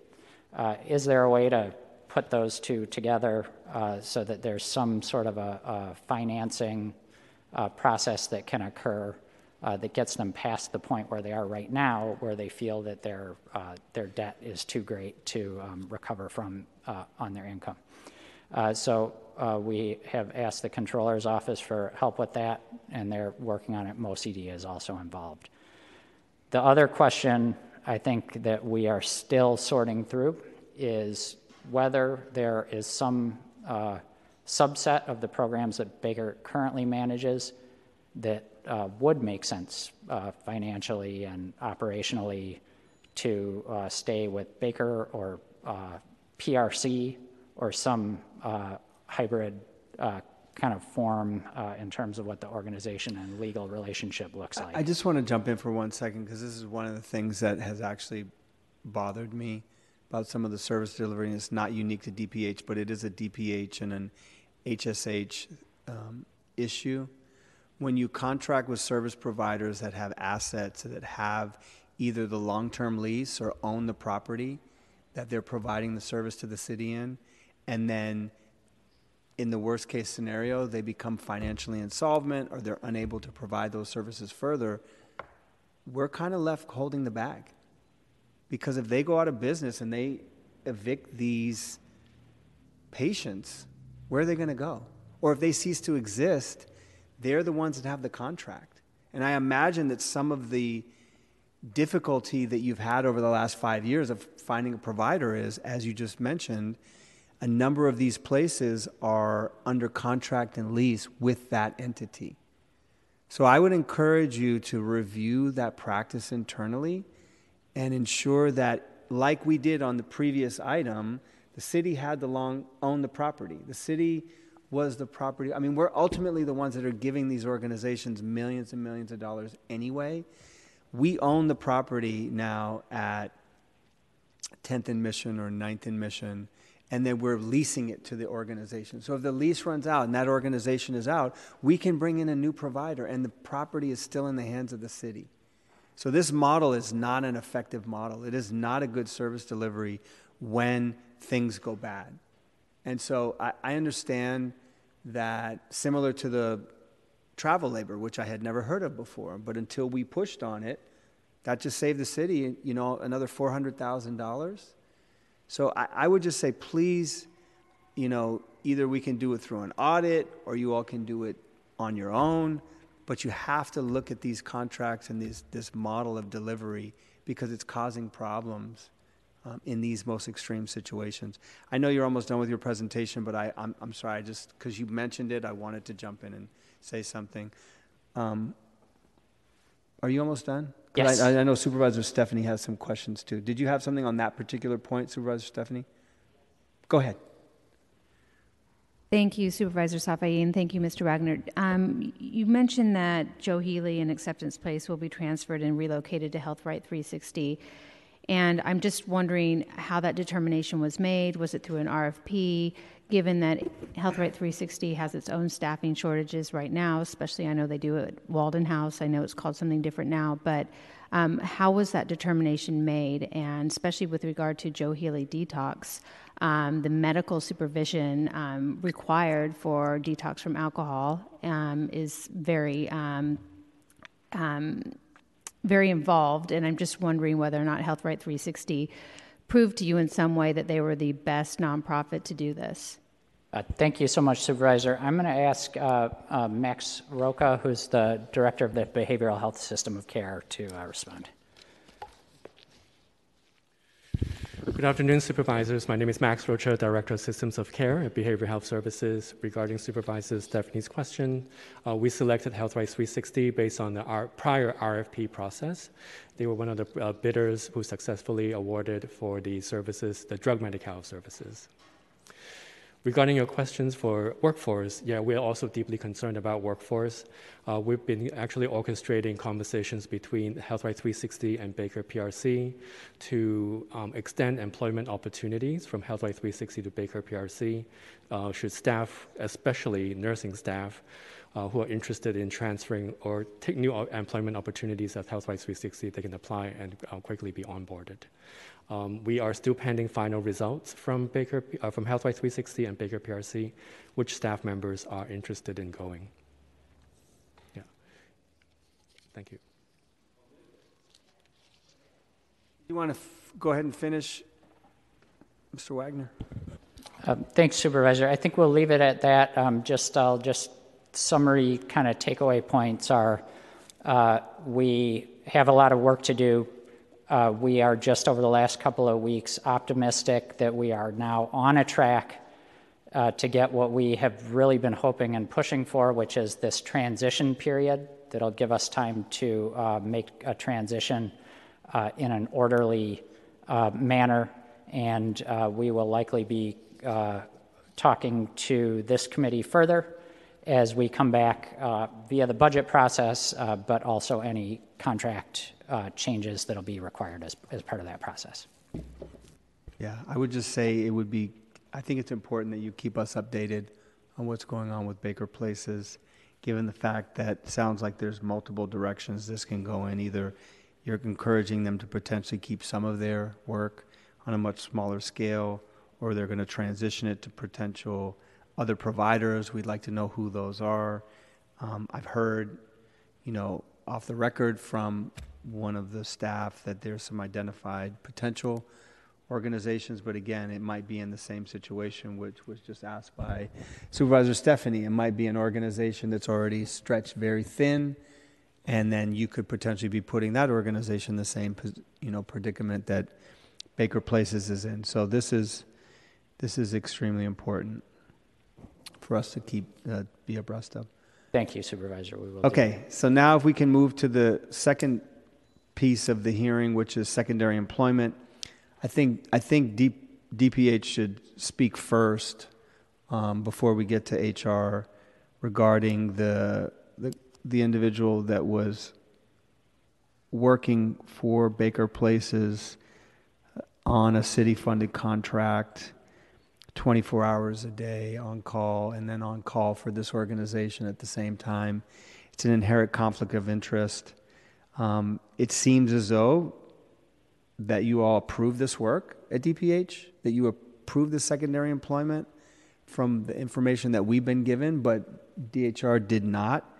uh, is there a way to put those two together uh, so that there's some sort of a, a financing uh, process that can occur uh, that gets them past the point where they are right now, where they feel that their uh, their debt is too great to um, recover from uh, on their income. Uh, so uh, we have asked the controller's office for help with that, and they're working on it. MoCD is also involved. The other question I think that we are still sorting through is whether there is some uh, subset of the programs that Baker currently manages that uh, would make sense uh, financially and operationally to uh, stay with Baker or uh, PRC or some hybrid uh, kind of form in terms of what the organization and legal relationship looks like. I just want to jump in for one second because this is one of the things that has actually bothered me about some of the service delivery. And it's not unique to DPH, but it is a DPH and an HSH um, issue. When you contract with service providers that have assets that have either the long term lease or own the property that they're providing the service to the city in, and then in the worst case scenario, they become financially insolvent or they're unable to provide those services further, we're kind of left holding the bag. Because if they go out of business and they evict these patients, where are they going to go? Or if they cease to exist, they're the ones that have the contract. And I imagine that some of the difficulty that you've had over the last five years of finding a provider is, as you just mentioned, a number of these places are under contract and lease with that entity. So I would encourage you to review that practice internally and ensure that, like we did on the previous item, the city had to long own the property. The city was the property. I mean, we're ultimately the ones that are giving these organizations millions and millions of dollars anyway. We own the property now at 10th and Mission or 9th and Mission, and then we're leasing it to the organization. So if the lease runs out and that organization is out, we can bring in a new provider, and the property is still in the hands of the city. So this model is not an effective model. It is not a good service delivery when things go bad. And so I, I understand that similar to the travel labor, which I had never heard of before, but until we pushed on it, that just saved the city, you know, another four hundred thousand dollars. So I, I would just say, please, you know, either we can do it through an audit or you all can do it on your own, but you have to look at these contracts and this this model of delivery because it's causing problems um, in these most extreme situations. I know you're almost done with your presentation, but I, I'm, I'm sorry, I just because you mentioned it, I wanted to jump in and say something. Um, are you almost done? 'Cause Yes. I, I know Supervisor Stefani has some questions too. Did you have something on that particular point, Supervisor Stefani? Go ahead. Thank you, Supervisor Safai, and thank you, Mr. Wagner. Um, you mentioned that Joe Healy and Acceptance Place will be transferred and relocated to HealthRight 360. And I'm just wondering how that determination was made. Was it through an RFP? Given that HealthRight 360 has its own staffing shortages right now, especially I know they do at Walden House. I know it's called something different now, but um, how was that determination made? And especially with regard to Joe Healy Detox, um, the medical supervision um, required for detox from alcohol um, is very um, um, very involved, and I'm just wondering whether or not HealthRight 360 proved to you in some way that they were the best nonprofit to do this. Uh, Thank you so much, Supervisor. I'm going to ask uh, uh, Max Rocha, who's the Director of the Behavioral Health System of Care, to uh, respond. Good afternoon, supervisors. My name is Max Rocha, Director of Systems of Care at Behavioral Health Services. Regarding Supervisor Stefani's question, uh, we selected HealthRights 360 based on the R- prior RFP process. They were one of the uh, bidders who successfully awarded for the services, the drug medical services. Regarding your questions for workforce, yeah, we're also deeply concerned about workforce. Uh, we've been actually orchestrating conversations between HealthRight 360 and Baker PRC to um, extend employment opportunities from HealthRight 360 to Baker PRC. Uh, should staff, especially nursing staff, uh, who are interested in transferring or take new employment opportunities at HealthRight 360, they can apply and uh, quickly be onboarded. Um, we are still pending final results from Baker, uh, from Health 360 and Baker PRC, which staff members are interested in going. Yeah. Thank you. You want to f- go ahead and finish, Mr. Wagner? Uh, Thanks, Supervisor. I think we'll leave it at that. Um, Just, I'll just summary kind of takeaway points are, uh, we have a lot of work to do. Uh, We are just over the last couple of weeks optimistic that we are now on a track uh, to get what we have really been hoping and pushing for, which is this transition period that'll give us time to uh, make a transition in an orderly manner. And we will likely be talking to this committee further as we come back via the budget process, but also any contract uh, changes that'll be required as, as part of that process. Yeah, I would just say it would be, I think it's important that you keep us updated on what's going on with Baker Places, given the fact that sounds like there's multiple directions this can go in. Either you're encouraging them to potentially keep some of their work on a much smaller scale, or they're going to transition it to potential other providers. We'd like to know who those are. Um, I've heard, you know, off the record from one of the staff that there's some identified potential organizations, but again, it might be in the same situation, which was just asked by Supervisor Stefani. It might be an organization that's already stretched very thin, and then you could potentially be putting that organization in the same, you know, predicament that Baker Places is in. So this is this is extremely important for us to keep uh, be abreast of. Thank you, Supervisor. We will. Okay, so now if we can move to the second piece of the hearing, which is secondary employment. I think I think D, DPH should speak first um, before we get to HR regarding the, the the individual that was working for Baker Places on a city-funded contract, 24 hours a day on call, and then on call for this organization at the same time. It's an inherent conflict of interest. Um, it seems as though that you all approve this work at DPH, that you approve the secondary employment from the information that we've been given, but DHR did not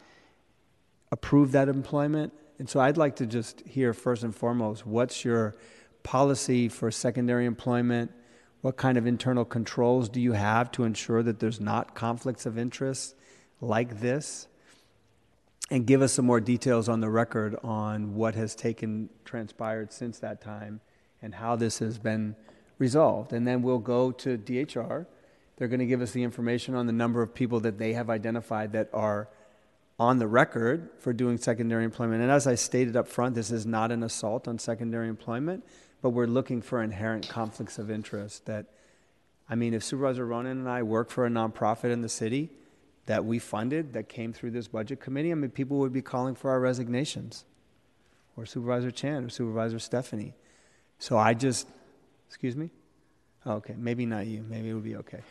approve that employment. And so I'd like to just hear first and foremost what's your policy for secondary employment? What kind of internal controls do you have to ensure that there's not conflicts of interest like this? And give us some more details on the record on what has taken transpired since that time and how this has been resolved. And then we'll go to DHR. They're going to give us the information on the number of people that they have identified that are on the record for doing secondary employment. And as I stated up front, this is not an assault on secondary employment, but we're looking for inherent conflicts of interest that I mean, if Supervisor Ronen and I work for a nonprofit in the city, that we funded that came through this budget committee, I mean, people would be calling for our resignations, or Supervisor Chan or Supervisor Stefani. So I just, excuse me? Oh, okay, maybe not you. Maybe it would be okay.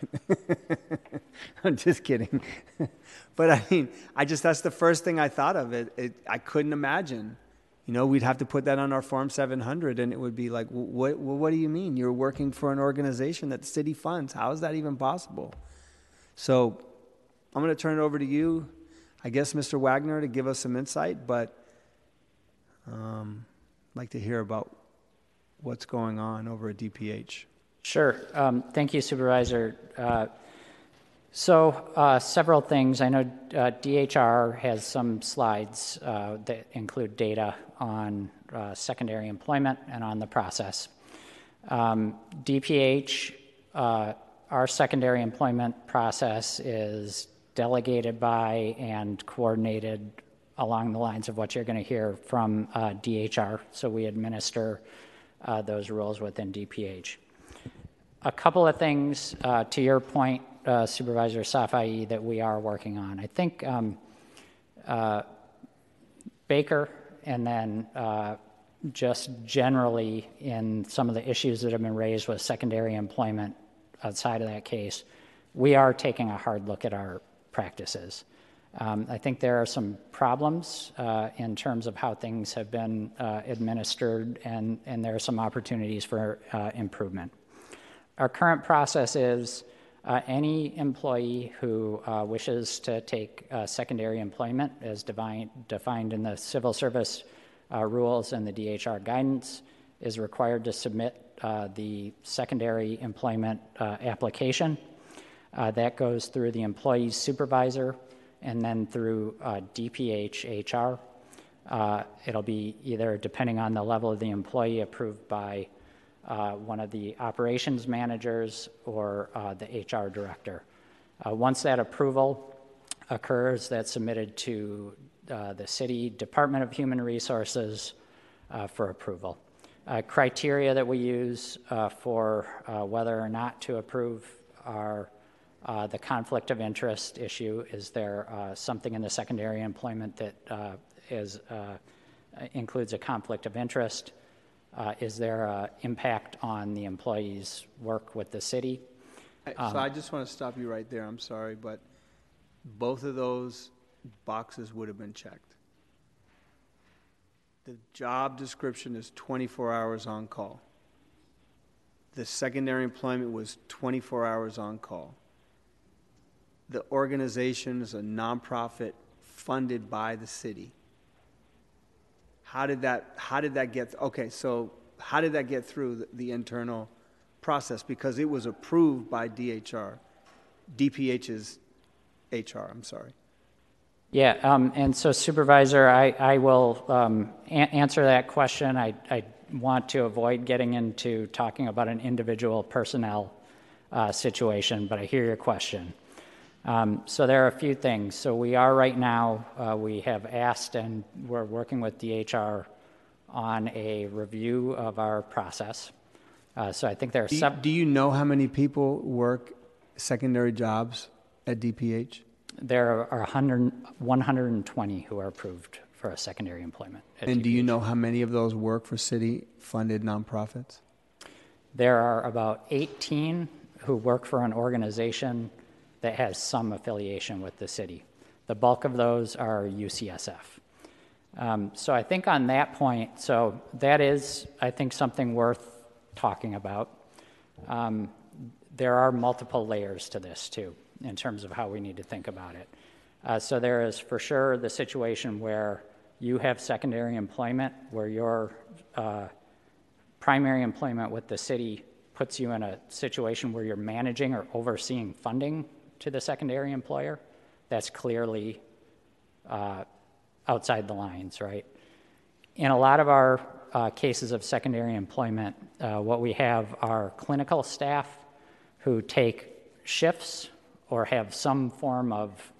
I'm just kidding. but I mean, I just, that's the first thing I thought of. It, it, I couldn't imagine. You know, we'd have to put that on our Form 700, and it would be like, what, what do you mean? You're working for an organization that the city funds. How is that even possible? So I'm going to turn it over to you, I guess, Mr. Wagner, to give us some insight, but um, I'd like to hear about what's going on over at DPH. Sure. Um, thank you, Supervisor. Uh, so, uh, several things. I know uh, DHR has some slides uh, that include data on uh, secondary employment and on the process. Um, DPH, uh, our secondary employment process is delegated by and coordinated along the lines of what you're going to hear from uh, DHR. So we administer uh, those rules within DPH. A couple of things uh, to your point, uh, Supervisor Safai, that we are working on. I think um, uh, Baker and then uh, just generally in some of the issues that have been raised with secondary employment outside of that case, we are taking a hard look at our practices. Um, I think there are some problems uh, in terms of how things have been uh, administered, and, and there are some opportunities for uh, improvement. Our current process is uh, any employee who uh, wishes to take uh, secondary employment, as defined, defined in the civil service rules and the DHR guidance, is required to submit the secondary employment application uh, that goes through the employee's supervisor and then through uh, DPH HR. Uh, it'll be either, depending on the level of the employee, approved by uh, one of the operations managers or uh, the HR director. Uh, once that approval occurs, that's submitted to the City Department of Human Resources for approval. criteria that we use for whether or not to approve are uh, the conflict of interest issue. Is there uh, something in the secondary employment that uh, is, uh, includes a conflict of interest? Uh, is there an impact on the employee's work with the city? Um, so I just want to stop you right there. I'm sorry, but both of those boxes would have been checked. The job description is 24 hours on call. The secondary employment was 24 hours on call the organization is a nonprofit funded by the city. How did that, how did that get, okay, so how did that get through the, the internal process because it was approved by DHR, DPH's HR, I'm sorry. Yeah, um, and so Supervisor, I, I will um, a- answer that question. I, I want to avoid getting into talking about an individual personnel uh, situation, but I hear your question. Um, so there are a few things. So we are right now, uh, we have asked and we're working with DHR on a review of our process. Uh, so I think there are Do you, some. do you know how many people work secondary jobs at DPH? There are 100, 120 who are approved for a secondary employment. And do you know how many of those work for city-funded nonprofits? There are about 18 who work for an organization that has some affiliation with the city. The bulk of those are UCSF. Um, so I think on that point, so that is, I think, something worth talking about. Um, there are multiple layers to this, too, in terms of how we need to think about it. Uh, so there is for sure the situation where you have secondary employment, where your uh, primary employment with the city puts you in a situation where you're managing or overseeing funding to the secondary employer. That's clearly uh, outside the lines, right? In a lot of our uh, cases of secondary employment, uh, what we have are clinical staff who take shifts or have some form of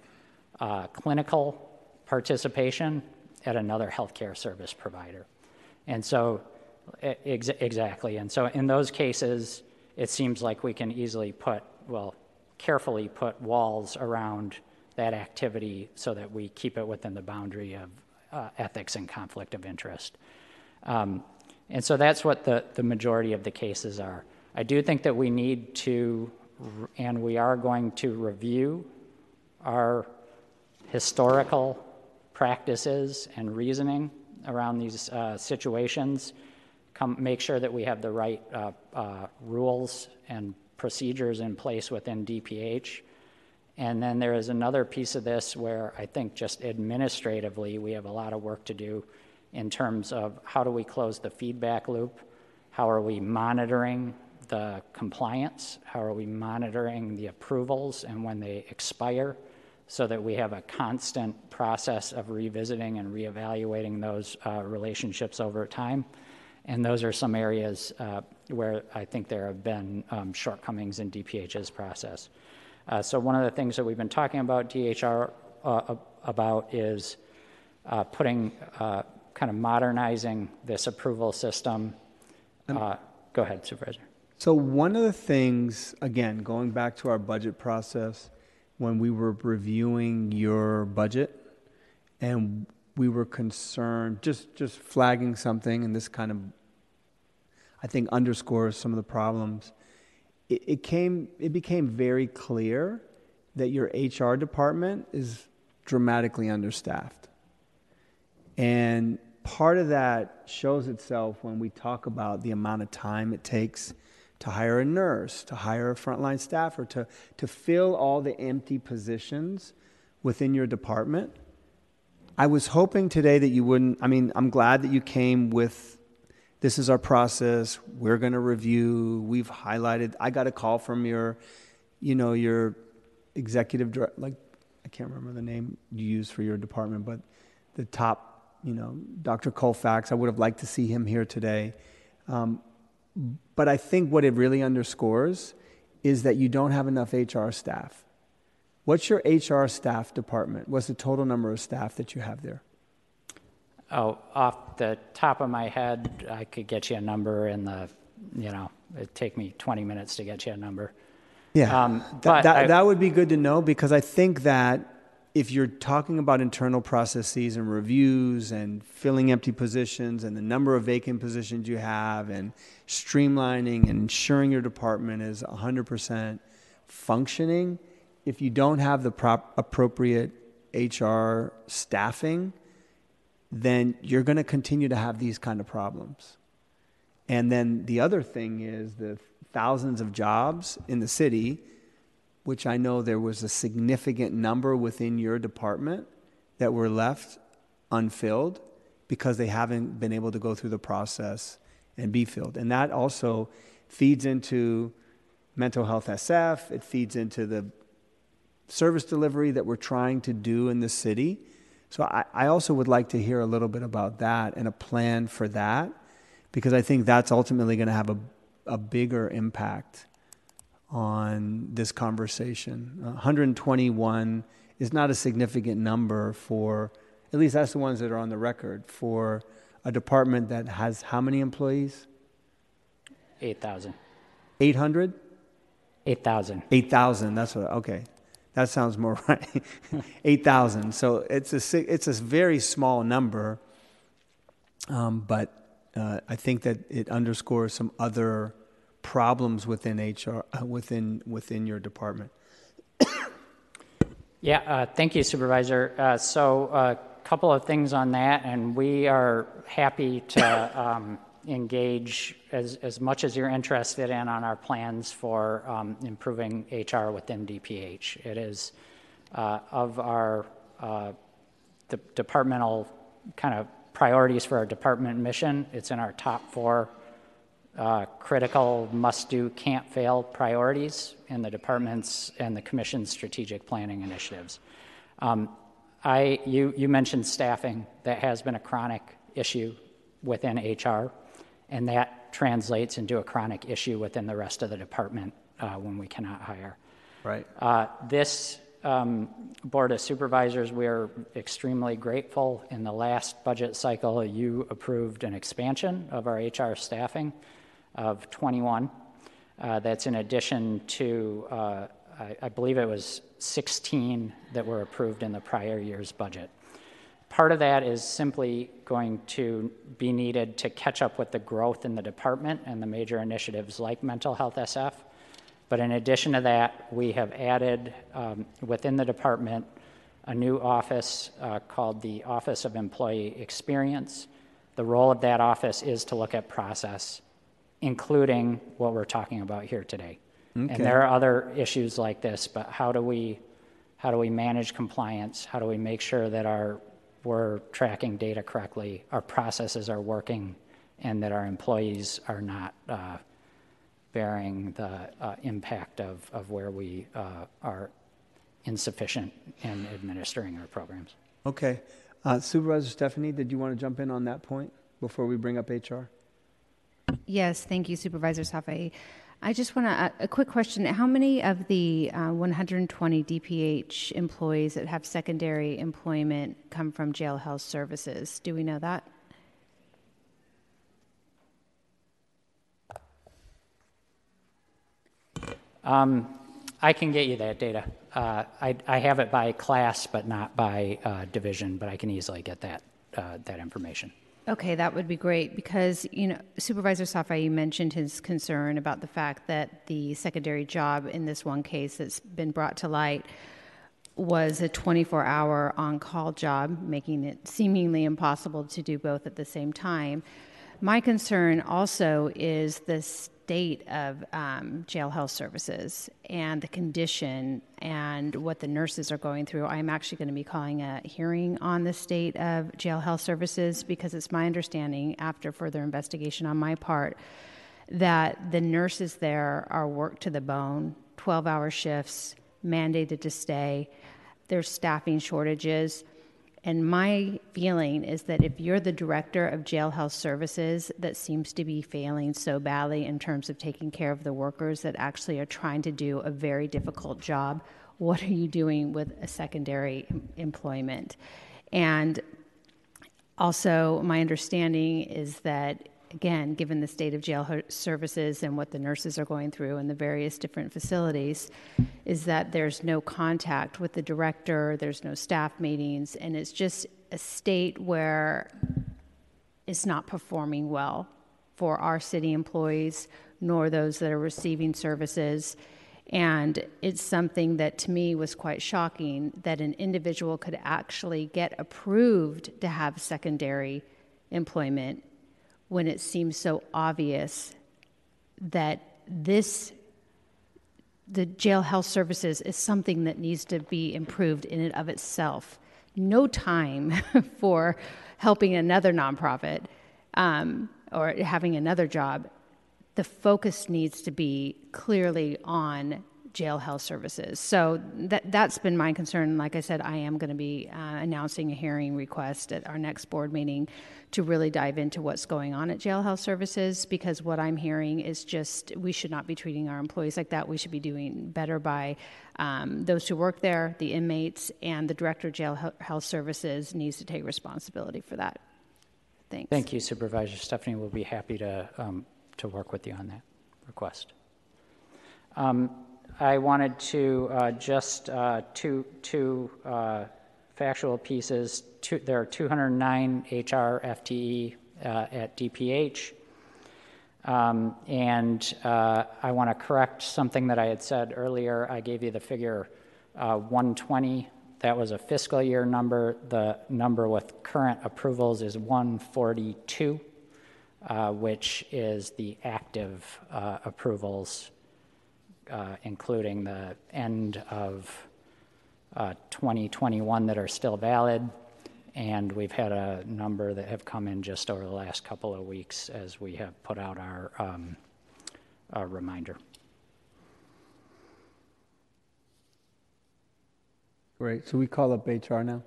uh, clinical participation at another healthcare service provider. And so, ex- exactly. And so, in those cases, it seems like we can easily put, well, carefully put walls around that activity so that we keep it within the boundary of uh, ethics and conflict of interest. Um, and so that's what the, the majority of the cases are. I do think that we need to, and we are going to review our historical practices and reasoning around these uh, situations, come, make sure that we have the right uh, uh, rules and procedures in place within DPH. And then there is another piece of this where I think just administratively we have a lot of work to do in terms of how do we close the feedback loop? How are we monitoring the compliance? How are we monitoring the approvals and when they expire so that we have a constant process of revisiting and reevaluating those uh, relationships over time? And those are some areas uh, where I think there have been um, shortcomings in DPH's process. Uh, so one of the things that we've been talking about DHR uh, about is uh, putting, uh, kind of modernizing this approval system. Uh, go ahead, Supervisor. So one of the things, again, going back to our budget process, when we were reviewing your budget, and we were concerned, just just flagging something, and this kind of, I think, underscores some of the problems. It, it came, it became very clear that your HR department is dramatically understaffed, and part of that shows itself when we talk about the amount of time it takes to hire a nurse, to hire a frontline staffer, to, to fill all the empty positions within your department. I was hoping today that you wouldn't, I mean, I'm glad that you came with this is our process, we're going to review, we've highlighted. I got a call from your, you know, your executive director, like, I can't remember the name you used for your department, but the top, you know, Dr. Colfax, I would have liked to see him here today. Um, but I think what it really underscores is that you don't have enough HR staff. What's your HR staff department? What's the total number of staff that you have there? Oh, off the top of my head, I could get you a number in the, you know, it'd take me 20 minutes to get you a number. Yeah, Um, Th- that, I- that would be good to know because I think that if you're talking about internal processes and reviews and filling empty positions and the number of vacant positions you have and streamlining and ensuring your department is 100% functioning, if you don't have the prop, appropriate HR staffing, then you're going to continue to have these kind of problems. And then the other thing is the thousands of jobs in the city, which I know there was a significant number within your department that were left unfilled because they haven't been able to go through the process and be filled. And that also feeds into mental health SF, it feeds into the service delivery that we're trying to do in the city. So I, I also would like to hear a little bit about that and a plan for that, because I think that's ultimately going to have a, a bigger impact on this conversation. Uh, 121 is not a significant number for, at least that's the ones that are on the record, for a department that has how many employees? 8,000. 800? 8,000. 8,000, that's what, okay. That sounds more right. 8,000. So it's a, it's a very small number, um, but uh, I think that it underscores some other problems within HR, uh, within, within your department. yeah, uh, thank you, Supervisor. Uh, so a uh, couple of things on that, and we are happy to um, engage as, as much as you're interested in on our plans for um, improving HR within DPH. It is uh, of our uh, the departmental kind of priorities for our department mission. It's in our top four uh, critical, must do, can't fail priorities in the department's and the commission's strategic planning initiatives. Um, I, you, you mentioned staffing. That has been a chronic issue within HR and that translates into a chronic issue within the rest of the department uh, when we cannot hire. Right. Uh, this um, Board of Supervisors, we are extremely grateful. In the last budget cycle, you approved an expansion of our HR staffing of 21. Uh, that's in addition to, uh, I, I believe it was 16 that were approved in the prior year's budget. Part of that is simply going to be needed to catch up with the growth in the department and the major initiatives like mental health SF. But in addition to that, we have added um, within the department a new office uh, called the Office of Employee Experience. The role of that office is to look at process, including what we're talking about here today. Okay. And there are other issues like this, but how do we how do we manage compliance? How do we make sure that our we're tracking data correctly, our processes are working, and that our employees are not uh, bearing the uh, impact of, of where we uh, are insufficient in administering our programs. Okay. Uh, Supervisor Stefani, did you want to jump in on that point before we bring up HR? Yes, thank you, Supervisor Safai. I just want to, uh, a quick question. How many of the uh, 120 DPH employees that have secondary employment come from jail health services? Do we know that? Um, I can get you that data. Uh, I, I, have it by class, but not by uh, division, but I can easily get that, uh, that information. Okay, that would be great because you know Supervisor Safai mentioned his concern about the fact that the secondary job in this one case that's been brought to light was a 24-hour on-call job, making it seemingly impossible to do both at the same time. My concern also is the state of um, jail health services and the condition and what the nurses are going through. I'm actually going to be calling a hearing on the state of jail health services because it's my understanding, after further investigation on my part, that the nurses there are worked to the bone, 12 hour shifts, mandated to stay. There's staffing shortages. And my feeling is that if you're the director of jail health services that seems to be failing so badly in terms of taking care of the workers that actually are trying to do a very difficult job, what are you doing with a secondary employment? And also, my understanding is that again, given the state of jail services and what the nurses are going through in the various different facilities, is that there's no contact with the director, there's no staff meetings, and it's just a state where it's not performing well for our city employees nor those that are receiving services. And it's something that to me was quite shocking that an individual could actually get approved to have secondary employment when it seems so obvious that this the jail health services is something that needs to be improved in and of itself. No time for helping another nonprofit um, or having another job. the focus needs to be clearly on jail health services. So that that's been my concern. Like I said, I am going to be uh, announcing a hearing request at our next board meeting to really dive into what's going on at jail health services because what I'm hearing is just we should not be treating our employees like that. We should be doing better by um, those who work there, the inmates, and the director of jail health services needs to take responsibility for that. Thanks. Thank you, Supervisor Stefani. We'll be happy to um, to work with you on that request. Um, I wanted to uh, just uh, two, two uh, factual pieces. Two, there are 209 HR FTE uh, at DPH. Um, and uh, I want to correct something that I had said earlier. I gave you the figure uh, 120. That was a fiscal year number. The number with current approvals is 142, which is the active approvals uh, including the end of uh, 2021 that are still valid. And we've had a number that have come in just over the last couple of weeks as we have put out our, um, our reminder. Great. So we call up HR now?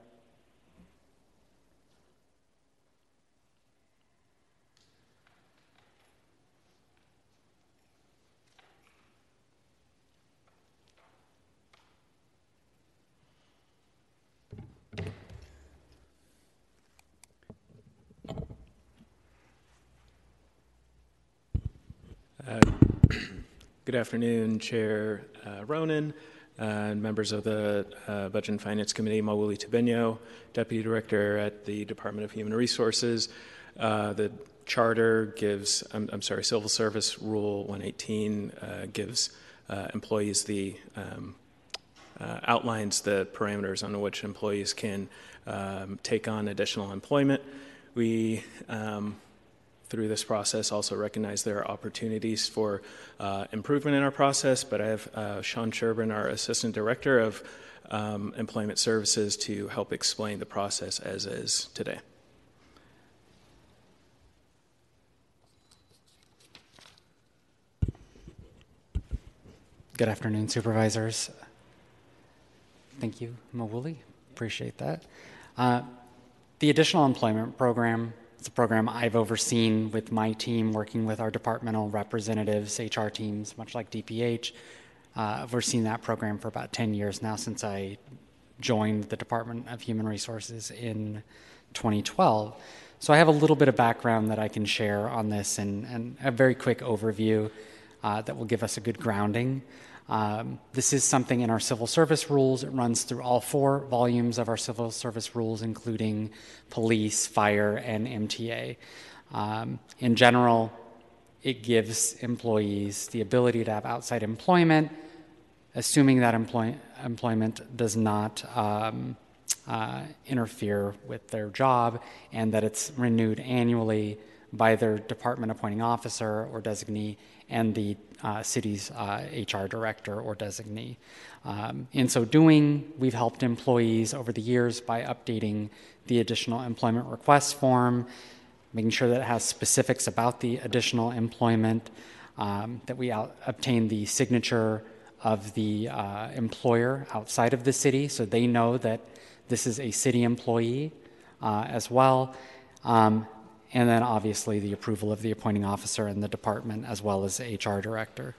Uh, good afternoon, Chair uh, Ronen, uh, and members of the uh, Budget and Finance Committee, Mawuli Tabinyo, Deputy Director at the Department of Human Resources. Uh, the charter gives, I'm, I'm, sorry, Civil Service Rule 118 gives employees the um, outlines the parameters on which employees can um, take on additional employment. We um, through this process also recognize there are opportunities for uh, improvement in our process, but I have uh, Sean Sherburn, our Assistant Director of um, Employment Services, to help explain the process as is today. Good afternoon, supervisors. Thank you, Mawuli. Appreciate that. Uh, the additional employment program it's a program I've overseen with my team, working with our departmental representatives, HR teams, much like DPH. Uh, I've overseen that program for about 10 years now since I joined the Department of Human Resources in 2012. So I have a little bit of background that I can share on this and, and a very quick overview uh, that will give us a good grounding. Um, this is something in our civil service rules. It runs through all four volumes of our civil service rules, including police, fire, and MTA. Um, in general, it gives employees the ability to have outside employment, assuming that employ- employment does not um, uh, interfere with their job and that it's renewed annually by their department appointing officer or designee and the uh, city's uh, HR director or designee. Um, in so doing, we've helped employees over the years by updating the additional employment request form, making sure that it has specifics about the additional employment, um, that we out- obtain the signature of the uh, employer outside of the city so they know that this is a city employee uh, as well. Um, and then obviously the approval of the appointing officer and the department as well as HR director.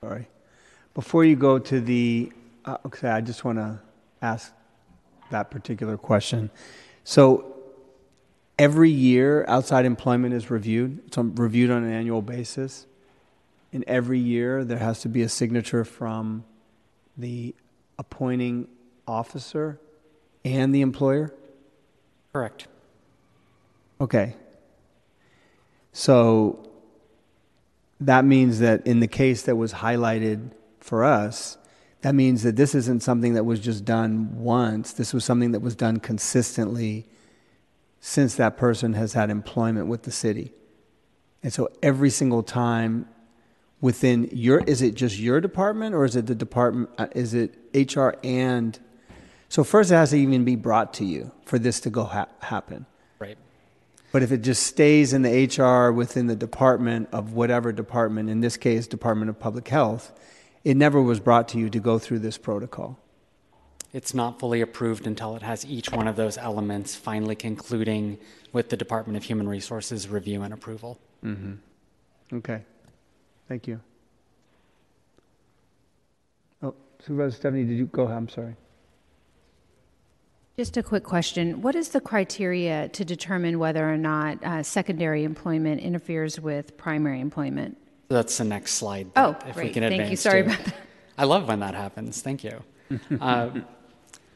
Sorry. Before you go to the, uh, okay, I just want to ask that particular question. So every year outside employment is reviewed, it's reviewed on an annual basis. And every year there has to be a signature from the appointing officer and the employer? Correct. Okay. So that means that in the case that was highlighted for us, that means that this isn't something that was just done once. This was something that was done consistently since that person has had employment with the city. And so every single time within your is it just your department or is it the department uh, is it HR and So first, it has to even be brought to you for this to go ha- happen. Right. But if it just stays in the HR within the department of whatever department, in this case, Department of Public Health, it never was brought to you to go through this protocol. It's not fully approved until it has each one of those elements finally concluding with the Department of Human Resources review and approval. Mm-hmm. Okay. Thank you. Oh, Supervisor Stefani, did you go? ahead? I'm sorry. Just a quick question. What is the criteria to determine whether or not uh, secondary employment interferes with primary employment? That's the next slide. Oh, if great. we can Thank you. advance Sorry to. about that. I love when that happens. Thank you. uh,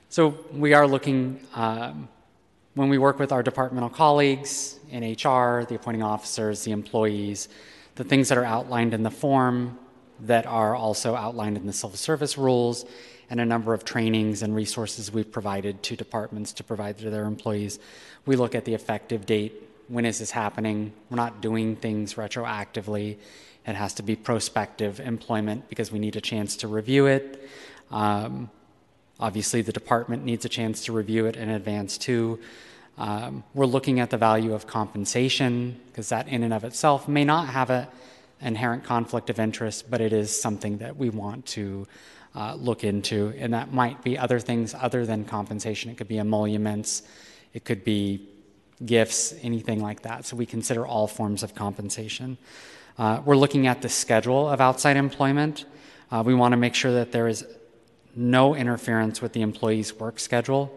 so we are looking um, when we work with our departmental colleagues in HR, the appointing officers, the employees, the things that are outlined in the form that are also outlined in the civil service rules and a number of trainings and resources we've provided to departments to provide to their employees. We look at the effective date. When is this happening? We're not doing things retroactively. It has to be prospective employment because we need a chance to review it. Um, obviously, the department needs a chance to review it in advance too. Um, we're looking at the value of compensation because that, in and of itself, may not have an inherent conflict of interest, but it is something that we want to uh, look into. And that might be other things other than compensation. It could be emoluments, it could be gifts, anything like that. So we consider all forms of compensation. Uh, we're looking at the schedule of outside employment. Uh, we want to make sure that there is no interference with the employee's work schedule.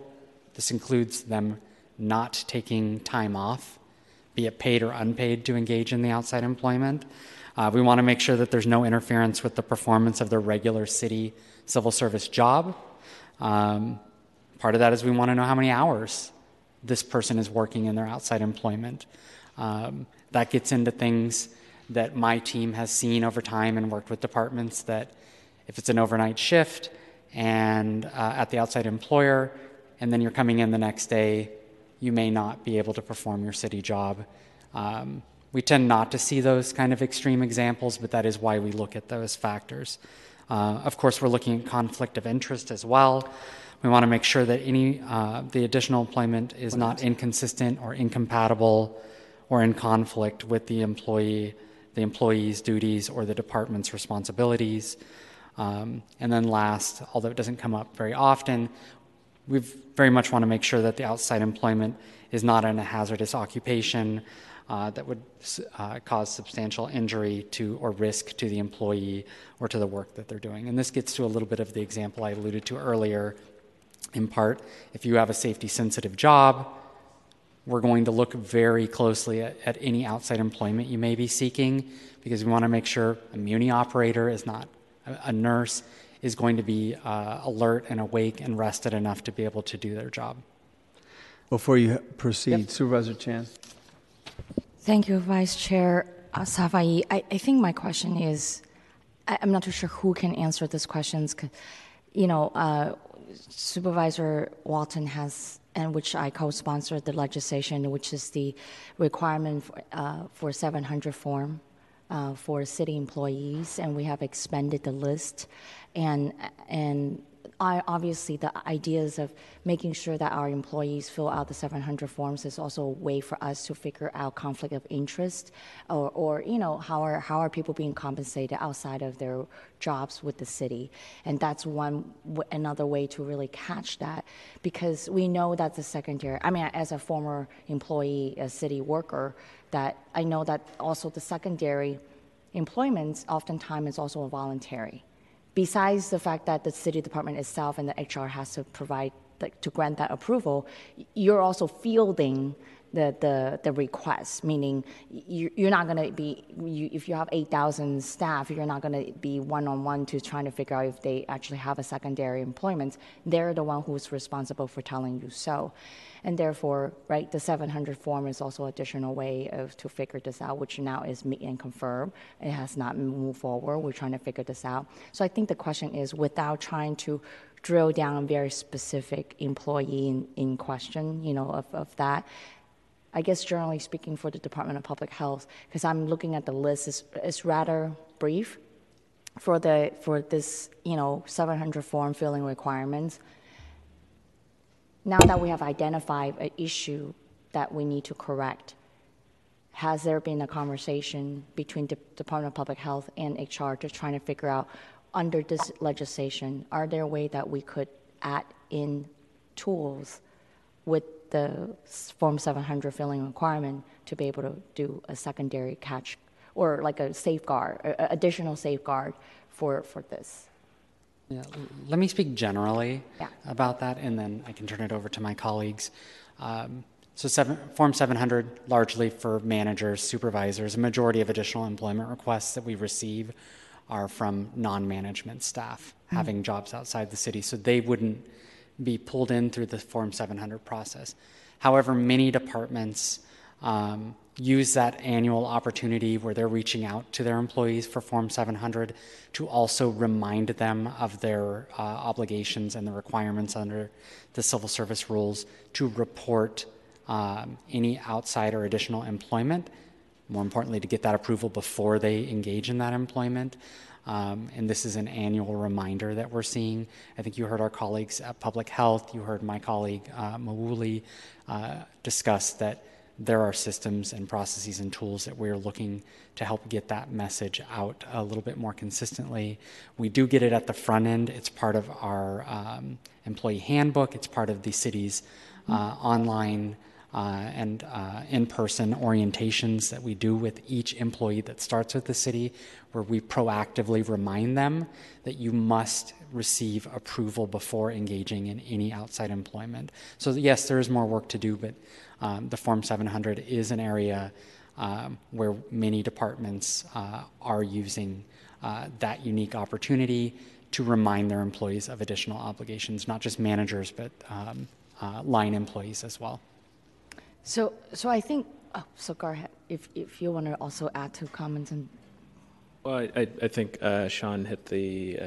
This includes them not taking time off, be it paid or unpaid, to engage in the outside employment. Uh, we want to make sure that there's no interference with the performance of their regular city civil service job. Um, part of that is we want to know how many hours this person is working in their outside employment. Um, that gets into things that my team has seen over time and worked with departments that if it's an overnight shift and uh, at the outside employer, and then you're coming in the next day, you may not be able to perform your city job. Um, we tend not to see those kind of extreme examples, but that is why we look at those factors. Uh, of course, we're looking at conflict of interest as well. We want to make sure that any uh, the additional employment is not inconsistent or incompatible or in conflict with the employee, the employee's duties or the department's responsibilities. Um, and then last, although it doesn't come up very often, we very much want to make sure that the outside employment is not in a hazardous occupation uh, that would uh, cause substantial injury to or risk to the employee or to the work that they're doing. And this gets to a little bit of the example I alluded to earlier. In part, if you have a safety sensitive job, we're going to look very closely at, at any outside employment you may be seeking because we want to make sure a muni operator is not a, a nurse is going to be uh, alert and awake and rested enough to be able to do their job. Before you proceed, Supervisor Chan. Thank you, Vice Chair uh, Safai. I, I think my question is I, am not too sure who can answer these questions. You know, uh, Supervisor Walton has, and which I co-sponsored the legislation, which is the requirement for, uh, for 700 form uh, for city employees, and we have expanded the list, and and I, obviously the ideas of making sure that our employees fill out the 700 forms is also a way for us to figure out conflict of interest or, or you know how are how are people being compensated outside of their jobs with the city. And that's one another way to really catch that because we know that the secondary i mean as a former employee a city worker that i know that also the secondary employment oftentimes is also voluntary. Besides the fact that the city department itself and the HR has to provide like, to grant that approval, you're also fielding the the, the request. Meaning, you, you're not going to be you, if you have eight thousand staff, you're not going to be one on one to trying to figure out if they actually have a secondary employment. They're the one who's responsible for telling you so and therefore, right, the 700 form is also additional way of to figure this out, which now is meet and confer. It has not moved forward. We're trying to figure this out. So I think the question is, without trying to drill down very specific employee in, in question, you know, of, of that. I guess generally speaking for the Department of Public Health, because I'm looking at the list, it's, it's rather brief for the for this you know 700 form filling requirements. Now that we have identified an issue that we need to correct, has there been a conversation between the Department of Public Health and HR to trying to figure out under this legislation, are there a way that we could add in tools with the Form 700 filling requirement to be able to do a secondary catch or like a safeguard, a additional safeguard for, for this? Yeah, let me speak generally Yeah. about that, and then I can turn it over to my colleagues. Um, so, seven, Form 700, largely for managers, supervisors. A majority of additional employment requests that we receive are from non-management staff Mm. having jobs outside the city, so they wouldn't be pulled in through the Form 700 process. However, many departments um, use that annual opportunity where they're reaching out to their employees for Form 700 to also remind them of their uh, obligations and the requirements under the civil service rules to report um, any outside or additional employment. More importantly, to get that approval before they engage in that employment. Um, and this is an annual reminder that we're seeing. I think you heard our colleagues at Public Health, you heard my colleague uh, Mawuli uh, discuss that there are systems and processes and tools that we're looking to help get that message out a little bit more consistently. We do get it at the front end. It's part of our um, employee handbook. It's part of the city's uh, online and uh, in-person orientations that we do with each employee that starts with the city, where we proactively remind them that you must receive approval before engaging in any outside employment. So yes, there is more work to do, but um, the Form 700 is an area um, where many departments uh, are using uh, that unique opportunity to remind their employees of additional obligations, not just managers, but um, uh, line employees as well. So, so I think, oh, so ahead, if, if you want to also add to comments and Well, I, I, I think uh, Sean hit the uh,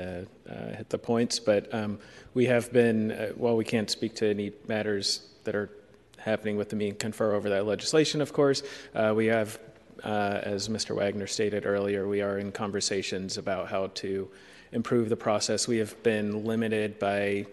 uh, hit the points, but um, we have been. Uh, while we can't speak to any matters that are happening with the meet and confer over that legislation. Of course, uh, we have, uh, as Mr. Wagner stated earlier, we are in conversations about how to improve the process. We have been limited by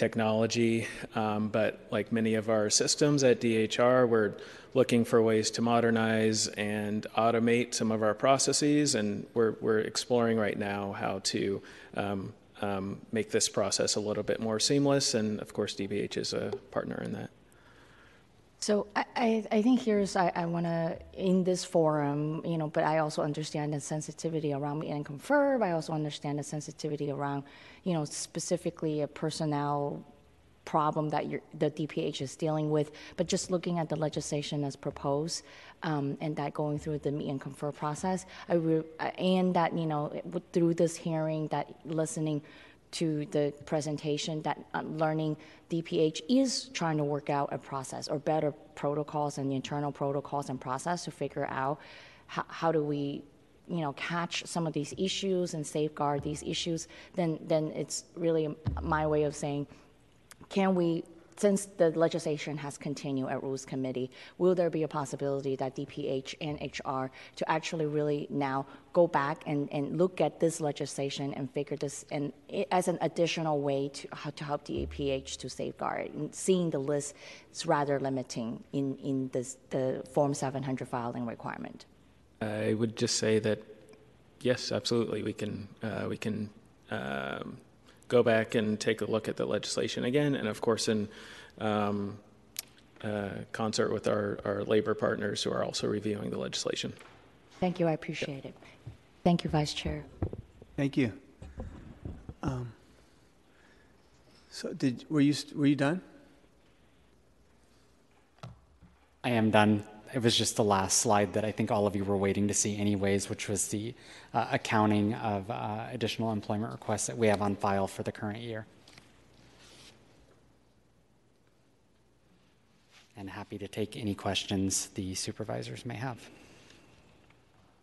technology, um, but like many of our systems at DHR, we're looking for ways to modernize and automate some of our processes, and we're, we're exploring right now how to um, um, make this process a little bit more seamless, and of course, DPH is a partner in that. So I, I, think here's I, I want to in this forum, you know, but I also understand the sensitivity around and confer. But I also understand the sensitivity around, you know, specifically a personnel problem that the DPH is dealing with. But just looking at the legislation as proposed, um, and that going through the meet and confer process, I re- and that you know through this hearing, that listening to the presentation that uh, learning DPH is trying to work out a process or better protocols and internal protocols and process to figure out how, how do we you know catch some of these issues and safeguard these issues then then it's really my way of saying can we since the legislation has continued at rules committee will there be a possibility that dph and hr to actually really now go back and, and look at this legislation and figure this and as an additional way to how to help the DPH to safeguard? And seeing the list is rather limiting in, in this, the form 700 filing requirement. I would just say that yes, absolutely, we can uh, we can um, go back and take a look at the legislation again, and of course in um, uh, concert with our, our labor partners who are also reviewing the legislation. thank you i appreciate it thank you vice chair Thank you. Um, so did, were you, were you done? I am done. It was just the last slide that I think all of you were waiting to see, anyways, which was the uh, accounting of uh, additional employment requests that we have on file for the current year. And happy to take any questions the supervisors may have.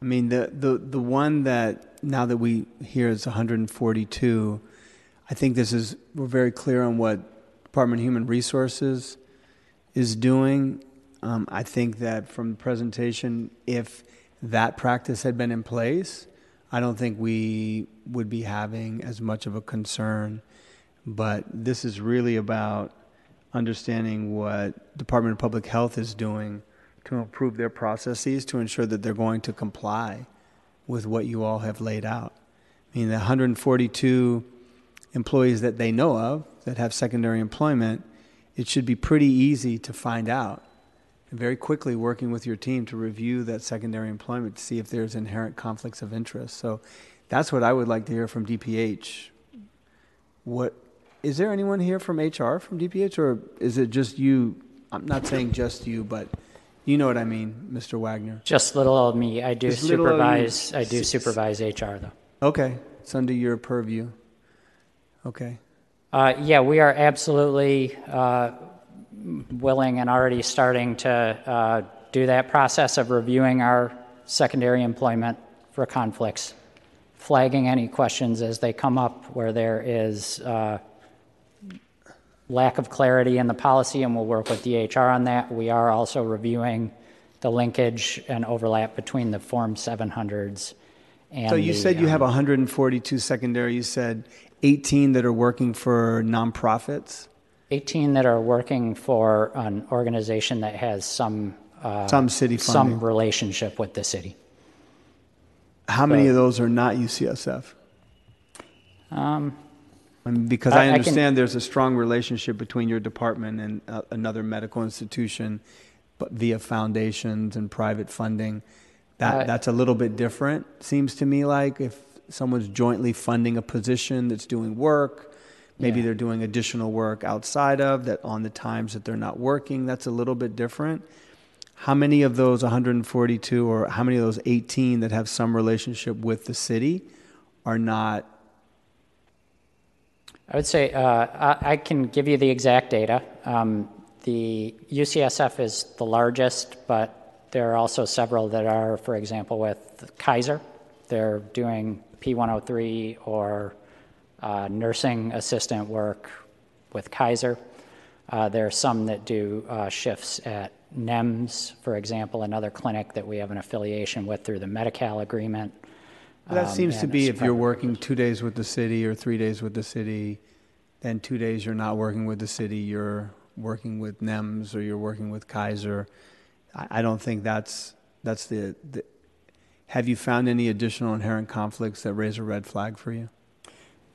I mean, the, the, the one that now that we hear is 142, I think this is, we're very clear on what Department of Human Resources is doing. Um, I think that from the presentation, if that practice had been in place, I don't think we would be having as much of a concern. But this is really about understanding what Department of Public Health is doing to improve their processes to ensure that they're going to comply with what you all have laid out. I mean, the 142 employees that they know of that have secondary employment, it should be pretty easy to find out. And very quickly working with your team to review that secondary employment to see if there's inherent conflicts of interest. So that's what I would like to hear from DPH. What is there anyone here from HR from DPH or is it just you? I'm not saying just you, but you know what I mean, Mr. Wagner. Just little old me. I do Just little old you. supervise. I do supervise HR though. Okay, it's under your purview. Okay. Uh, yeah, we are absolutely uh, willing and already starting to uh, do that process of reviewing our secondary employment for conflicts, flagging any questions as they come up where there is uh, lack of clarity in the policy, and we'll work with DHR on that. We are also reviewing the linkage and overlap between the Form 700s and So you the, said you um, have 142 secondary. You said 18 that are working for nonprofits. 18 that are working for an organization that has some uh, Some city some relationship with the city. How many of those are not UCSF? Um, because I- I, I can- understand there's a strong relationship between your department and uh, another medical institution, but via foundations and private funding. That Uh, that's a little bit different. Seems to me like if someone's jointly funding a position that's doing work, maybe they're doing additional work outside of that on the times that they're not working. That's a little bit different. How many of those 142 or how many of those 18 that have some relationship with the city are not I would say uh, I, I can give you the exact data. Um, the UCSF is the largest, but there are also several that are, for example, with Kaiser. They're doing P103 or uh, nursing assistant work with Kaiser. Uh, there are some that do uh, shifts at NEMS, for example, another clinic that we have an affiliation with through the Medi-Cal agreement. That Um, seems to be if you're working two days with the city or three days with the city, then two days you're not working with the city, you're working with NEMS or you're working with Kaiser. I, I don't think that's that's the, the. Have you found any additional inherent conflicts that raise a red flag for you?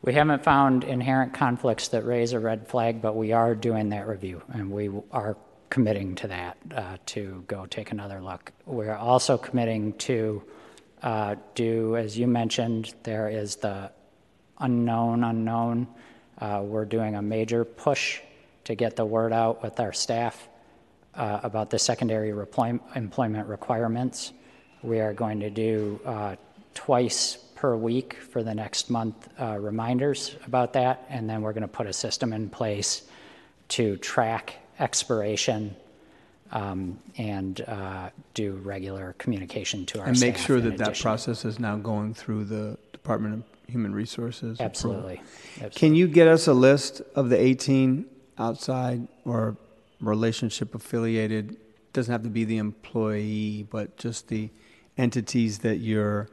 We haven't found inherent conflicts that raise a red flag, but we are doing that review, and we are committing to that uh, to go take another look. We're also committing to uh, do, as you mentioned, there is the unknown unknown. Uh, we're doing a major push to get the word out with our staff uh, about the secondary employment requirements. We are going to do uh, twice per week for the next month uh, reminders about that, and then we're going to put a system in place to track expiration um, and uh, do regular communication to our and make staff sure in that that process is now going through the Department of Human Resources. approval. Absolutely. Can you get us a list of the 18 outside or relationship affiliated? Doesn't have to be the employee, but just the entities that your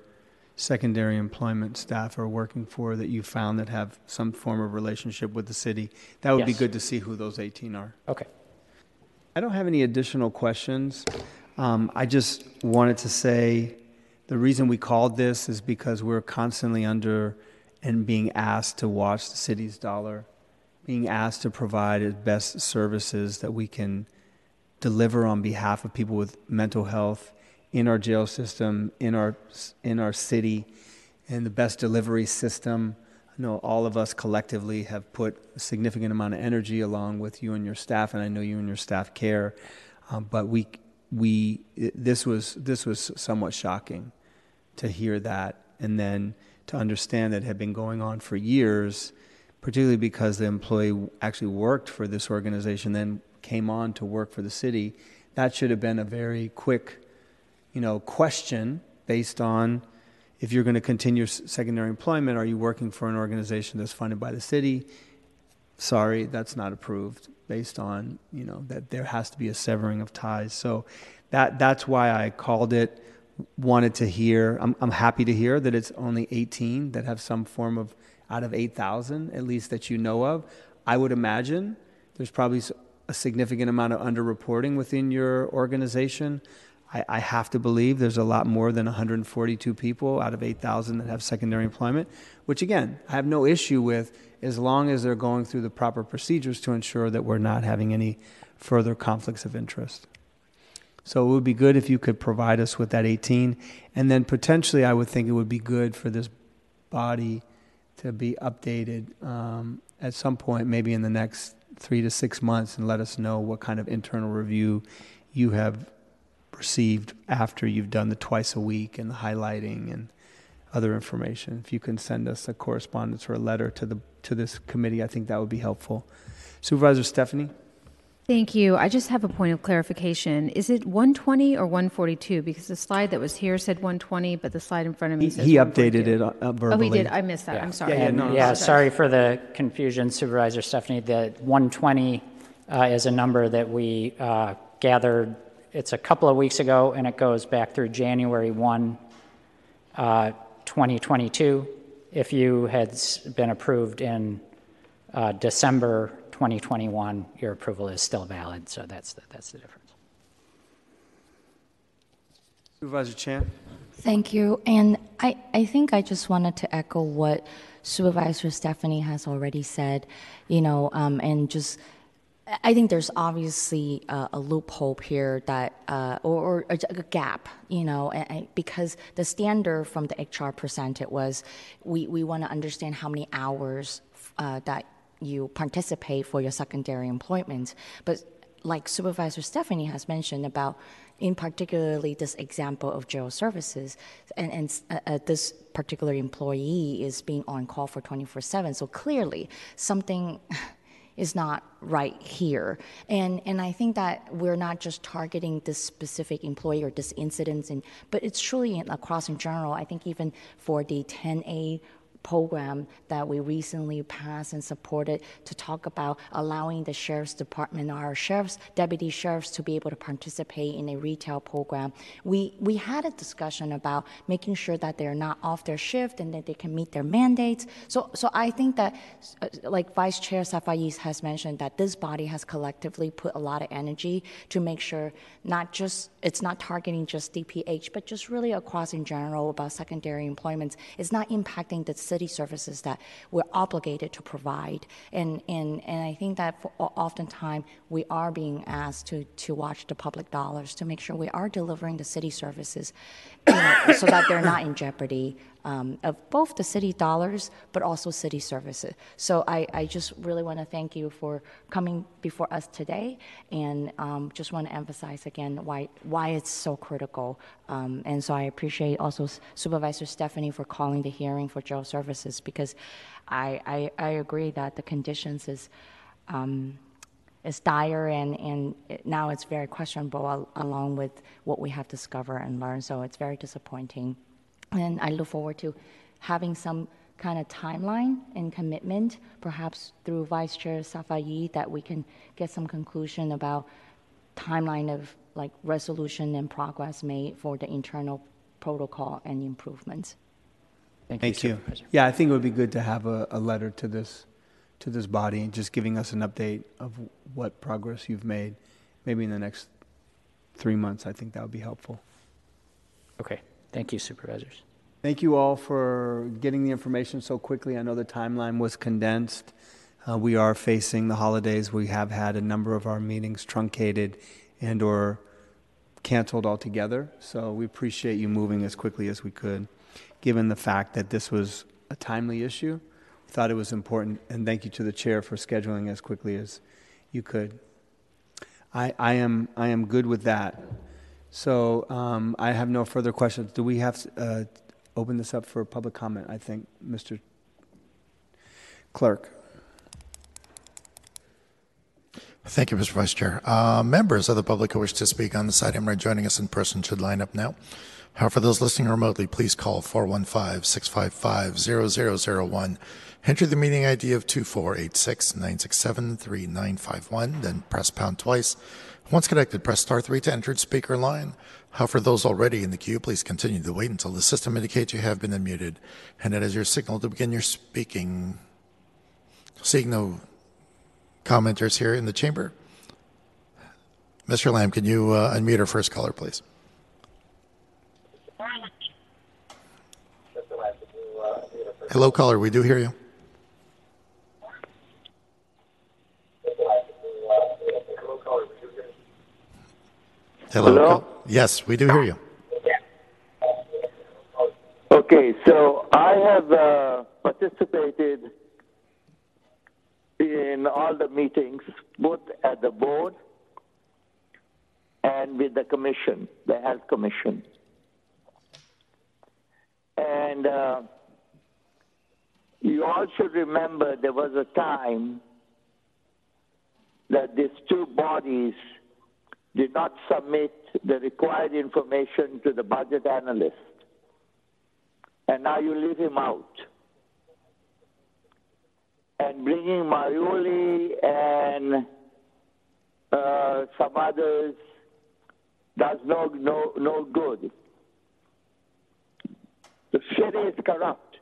secondary employment staff are working for that you found that have some form of relationship with the city. That would be good to see who those 18 are. Okay. I don't have any additional questions. Um, I just wanted to say the reason we called this is because we're constantly under and being asked to watch the city's dollar, being asked to provide as best services that we can deliver on behalf of people with mental health in our jail system, in our in our city, and the best delivery system. I know all of us collectively have put a significant amount of energy along with you and your staff, and I know you and your staff care. Um, but we we this was this was somewhat shocking to hear that, and then to understand that had been going on for years, particularly because the employee actually worked for this organization, then came on to work for the city. That should have been a very quick, you know, question based on if you're going to continue secondary employment, are you working for an organization that's funded by the city? Sorry, that's not approved based on, you know, that there has to be a severing of ties. So that that's why I called it wanted to hear I'm I'm happy to hear that it's only 18 that have some form of out of 8,000 at least that you know of. I would imagine there's probably a significant amount of underreporting within your organization. I, I have to believe there's a lot more than 142 people out of 8,000 that have secondary employment, which again, I have no issue with as long as they're going through the proper procedures to ensure that we're not having any further conflicts of interest. So it would be good if you could provide us with that 18. And then potentially, I would think it would be good for this body to be updated um, at some point, maybe in the next three to six months, and let us know what kind of internal review you have received after you've done the twice a week and the highlighting and other information. If you can send us a correspondence or a letter to the to this committee, I think that would be helpful. Supervisor Stefani. Thank you. I just have a point of clarification. Is it 120 or 142? Because the slide that was here said 120, but the slide in front of me He, says he updated it uh, verbally. Oh, he did. I missed that. Yeah. I'm sorry. Yeah, yeah, no, no, yeah, Apologize. sorry for the confusion, Supervisor Stefani. The 120 uh, is a number that we uh, gathered. It's a couple of weeks ago, and it goes back through January 1, uh, 2022. If you had been approved in uh, December 2021, your approval is still valid. So that's the, that's the difference. Supervisor Chan. Thank you. And I, I think I just wanted to echo what Supervisor Stefani has already said, you know, um, and just, I think there's obviously a, a loophole here that, uh, or, or a, gap, you know, and because the standard from the HR presented was we, we want to understand how many hours uh, that you participate for your secondary employment. But like Supervisor Stefani has mentioned about, in particularly this example of jail services, and, and uh, uh, this particular employee is being on call for 24/7. So clearly, something is not right here. And and I think that we're not just targeting this specific employee or this incident, in, but it's truly across in general. I think even for the 10A program that we recently passed and supported to talk about allowing the sheriff's department, our sheriffs, deputy sheriffs to be able to participate in a retail program. We we had a discussion about making sure that they're not off their shift and that they can meet their mandates. So so I think that uh, like Vice Chair Safai's has mentioned that this body has collectively put a lot of energy to make sure not just it's not targeting just DPH, but just really across in general about secondary employments. It's not impacting the city services that we're obligated to provide. And, and, and I think that oftentimes we are being asked to, to watch the public dollars to make sure we are delivering the city services you know, so that they're not in jeopardy um, of both the city dollars but also city services. So I, I just really want to thank you for coming before us today and um, just want to emphasize again why, why it's so critical. Um, and so I appreciate also Supervisor Stefani for calling the hearing for jail services because I, I, I agree that the conditions is um, is dire and, and now it's very questionable al- along with what we have discovered and learned. So it's very disappointing. And I look forward to having some kind of timeline and commitment, perhaps through Vice Chair Safai, that we can get some conclusion about timeline of like resolution and progress made for the internal protocol and improvements. Thank you. you. Yeah, I think it would be good to have a, a letter to this, to this body, just giving us an update of what progress you've made, maybe in the next three months. I think that would be helpful. Okay. Thank you, supervisors. Thank you all for getting the information so quickly. I know the timeline was condensed. Uh, we are facing the holidays. We have had a number of our meetings truncated and or canceled altogether. So we appreciate you moving as quickly as we could, given the fact that this was a timely issue. We thought it was important, and thank you to the chair for scheduling as quickly as you could. I, I am I am good with that. So um, I have no further questions. Do we have to uh, open this up for public comment? I think, Mr. Clerk. Thank you, Mr. Vice Chair. Uh, members of the public who wish to speak on this item are joining us in person should line up now. However, those listening remotely, please call 415-655-0001. Enter the meeting ID of 2486-967-3951, then press pound twice. Once connected, press star 3 to enter the speaker line. How for those already in the queue, please continue to wait until the system indicates you have been unmuted, and that is your signal to begin your speaking. Seeing no commenters here in the chamber, Mr. Lamb, can you uh, unmute our first caller, please? Hello, caller. We do hear you. Hello. Hello? Yes, we do hear you. Okay, so I have uh, participated in all the meetings, both at the board and with the commission, the health commission. And uh, you all should remember there was a time that these two bodies did not submit the required information to the budget analyst and now you leave him out. And bringing Mawuli and uh, some others does no, no, no good. The city is corrupt.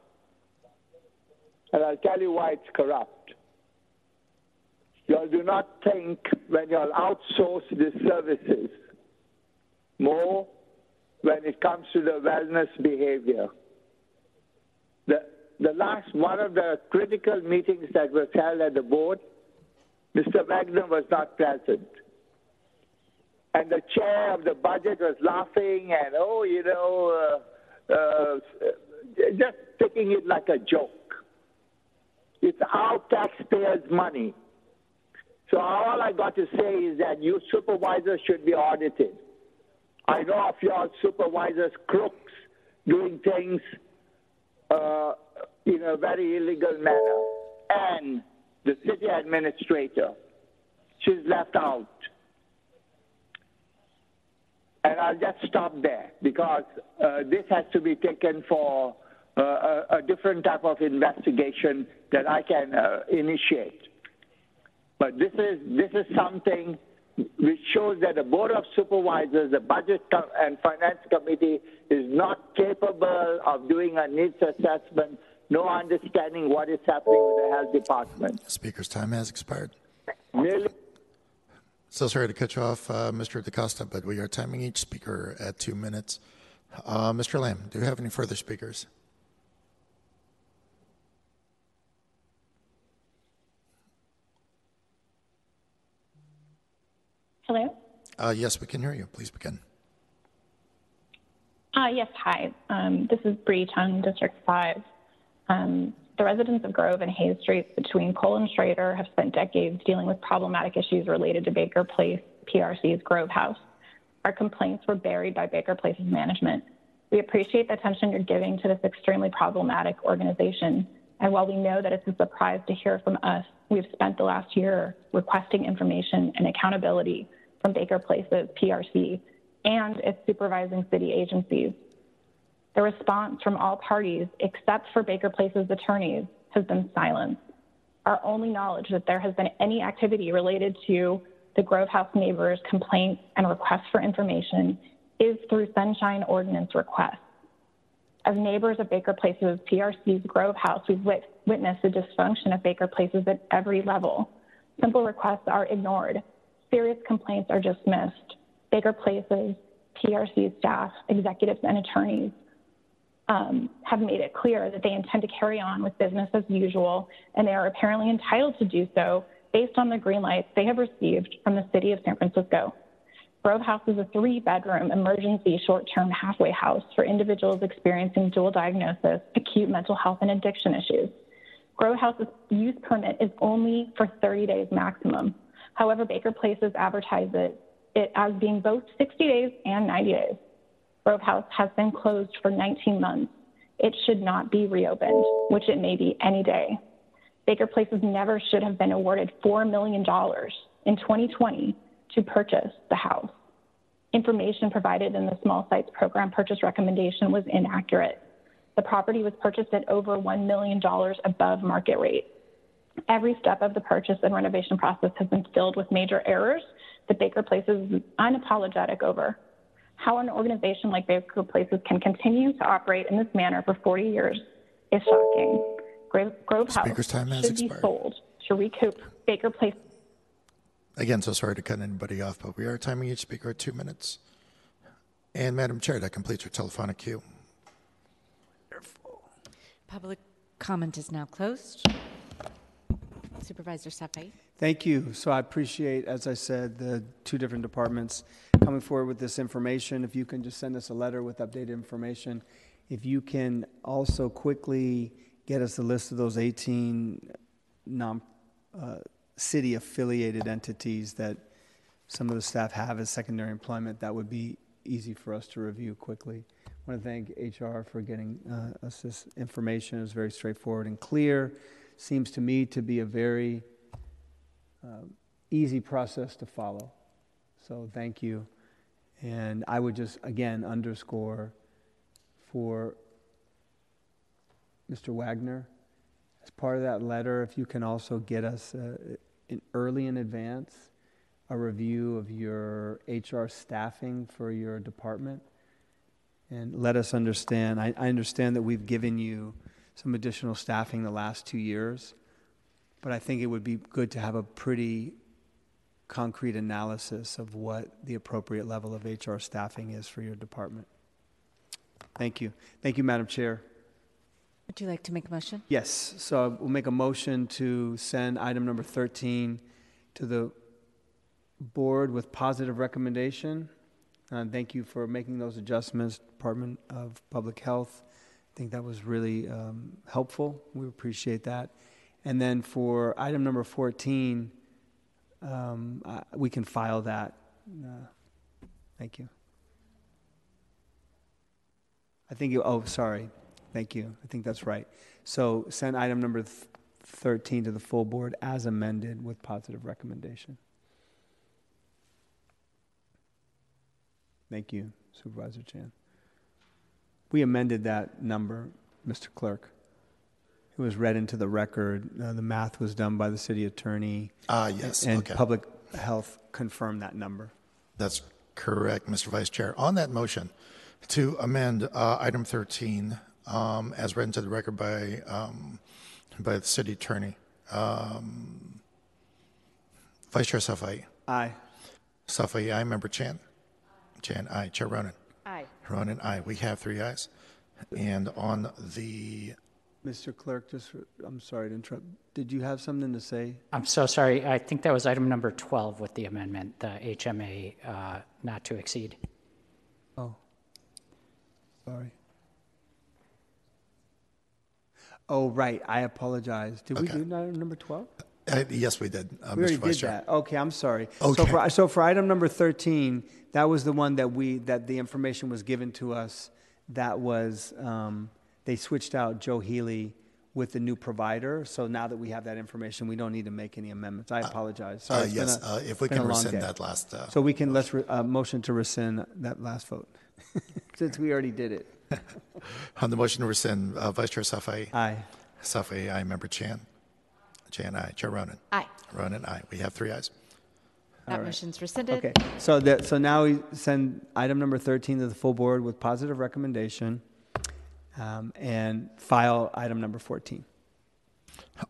And I'll tell you why it's corrupt. Y'all do not think when y'all outsource these services more when it comes to the wellness behavior. The, the last one of the critical meetings that was held at the board, Mr. Wagner was not present. And the chair of the budget was laughing and, oh, you know, uh, uh, just taking it like a joke. It's our taxpayers' money. So all I got to say is that your supervisors should be audited. I know of your supervisors crooks doing things uh, in a very illegal manner. And the city administrator, she's left out. And I'll just stop there because uh, this has to be taken for uh, a, a different type of investigation that I can uh, initiate. But this is this is something which shows that the board of supervisors, the budget and finance committee, is not capable of doing a needs assessment, no understanding what is happening with the health department. Speaker's time has expired. Merely So sorry to cut you off, uh, Mr. DaCosta, but we are timing each speaker at two minutes. Uh, Mr. Lamb, do you have any further speakers? Hello? Uh, yes, we can hear you. Please begin. Uh, yes, hi. Um, this is Bree Chung, District 5. Um, the residents of Grove and Hayes Streets between Cole and Shrader have spent decades dealing with problematic issues related to Baker Place PRC's Grove House. Our complaints were buried by Baker Place's management. We appreciate the attention you're giving to this extremely problematic organization. And while we know that it's a surprise to hear from us, we've spent the last year requesting information and accountability Baker Place's PRC and its supervising city agencies. The response from all parties, except for Baker Place's attorneys, has been silence. Our only knowledge that there has been any activity related to the Grove House neighbors' complaints and requests for information is through Sunshine Ordinance requests. As neighbors of Baker Place's PRC's Grove House, we've wit- witnessed the dysfunction of Baker Places at every level. Simple requests are ignored. Serious complaints are dismissed. Baker Places, PRC staff, executives, and attorneys um, have made it clear that they intend to carry on with business as usual, and they are apparently entitled to do so based on the green lights they have received from the city of San Francisco. Grove House is a three bedroom emergency short term halfway house for individuals experiencing dual diagnosis, acute mental health, and addiction issues. Grove House's use permit is only for 30 days maximum. However, Baker Places advertises it, it as being both 60 days and 90 days. Grove House has been closed for 19 months. It should not be reopened, which it may be any day. Baker Places never should have been awarded $4 million in 2020 to purchase the house. Information provided in the small sites program purchase recommendation was inaccurate. The property was purchased at over $1 million above market rate. Every step of the purchase and renovation process has been filled with major errors that Baker Places is unapologetic over. How an organization like Baker Places can continue to operate in this manner for 40 years is shocking. Grove, Grove House Speaker's time has should be expired. sold to recoup Baker Place Again, so sorry to cut anybody off, but we are timing each speaker at two minutes. And Madam Chair, that completes your telephonic queue. Public comment is now closed. Supervisor Safai. Thank you. So I appreciate, as I said, the two different departments coming forward with this information. If you can just send us a letter with updated information. If you can also quickly get us a list of those 18 non, uh, city affiliated entities that some of the staff have as secondary employment, that would be easy for us to review quickly. I want to thank HR for getting uh, us this information. It was very straightforward and clear. Seems to me to be a very uh, easy process to follow. So thank you. And I would just, again, underscore for Mr. Wagner, as part of that letter, if you can also get us uh, in early in advance a review of your HR staffing for your department and let us understand. I, I understand that we've given you some additional staffing the last two years, but I think it would be good to have a pretty concrete analysis of what the appropriate level of HR staffing is for your department. Thank you. Thank you, Madam Chair. Would you like to make a motion? Yes, so we'll make a motion to send item number 13 to the board with positive recommendation. Uh, thank you for making those adjustments, Department of Public Health. I think that was really um, helpful. We appreciate that. And then for item number 14, um, uh, we can file that. Uh, thank you. I think you, oh, sorry. Thank you. I think that's right. So send item number th- 13 to the full board as amended with positive recommendation. Thank you, Supervisor Chan. We amended that number, Mr. Clerk. It was read into the record. Uh, the math was done by the city attorney. Ah, yes, And okay. public health confirmed that number. That's correct, Mr. Vice Chair. On that motion to amend uh, item 13 um, as read into the record by, um, by the city attorney, um, Vice Chair Safai. Aye. Safai, aye. Member Chan. Chan, aye. Chair Ronen. Aye. Ronen, aye, We have three ayes. And on the, Mr. Clerk, just, for- I'm sorry to interrupt. Did you have something to say? I'm so sorry. I think that was item number 12 with the amendment, the HMA uh, not to exceed. Oh, sorry. Oh, right. I apologize. Did we Okay. do item number 12? Uh, yes, we did, uh, We Mr. already Vice did Chair. that. Okay, I'm sorry. Okay. So for, so for item number 13, that was the one that we, that the information was given to us. That was, um, they switched out Joe Healy with the new provider. So now that we have that information, we don't need to make any amendments. I apologize. Sorry, uh, it's been yes, a- uh, if we been a can long rescind day. that last, uh, So we can, let's, re- uh, motion to rescind that last vote, since we already did it. On the motion to rescind, uh, Vice Chair Safai. Aye. Safai, aye. Member Chan. Chan, aye. Chair Ronen. Aye. Ronen, aye. We have three ayes. That All right. motion's rescinded. Okay, so that, so now we send item number 13 to the full board with positive recommendation um, and file item number 14.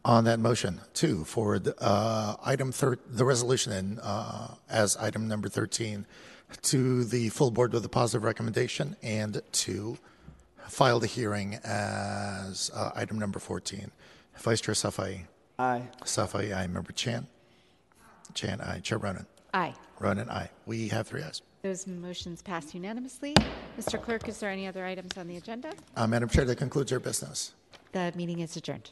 On that motion, two, forward uh, item thir- the resolution in, uh, as item number 13 to the full board with a positive recommendation and to file the hearing as uh, item number 14. Vice Chair Safai. Aye. Safai, aye. Member Chan. Chan, aye. Chair Ronen. Aye. Ronen, aye. We have three ayes. Those motions passed unanimously. Mr. Clerk, is there any other items on the agenda? Uh, Madam Chair, that concludes our business. The meeting is adjourned.